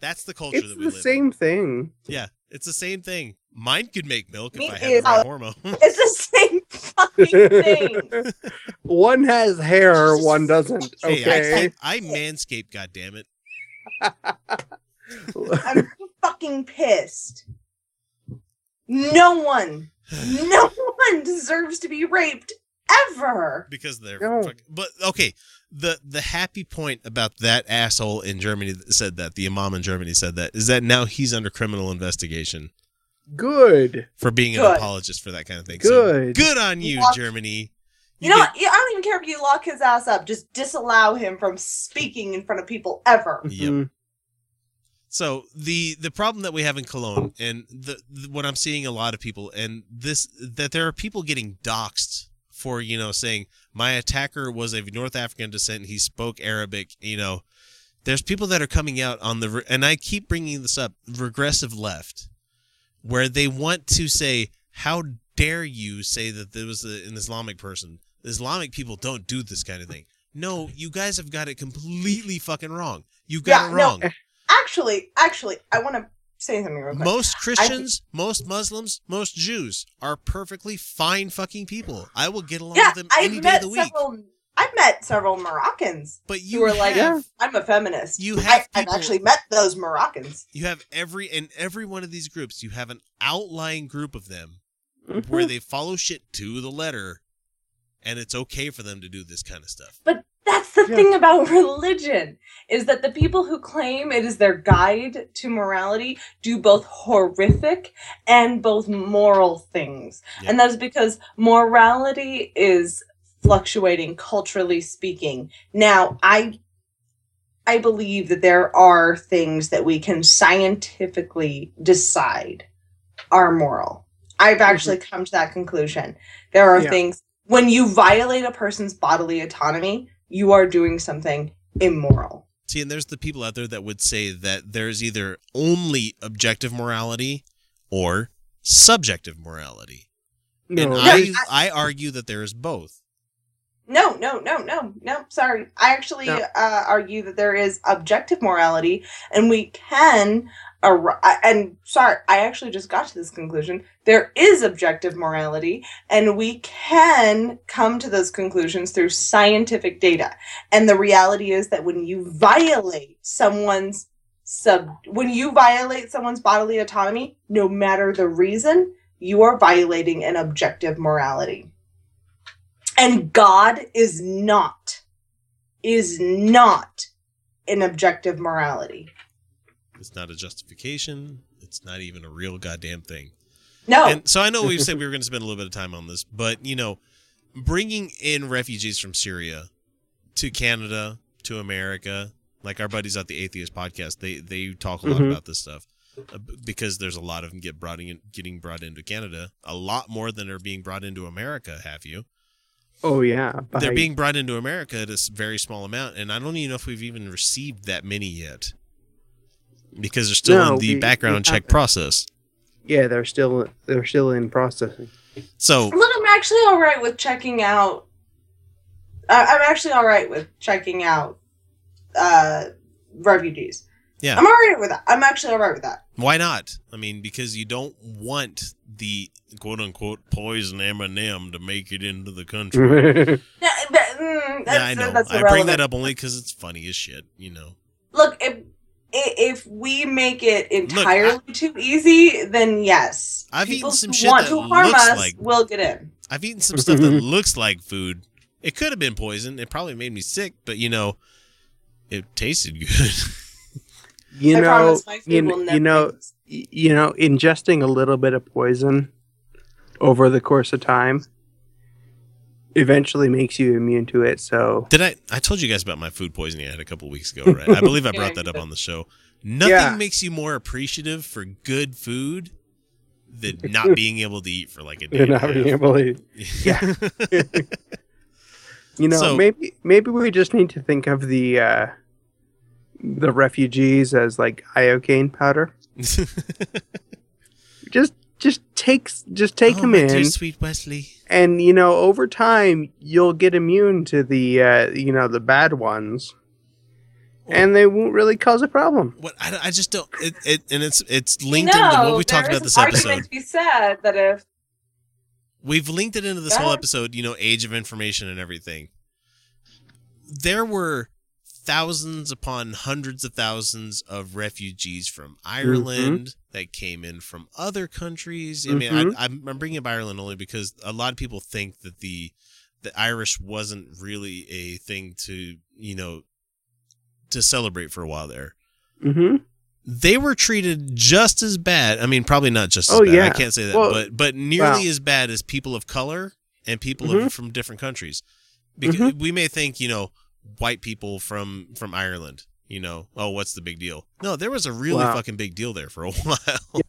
That's the culture it's that we the live. in. same thing. Yeah, it's the same thing. Mine could make milk Me if I had the right hormone. It's the same fucking thing. one has hair, one doesn't. Hey, Okay. I, I manscape. God damn it! I'm fucking pissed. No one, no one deserves to be raped ever. because they're No. fuck- but okay the the happy point about that asshole in germany that said that the imam in germany said that is that now he's under criminal investigation Good. for being an apologist for that kind of thing Good. so good on you Lock- germany You know what? I don't even care if you lock his ass up. Just disallow him from speaking in front of people ever. Yep. Mhm. So the the problem that we have in Cologne, and the, the what I'm seeing a lot of people, and this that there are people getting doxxed for you know saying my attacker was of North African descent, he spoke Arabic. You know, there's people that are coming out on the re- and I keep bringing this up regressive left, where they want to say how dare you say that there was a, an Islamic person? Islamic people don't do this kind of thing. No, you guys have got it completely fucking wrong. You got Yeah, it no, wrong. Actually, actually, I want to say something real quick. Most Christians, most Muslims, most Jews are perfectly fine fucking people. I will get along yeah, with them any I've day of met the week. several. I've met several Moroccans But you were like, have "I'm a feminist." You I, have I've actually met those Moroccans. you have every in every one of these groups, you have an outlying group of them Mhm. where they follow shit to the letter, and it's okay for them to do this kind of stuff. But that's the Yeah. thing about religion is that the people who claim it is their guide to morality do both horrific and both moral things. Yeah. And that is because morality is fluctuating culturally speaking. Now, I I believe that there are things that we can scientifically decide are moral. I've mm-hmm. actually come to that conclusion. There are Yeah. things when you violate a person's bodily autonomy, you are doing something immoral. See, and there's the people out there that would say that there's either only objective morality or subjective morality. No, and there's- I, I argue that there is both. No, no, no, no, no. Sorry. I actually No. uh, argue that there is objective morality, and we can. Ar- and sorry, I actually just got to this conclusion. There is objective morality, and we can come to those conclusions through scientific data. And the reality is that when you violate someone's sub, when you violate someone's bodily autonomy, no matter the reason, you are violating an objective morality. And God is not, is not an objective morality. It's not a justification. It's not even a real goddamn thing. No. And so I know we've said we were going to spend a little bit of time on this, but you know, bringing in refugees from Syria to Canada to America, like our buddies at the Atheist Podcast, they they talk a lot Mhm. about this stuff uh, because there's a lot of them get brought in, getting brought into Canada, a lot more than are being brought into America. Have you? Oh yeah, They're being brought into America at a very small amount, and I don't even know if we've even received that many yet, because they're still No, in the we- background we check process. yeah, they're still they're still in processing. So Look, I'm actually all right with checking out. I I'm actually all right with checking out uh, refugees. yeah, I'm all right with that. I'm actually all right with that. Why not? I mean, because you don't want the quote unquote poison M&M to make it into the country. Yeah, but, mm, that's, yeah, I know. That's I bring that up only because it's funny as shit. You know. Look, if i- if we make it entirely too easy, then yes, I've people eaten some who shit want that to harm looks us like- will get in. I've eaten some stuff that looks like food. It could have been poison. It probably made me sick, but you know, it tasted good. You I know, my food you, will you know, you know, ingesting a little bit of poison over the course of time eventually makes you immune to it. So Did I? I told you guys about my food poisoning I had a couple weeks ago, right? I believe I brought that up on the show. Nothing Yeah. makes you more appreciative for good food than not being able to eat for like a day. you're not being able to. Yeah. You know, So- maybe maybe we just need to think of the uh, the refugees as like iocane powder. Just just take just take oh, them in, dear sweet Westley. and you know over time you'll get immune to the uh, you know the bad ones, and they won't really cause a problem. What I, I just don't. It, it and it's it's linked no, into what we talked about is this an argument episode. to be said that if We've linked it into this whole episode. You know, age of information and everything. There were thousands upon hundreds of thousands of refugees from Ireland that came in from other countries. I mean, Mhm. I, I'm, I'm bringing up Ireland only because a lot of people think that the the Irish wasn't really a thing to you know to celebrate for a while there. Mm-hmm. They were treated just as bad. I mean, probably not just as Oh, bad. I can't say that, Well, but but nearly wow. as bad as people of color and people Mhm. of, from different countries. Because Mhm. we may think, you know, white people from from Ireland, you know, oh, what's the big deal? No, there was a really Wow. fucking big deal there for a while.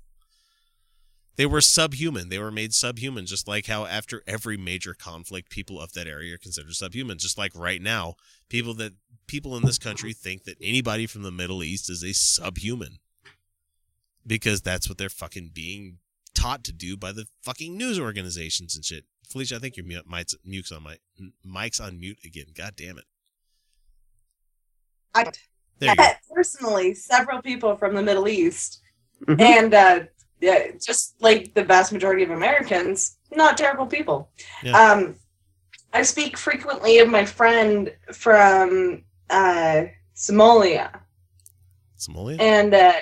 They were subhuman. They were made subhuman, just like how after every major conflict, people of that area are considered subhuman. Just like right now, people that people in this country think that anybody from the Middle East is a subhuman because that's what they're fucking being taught to do by the fucking news organizations and shit. Felicia, I think your mute, mic's, on my mic's on mute again. God damn it! I There you go. Met personally several people from the Middle East, Mhm. and uh, yeah, just like the vast majority of Americans, not terrible people. Yeah. Um, I speak frequently of my friend from uh, Somalia, Somalia. and uh,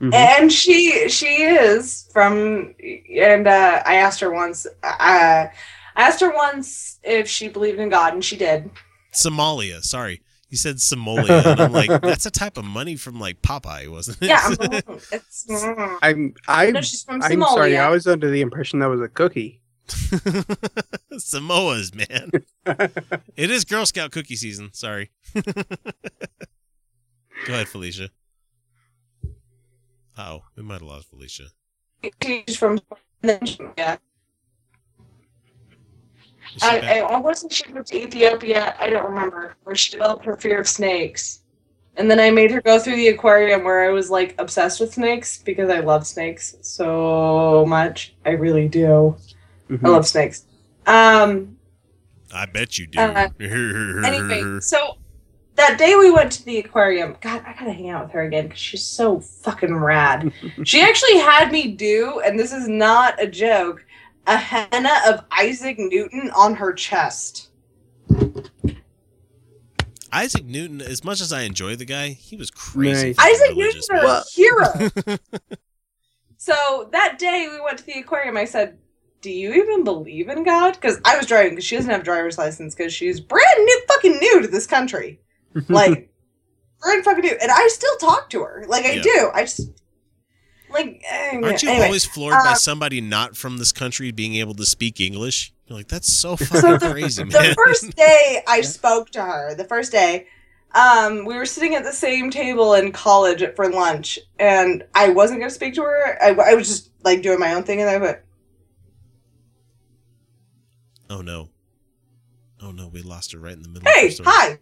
Mhm. and she she is from and uh, I asked her once. Uh, I asked her once if she believed in God, and she did. Somalia. Sorry, you said Somalia, and I'm like, that's a type of money from like Popeye, wasn't it? Yeah, mm, it's. mm. I'm I No, she's from I'm sorry. I was under the impression that was a cookie. Samoa's man. it is Girl Scout cookie season. Sorry. Go ahead, Felicia. Oh, we might have lost Felicia. She's from yeah. Is she I. I, I wasn't she moved to Ethiopia. I don't remember where she developed her fear of snakes, and then I made her go through the aquarium where I was like obsessed with snakes because I love snakes so much. I really do. Mm-hmm. I love snakes. Um. I bet you do. Uh, anyway, so that day we went to the aquarium. God, I gotta hang out with her again because she's so fucking rad. she actually had me do, and this is not a joke, a henna of Isaac Newton on her chest. Isaac Newton, as much as I enjoy the guy, he was crazy. Nice. Isaac religious, Newton's a man. hero. so that day we went to the aquarium. I said, "Do you even believe in God?" Because I was driving because she doesn't have a driver's license because she's brand new, fucking new to this country, like brand fucking new. And I still talk to her, like I Yeah. do. I just like. Aren't you anyway, always floored by uh, somebody not from this country being able to speak English? You're like, that's so So fucking the, crazy, man. the first day I spoke to her, the first day, um, we were sitting at the same table in college for lunch, and I wasn't going to speak to her. I, I was just like doing my own thing, and I went, oh no. Oh no, we lost her right in the middle "Hey, hi,"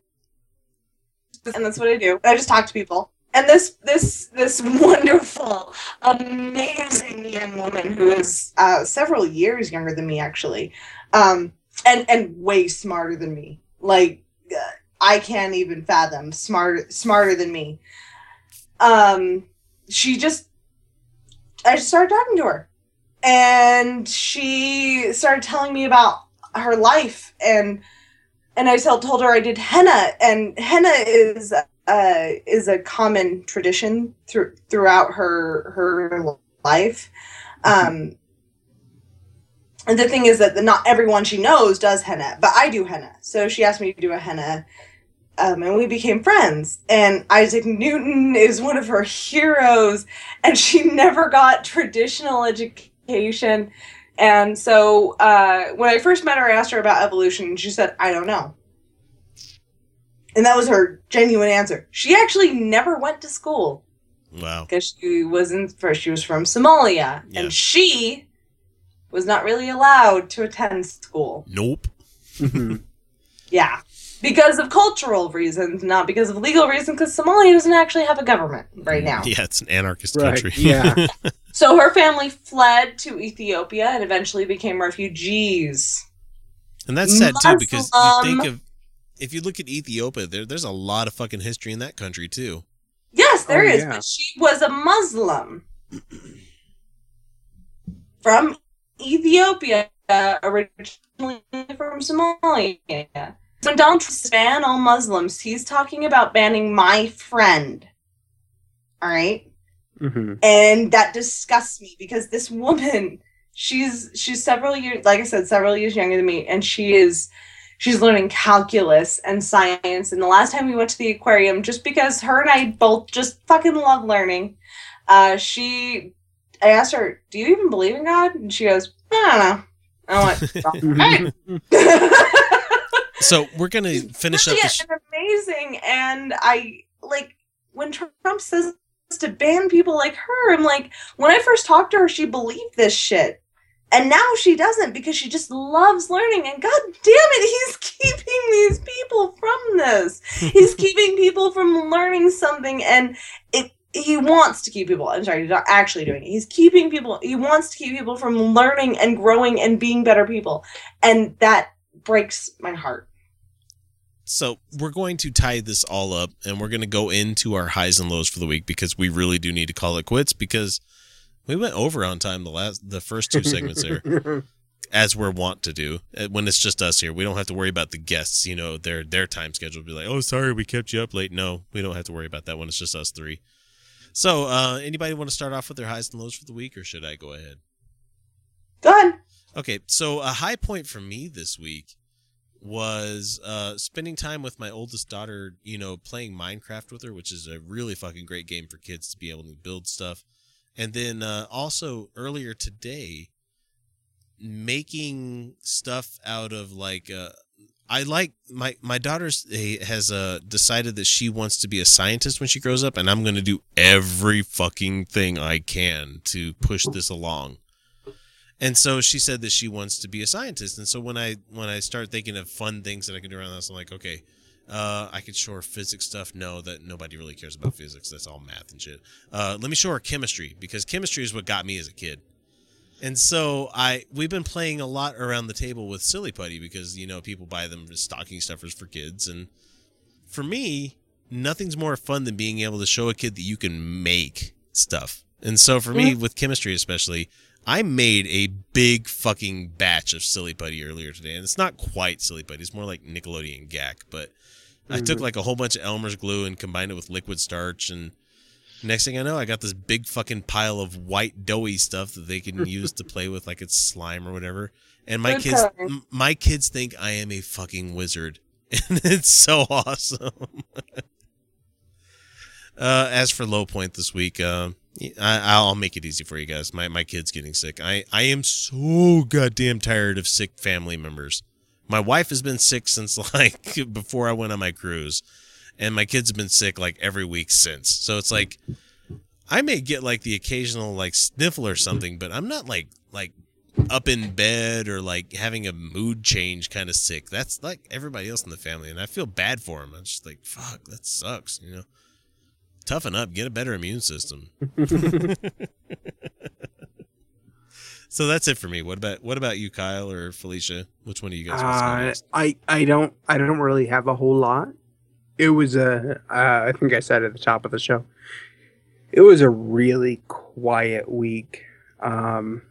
and that's what I do. I just talk to people. And this this this wonderful, amazing young woman who is uh, several years younger than me, actually, um, and and way smarter than me. Like uh, I can't even fathom smart smarter than me. Um, she just, I just started talking to her, and she started telling me about her life and and I told her I did henna, and henna is uh, is a common tradition through throughout her her life. Um, and the thing is that the, not everyone she knows does henna, but I do henna. So she asked me to do a henna, um, and we became friends. And Isaac Newton is one of her heroes, and she never got traditional education. And so uh, when I first met her, I asked her about evolution, and she said, I don't know. And that was her genuine answer. She actually never went to school Wow. because she wasn't first. She was from Somalia, and she was not really allowed to attend school. Nope. Yeah, because of cultural reasons, not because of legal reasons. Because Somalia doesn't actually have a government right now. Yeah, it's an anarchist Right, country. yeah. So her family fled to Ethiopia and eventually became refugees. and that's sad too because you think of if you look at Ethiopia, there there's a lot of fucking history in that country too. Yes, there Oh, is, yeah. but she was a Muslim from Ethiopia, originally from Somalia. So don't ban all Muslims. He's talking about banning my friend. All right, Mm-hmm. and that disgusts me because this woman, she's she's several years, like I said, several years younger than me, and she is she's learning calculus and science. And the last time we went to the aquarium, just because her and I both just fucking love learning, uh, she, I asked her, "Do you even believe in God?" And she goes, "I don't know." I went, "Alright." So we're gonna finish up really the sh- and amazing, and I like when Trump says to ban people like her. I'm like, when I first talked to her, she believed this shit. And now she doesn't because she just loves learning. And god damn it, he's keeping these people from this. He's keeping people from learning something. And it he wants to keep people. I'm sorry, he's not actually doing it. He's keeping people. He wants to keep people from learning and growing and being better people. And that breaks my heart. So we're going to tie this all up and we're going to go into our highs and lows for the week because we really do need to call it quits because we went over on time the last the first two segments there as we're wont to do Uh, when it's just us here. We don't have to worry about the guests you know their their time schedule. Be like oh sorry we kept you up late. No we don't have to worry about that when it's just us three. So uh anybody want to start off with their highs and lows for the week or should i go ahead? Go ahead. Okay, so a high point for me this week was uh, spending time with my oldest daughter, you know, playing Minecraft with her, which is a really fucking great game for kids to be able to build stuff. And then uh, also earlier today, making stuff out of like, uh, I like my my daughter's eh, has uh, decided that she wants to be a scientist when she grows up, and I'm going to do every fucking thing I can to push this along. And so she said that she wants to be a scientist. And so when I when I start thinking of fun things that I can do around house, I'm like, okay, uh, I could show her physics stuff. No, that nobody really cares about physics. That's all math and shit. Uh, let me show her chemistry because chemistry is what got me as a kid. And so I we've been playing a lot around the table with Silly Putty because you know people buy them as stocking stuffers for kids and for me nothing's more fun than being able to show a kid that you can make stuff. And so for me with chemistry especially I made a big fucking batch of Silly Putty earlier today and it's not quite Silly Putty it's more like Nickelodeon Gak but I took Mhm. like a whole bunch of Elmer's glue and combined it with liquid starch and Next thing I know, I got this big fucking pile of white doughy stuff that they can use to play with, like it's slime or whatever. And my Good kids, m- my kids think I am a fucking wizard, and it's so awesome. uh, as for low point this week, um, I, I'll make it easy for you guys. My my kid's getting sick. I I am so goddamn tired of sick family members. My wife has been sick since like before I went on my cruise and my kids have been sick like every week since. So it's like I may get like the occasional like sniffle or something, but I'm not like like up in bed or like having a mood change kind of sick. That's like everybody else in the family, and I feel bad for them. I'm just like, fuck, that sucks, you know. Toughen up, get a better immune system. so that's it for me. What about what about you, Kyle or Felicia? Which one of you guys? wants to go Uh. I I don't I don't really have a whole lot. It was a uh, I think I said at the top of the show. It was a really quiet week. Um,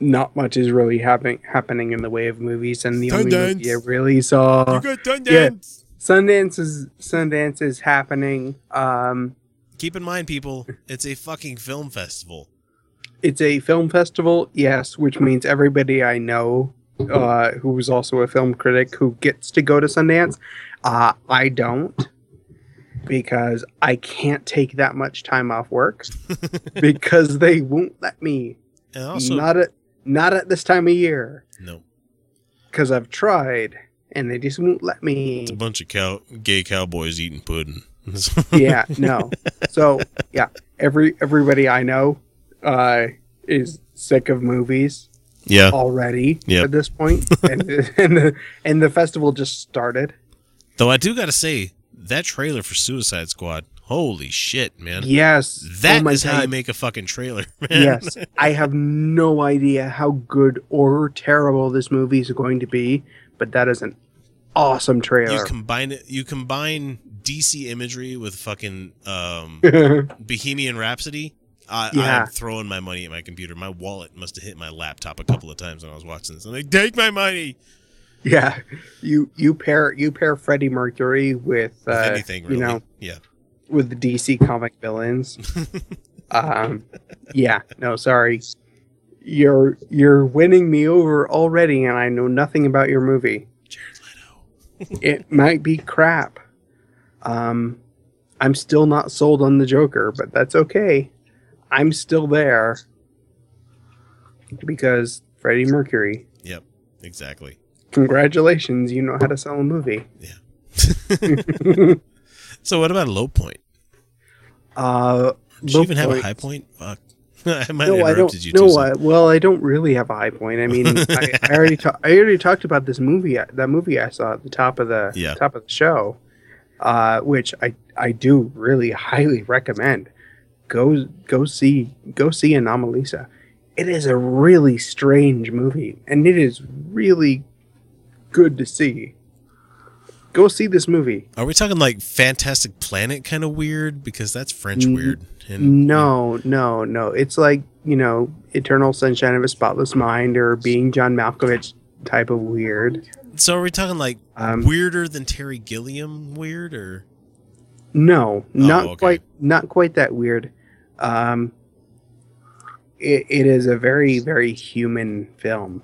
not much is really happening happening in the way of movies, and the only movie I really saw. You got Sundance. Yeah, Sundance is Sundance is happening. Um, Keep in mind, people, it's a fucking film festival. It's a film festival, yes, which means everybody I know uh, who is also a film critic who gets to go to Sundance. Uh, I don't because I can't take that much time off work because they won't let me. And also- not at not at this time of year No, because I've tried and they just won't let me. it's a bunch of cow gay cowboys eating pudding. yeah, no. So yeah, every everybody I know uh, is sick of movies. Yeah. already Yep. at this point, and and the and the festival just started. Though I do got to say that trailer for Suicide Squad. Holy shit, man! Yes. that Oh is how you make a fucking trailer, man. Yes, I have no idea how good or terrible this movie is going to be, but that is an awesome trailer. you combine it. You combine DC imagery with fucking um, Bohemian Rhapsody. I, Yeah. I'm throwing my money at my computer. My wallet must have hit my laptop a couple of times when I was watching this. I'm like, take my money. yeah, you you pair you pair Freddie Mercury with, uh, With anything, really. you know, Yeah. with the DC comic villains. um, yeah, no, sorry, you're you're winning me over already, and I know nothing about your movie. Jared Leto. it might be crap. Um, I'm still not sold on the Joker, but that's okay. I'm still there because Freddie Mercury. Yep. Exactly. Congratulations, you know how to sell a movie. Yeah. so what about a low point? Uh, Did you even have a high point? Fuck. I might no, have I don't. interrupted you No, too. I, well, I don't really have a high point. I mean, I, I already ta- I already talked about this movie. That movie I saw at the top of the Yeah. top of the show, uh, which I I do really highly recommend. Go go see go see Anomalisa. It is a really strange movie, and it is really good to see. Go see this movie. Are we talking like Fantastic Planet kind of weird? Because that's French weird. And No, no, no. It's like, you know, Eternal Sunshine of a Spotless Mind or being John Malkovich type of weird. so are we talking like Um, weirder than Terry Gilliam weird or No, not okay. quite not quite that weird. Um it, it is a very, very human film.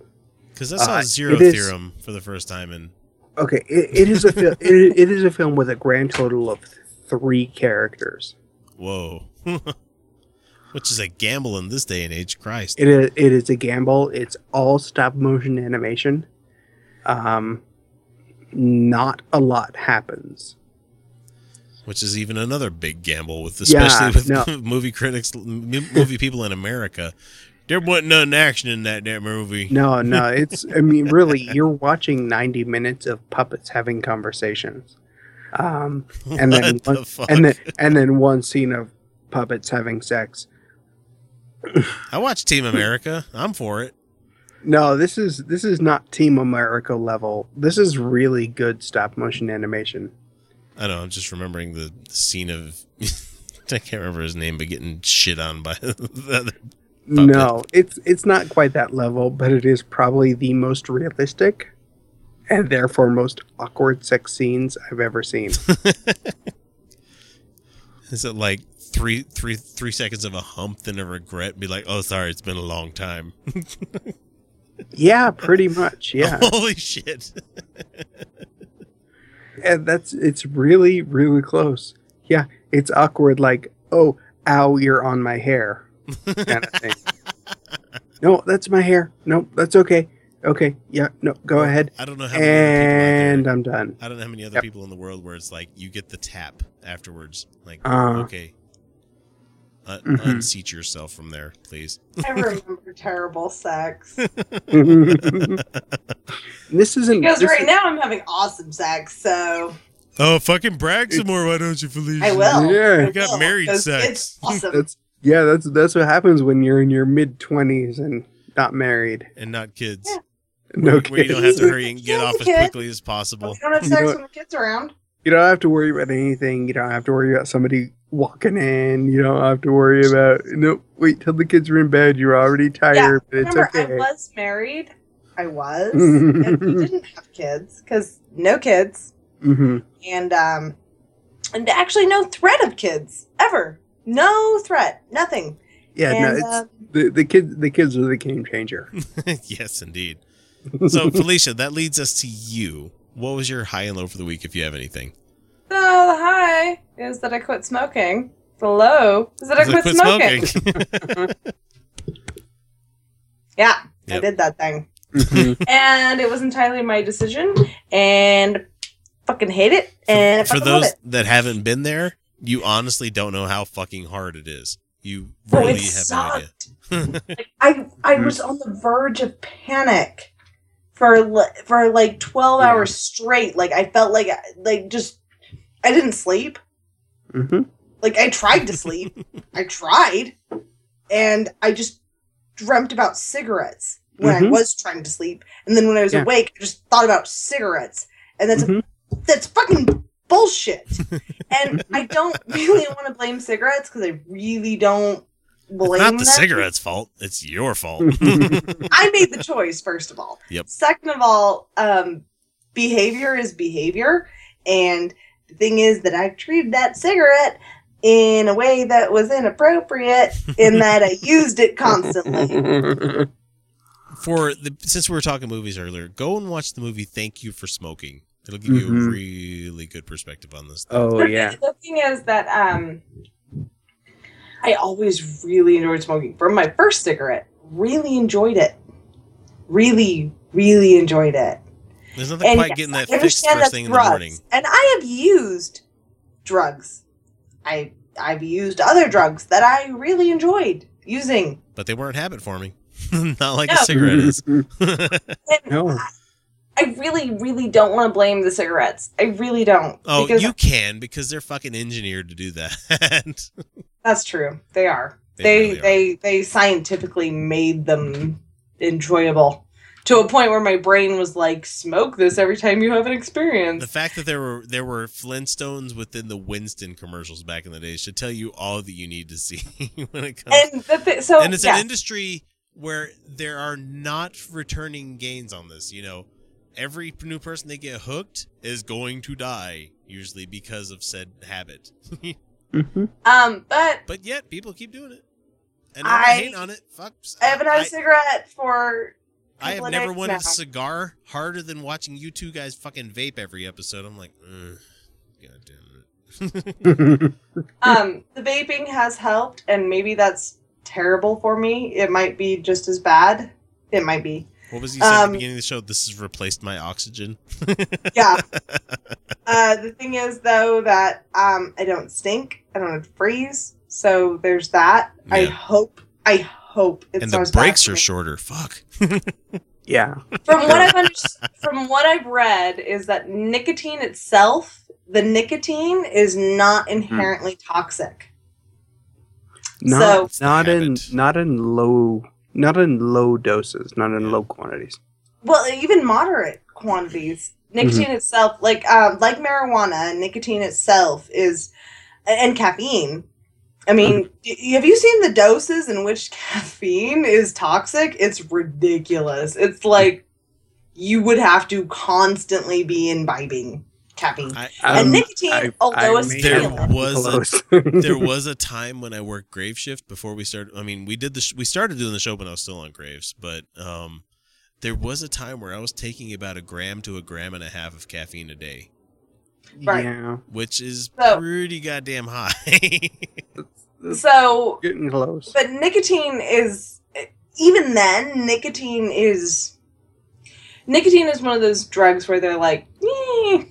because I saw Uh, Zero it is- Theorem for the first time and Okay, it, it is a fil- it, it is a film with a grand total of three characters. whoa, which is a gamble in this day and age. Christ, It is it is a gamble. It's all stop motion animation. Um, not a lot happens. Which is even another big gamble with Yeah, especially with no. movie critics, movie people in America. There wasn't none action in that that movie. No, no, it's. I mean, really, you're watching 90 minutes of puppets having conversations, um, and then What the fuck? and then and then one scene of puppets having sex. I watch Team America. I'm for it. No, this is this is not Team America level. This is really good stop motion animation. I don't know. I'm just remembering the scene of I can't remember his name, but getting shit on by the other. No, it's it's not quite that level, but it is probably the most realistic and therefore most awkward sex scenes I've ever seen. Is it like three three three seconds of a hump, then a regret? Be like, oh, sorry, it's been a long time. yeah, pretty much. Yeah. Holy shit. And that's it's really really close. Yeah, it's awkward like, "Oh, ow, you're on my hair." kind of thing. no, that's my hair. No, that's okay. Okay, yeah, no, go ahead. I don't know how many other people out there- And I'm done. I don't know how many other Yep. people in the world where it's like you get the tap afterwards. Like, Uh. okay, uh, Mhm. unseat yourself from there, please. I remember terrible sex. this isn't Because this right is- now I'm having awesome sex, so Oh, fucking brag some more, why don't you, Felicia? I will. Yeah. You got will, married 'cause sex. It's awesome. That's yeah, that's that's what happens when you're in your mid twenties and not married. and not kids. No where, where you don't have to hurry and get off as quickly as possible. we don't have You sex know when the kids around. You don't have to worry about anything. You don't have to worry about somebody walking in. You don't have to worry about no. Wait till the kids are in bed. You're already tired, but it's Remember, okay. I was married. I was, and we didn't have kids because no kids, hmm and um, and actually no threat of kids ever. No threat, nothing. Yeah, no, it's uh, the the kids. The kids are the game changer. yes, indeed. So, Felicia, that leads us to you. What was your high and low for the week, if you have anything? So the high is that I quit smoking. The low is that I Is it quit, smoking. yeah, I did that thing. Mhm. and it was entirely my decision and fucking hate it and I For fucking love those it. that haven't been there, you honestly don't know how fucking hard it is. You Oh, really it have no idea. like I I was on the verge of panic for for like 12 hours straight like I felt like like just I didn't sleep. Hmm like I tried to sleep. I tried. And I just dreamt about cigarettes when I Mhm. was trying to sleep. And then when I was Yeah. awake I just thought about cigarettes. And that's Mhm. that's fucking bullshit. And I don't really want to blame cigarettes because I really don't blame It's not the them. cigarette's fault. It's your fault. I made the choice, first of all. Yep. Second of all, um, behavior is behavior. And the thing is that I treated that cigarette in a way that was inappropriate in that I used it constantly. for the since we were talking movies earlier, go and watch the movie Thank You for Smoking. It'll give you a Mhm. really good perspective on this. Oh yeah. The thing is that um, I always really enjoyed smoking. From my first cigarette, really enjoyed it. Really, really enjoyed it. There's nothing And quite yes, getting I that fixed first that's thing in the morning. And I have used drugs. I I've used other drugs that I really enjoyed using. But they weren't habit forming. Not like No. a cigarette is. And no. I really, really don't want to blame the cigarettes. I really don't. oh, you can because they're fucking engineered to do that. that's true. They are. They They really they are. they, scientifically made them enjoyable to a point where my brain was like, "Smoke this every time you have an experience." the fact that there were there were Flintstones within the Winston commercials back in the day should tell you all that you need to see when it comes. and the thi- so and it's yeah. an industry where there are not returning gains on this. You know, every new person they get hooked is going to die, usually because of said habit. hmm um, but but yet people keep doing it, and I'm I- not hating on it. Fuck, I haven't had a I- cigarette for. I have never wanted now. a cigar harder than watching you two guys fucking vape every episode. I'm like, Ugh, god damn it. um the vaping has helped and maybe that's terrible for me it might be just as bad it might be What was he saying at Um, the beginning of the show? This has replaced my oxygen. yeah uh the thing is though that um i don't stink i don't freeze so there's that i hope i hope it's and the as breaks are shorter. Fuck. Yeah. from what i've under- from what i've read is that nicotine itself the nicotine is not inherently toxic Not So- not in not in low not in low doses, not in low quantities. Well, even moderate quantities. Nicotine itself, like um, like marijuana, nicotine itself is, and caffeine. I mean, y- have you seen the doses in which caffeine is toxic? It's ridiculous. It's like you would have to constantly be imbibing caffeine. and Um, nicotine, I- although I a may have stimulant, was a, there was a time when I worked grave shift before we started. I mean, we did the sh- we started doing the show when I was still on graves, but um, there was a time where I was taking about a gram to a gram and a half of caffeine a day, Right. Yeah. which is So- pretty goddamn high. so Getting close. But nicotine is even then nicotine is nicotine is one of those drugs where they're like, eh,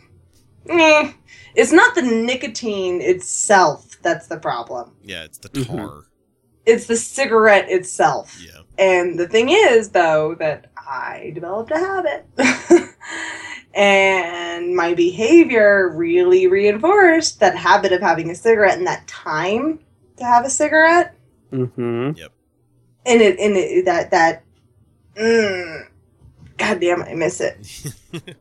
eh. it's not the nicotine itself that's the problem. yeah, it's the Mm-hmm. tar. It's the cigarette itself. Yeah. And the thing is though that I developed a habit. and my behavior really reinforced that habit of having a cigarette and that time to have a cigarette Mm-hmm. Yep. and it and it, that that mm, god damn it i miss it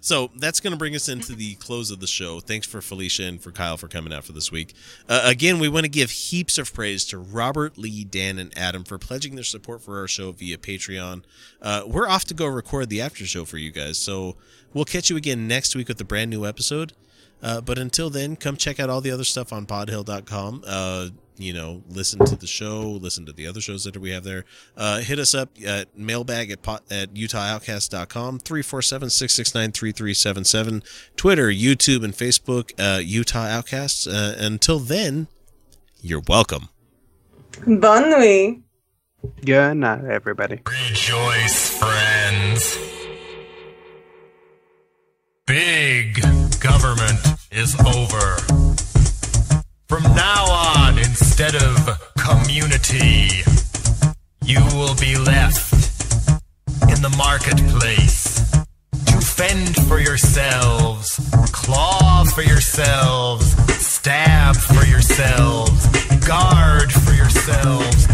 So that's going to bring us into the close of the show. Thanks for Felicia and for Kyle for coming out for this week. Uh, again, we want to give heaps of praise to Robert, Lee, Dan, and Adam for pledging their support for our show via Patreon. Uh, we're off to go record the after show for you guys, so we'll catch you again next week with a brand new episode. Uh, but until then, come check out all the other stuff on podhell.com. You know, listen to the show, listen to the other shows that we have there. Uh, hit us up at mailbag at, pot, at utahoutcast.com, 347-669-3377, Twitter, YouTube, and Facebook, uh, Utah Outcasts. Uh, until then, you're welcome. bon nuit Good night, everybody. Rejoice, friends. Big government is over. From now on, instead of community, you will be left in the marketplace to fend for yourselves, claw for yourselves, stab for yourselves, guard for yourselves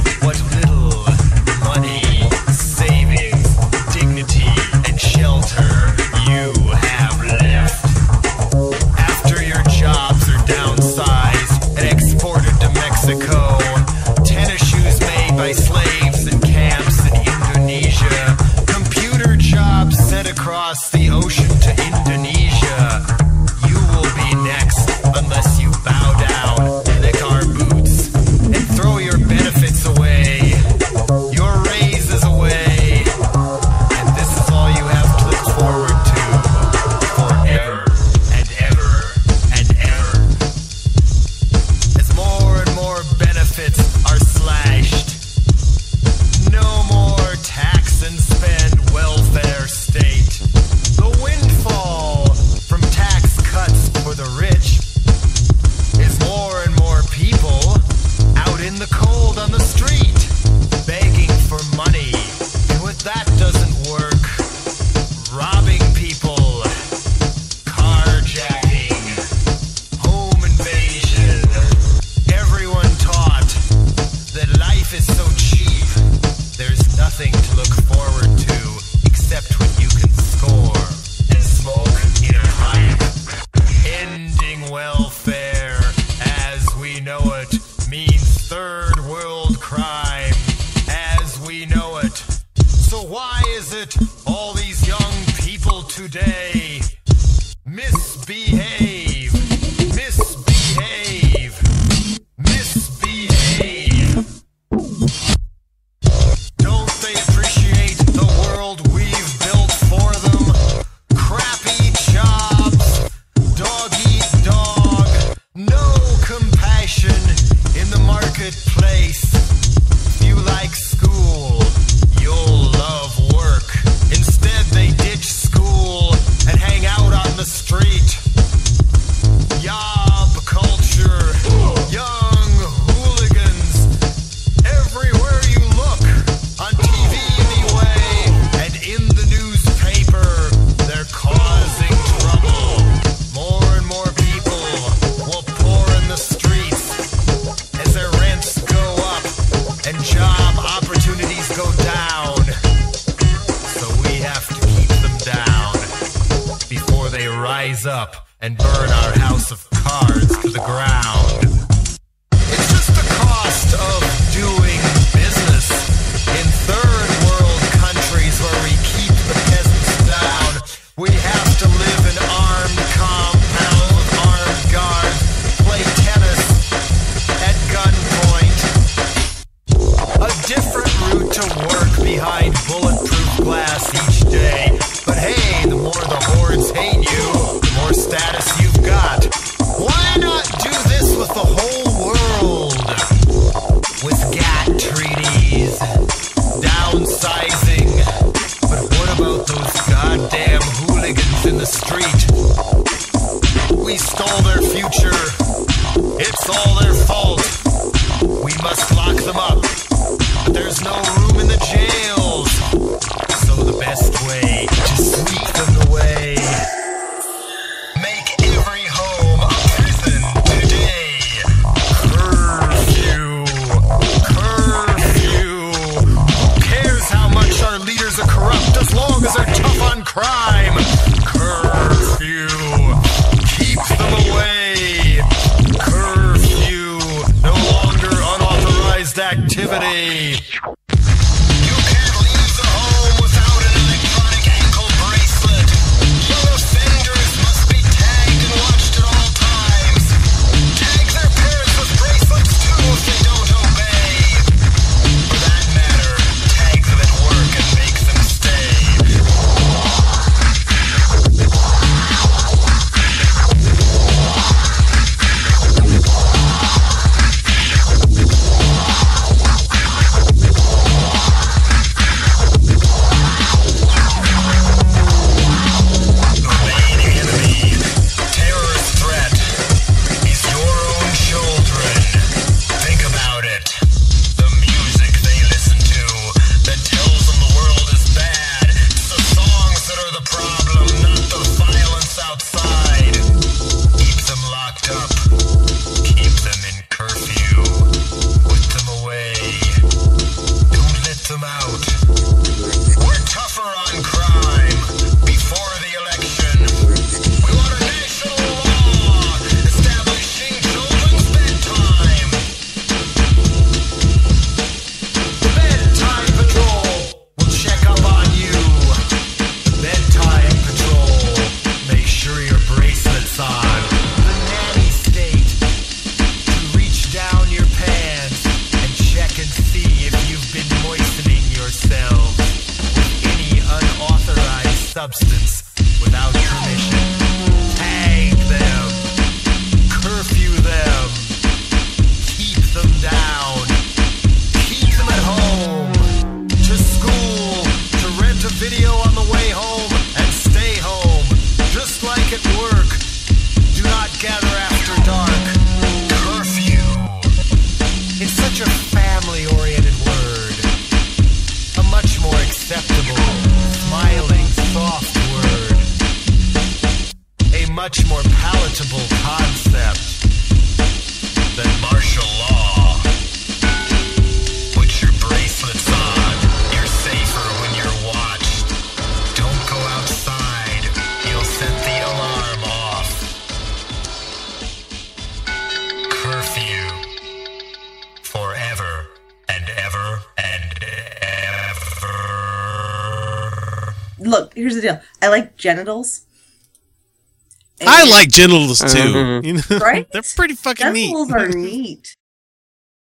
genitals. And I like genitals too. Mm-hmm. You know, right? They're pretty fucking genitals neat. Genitals are neat.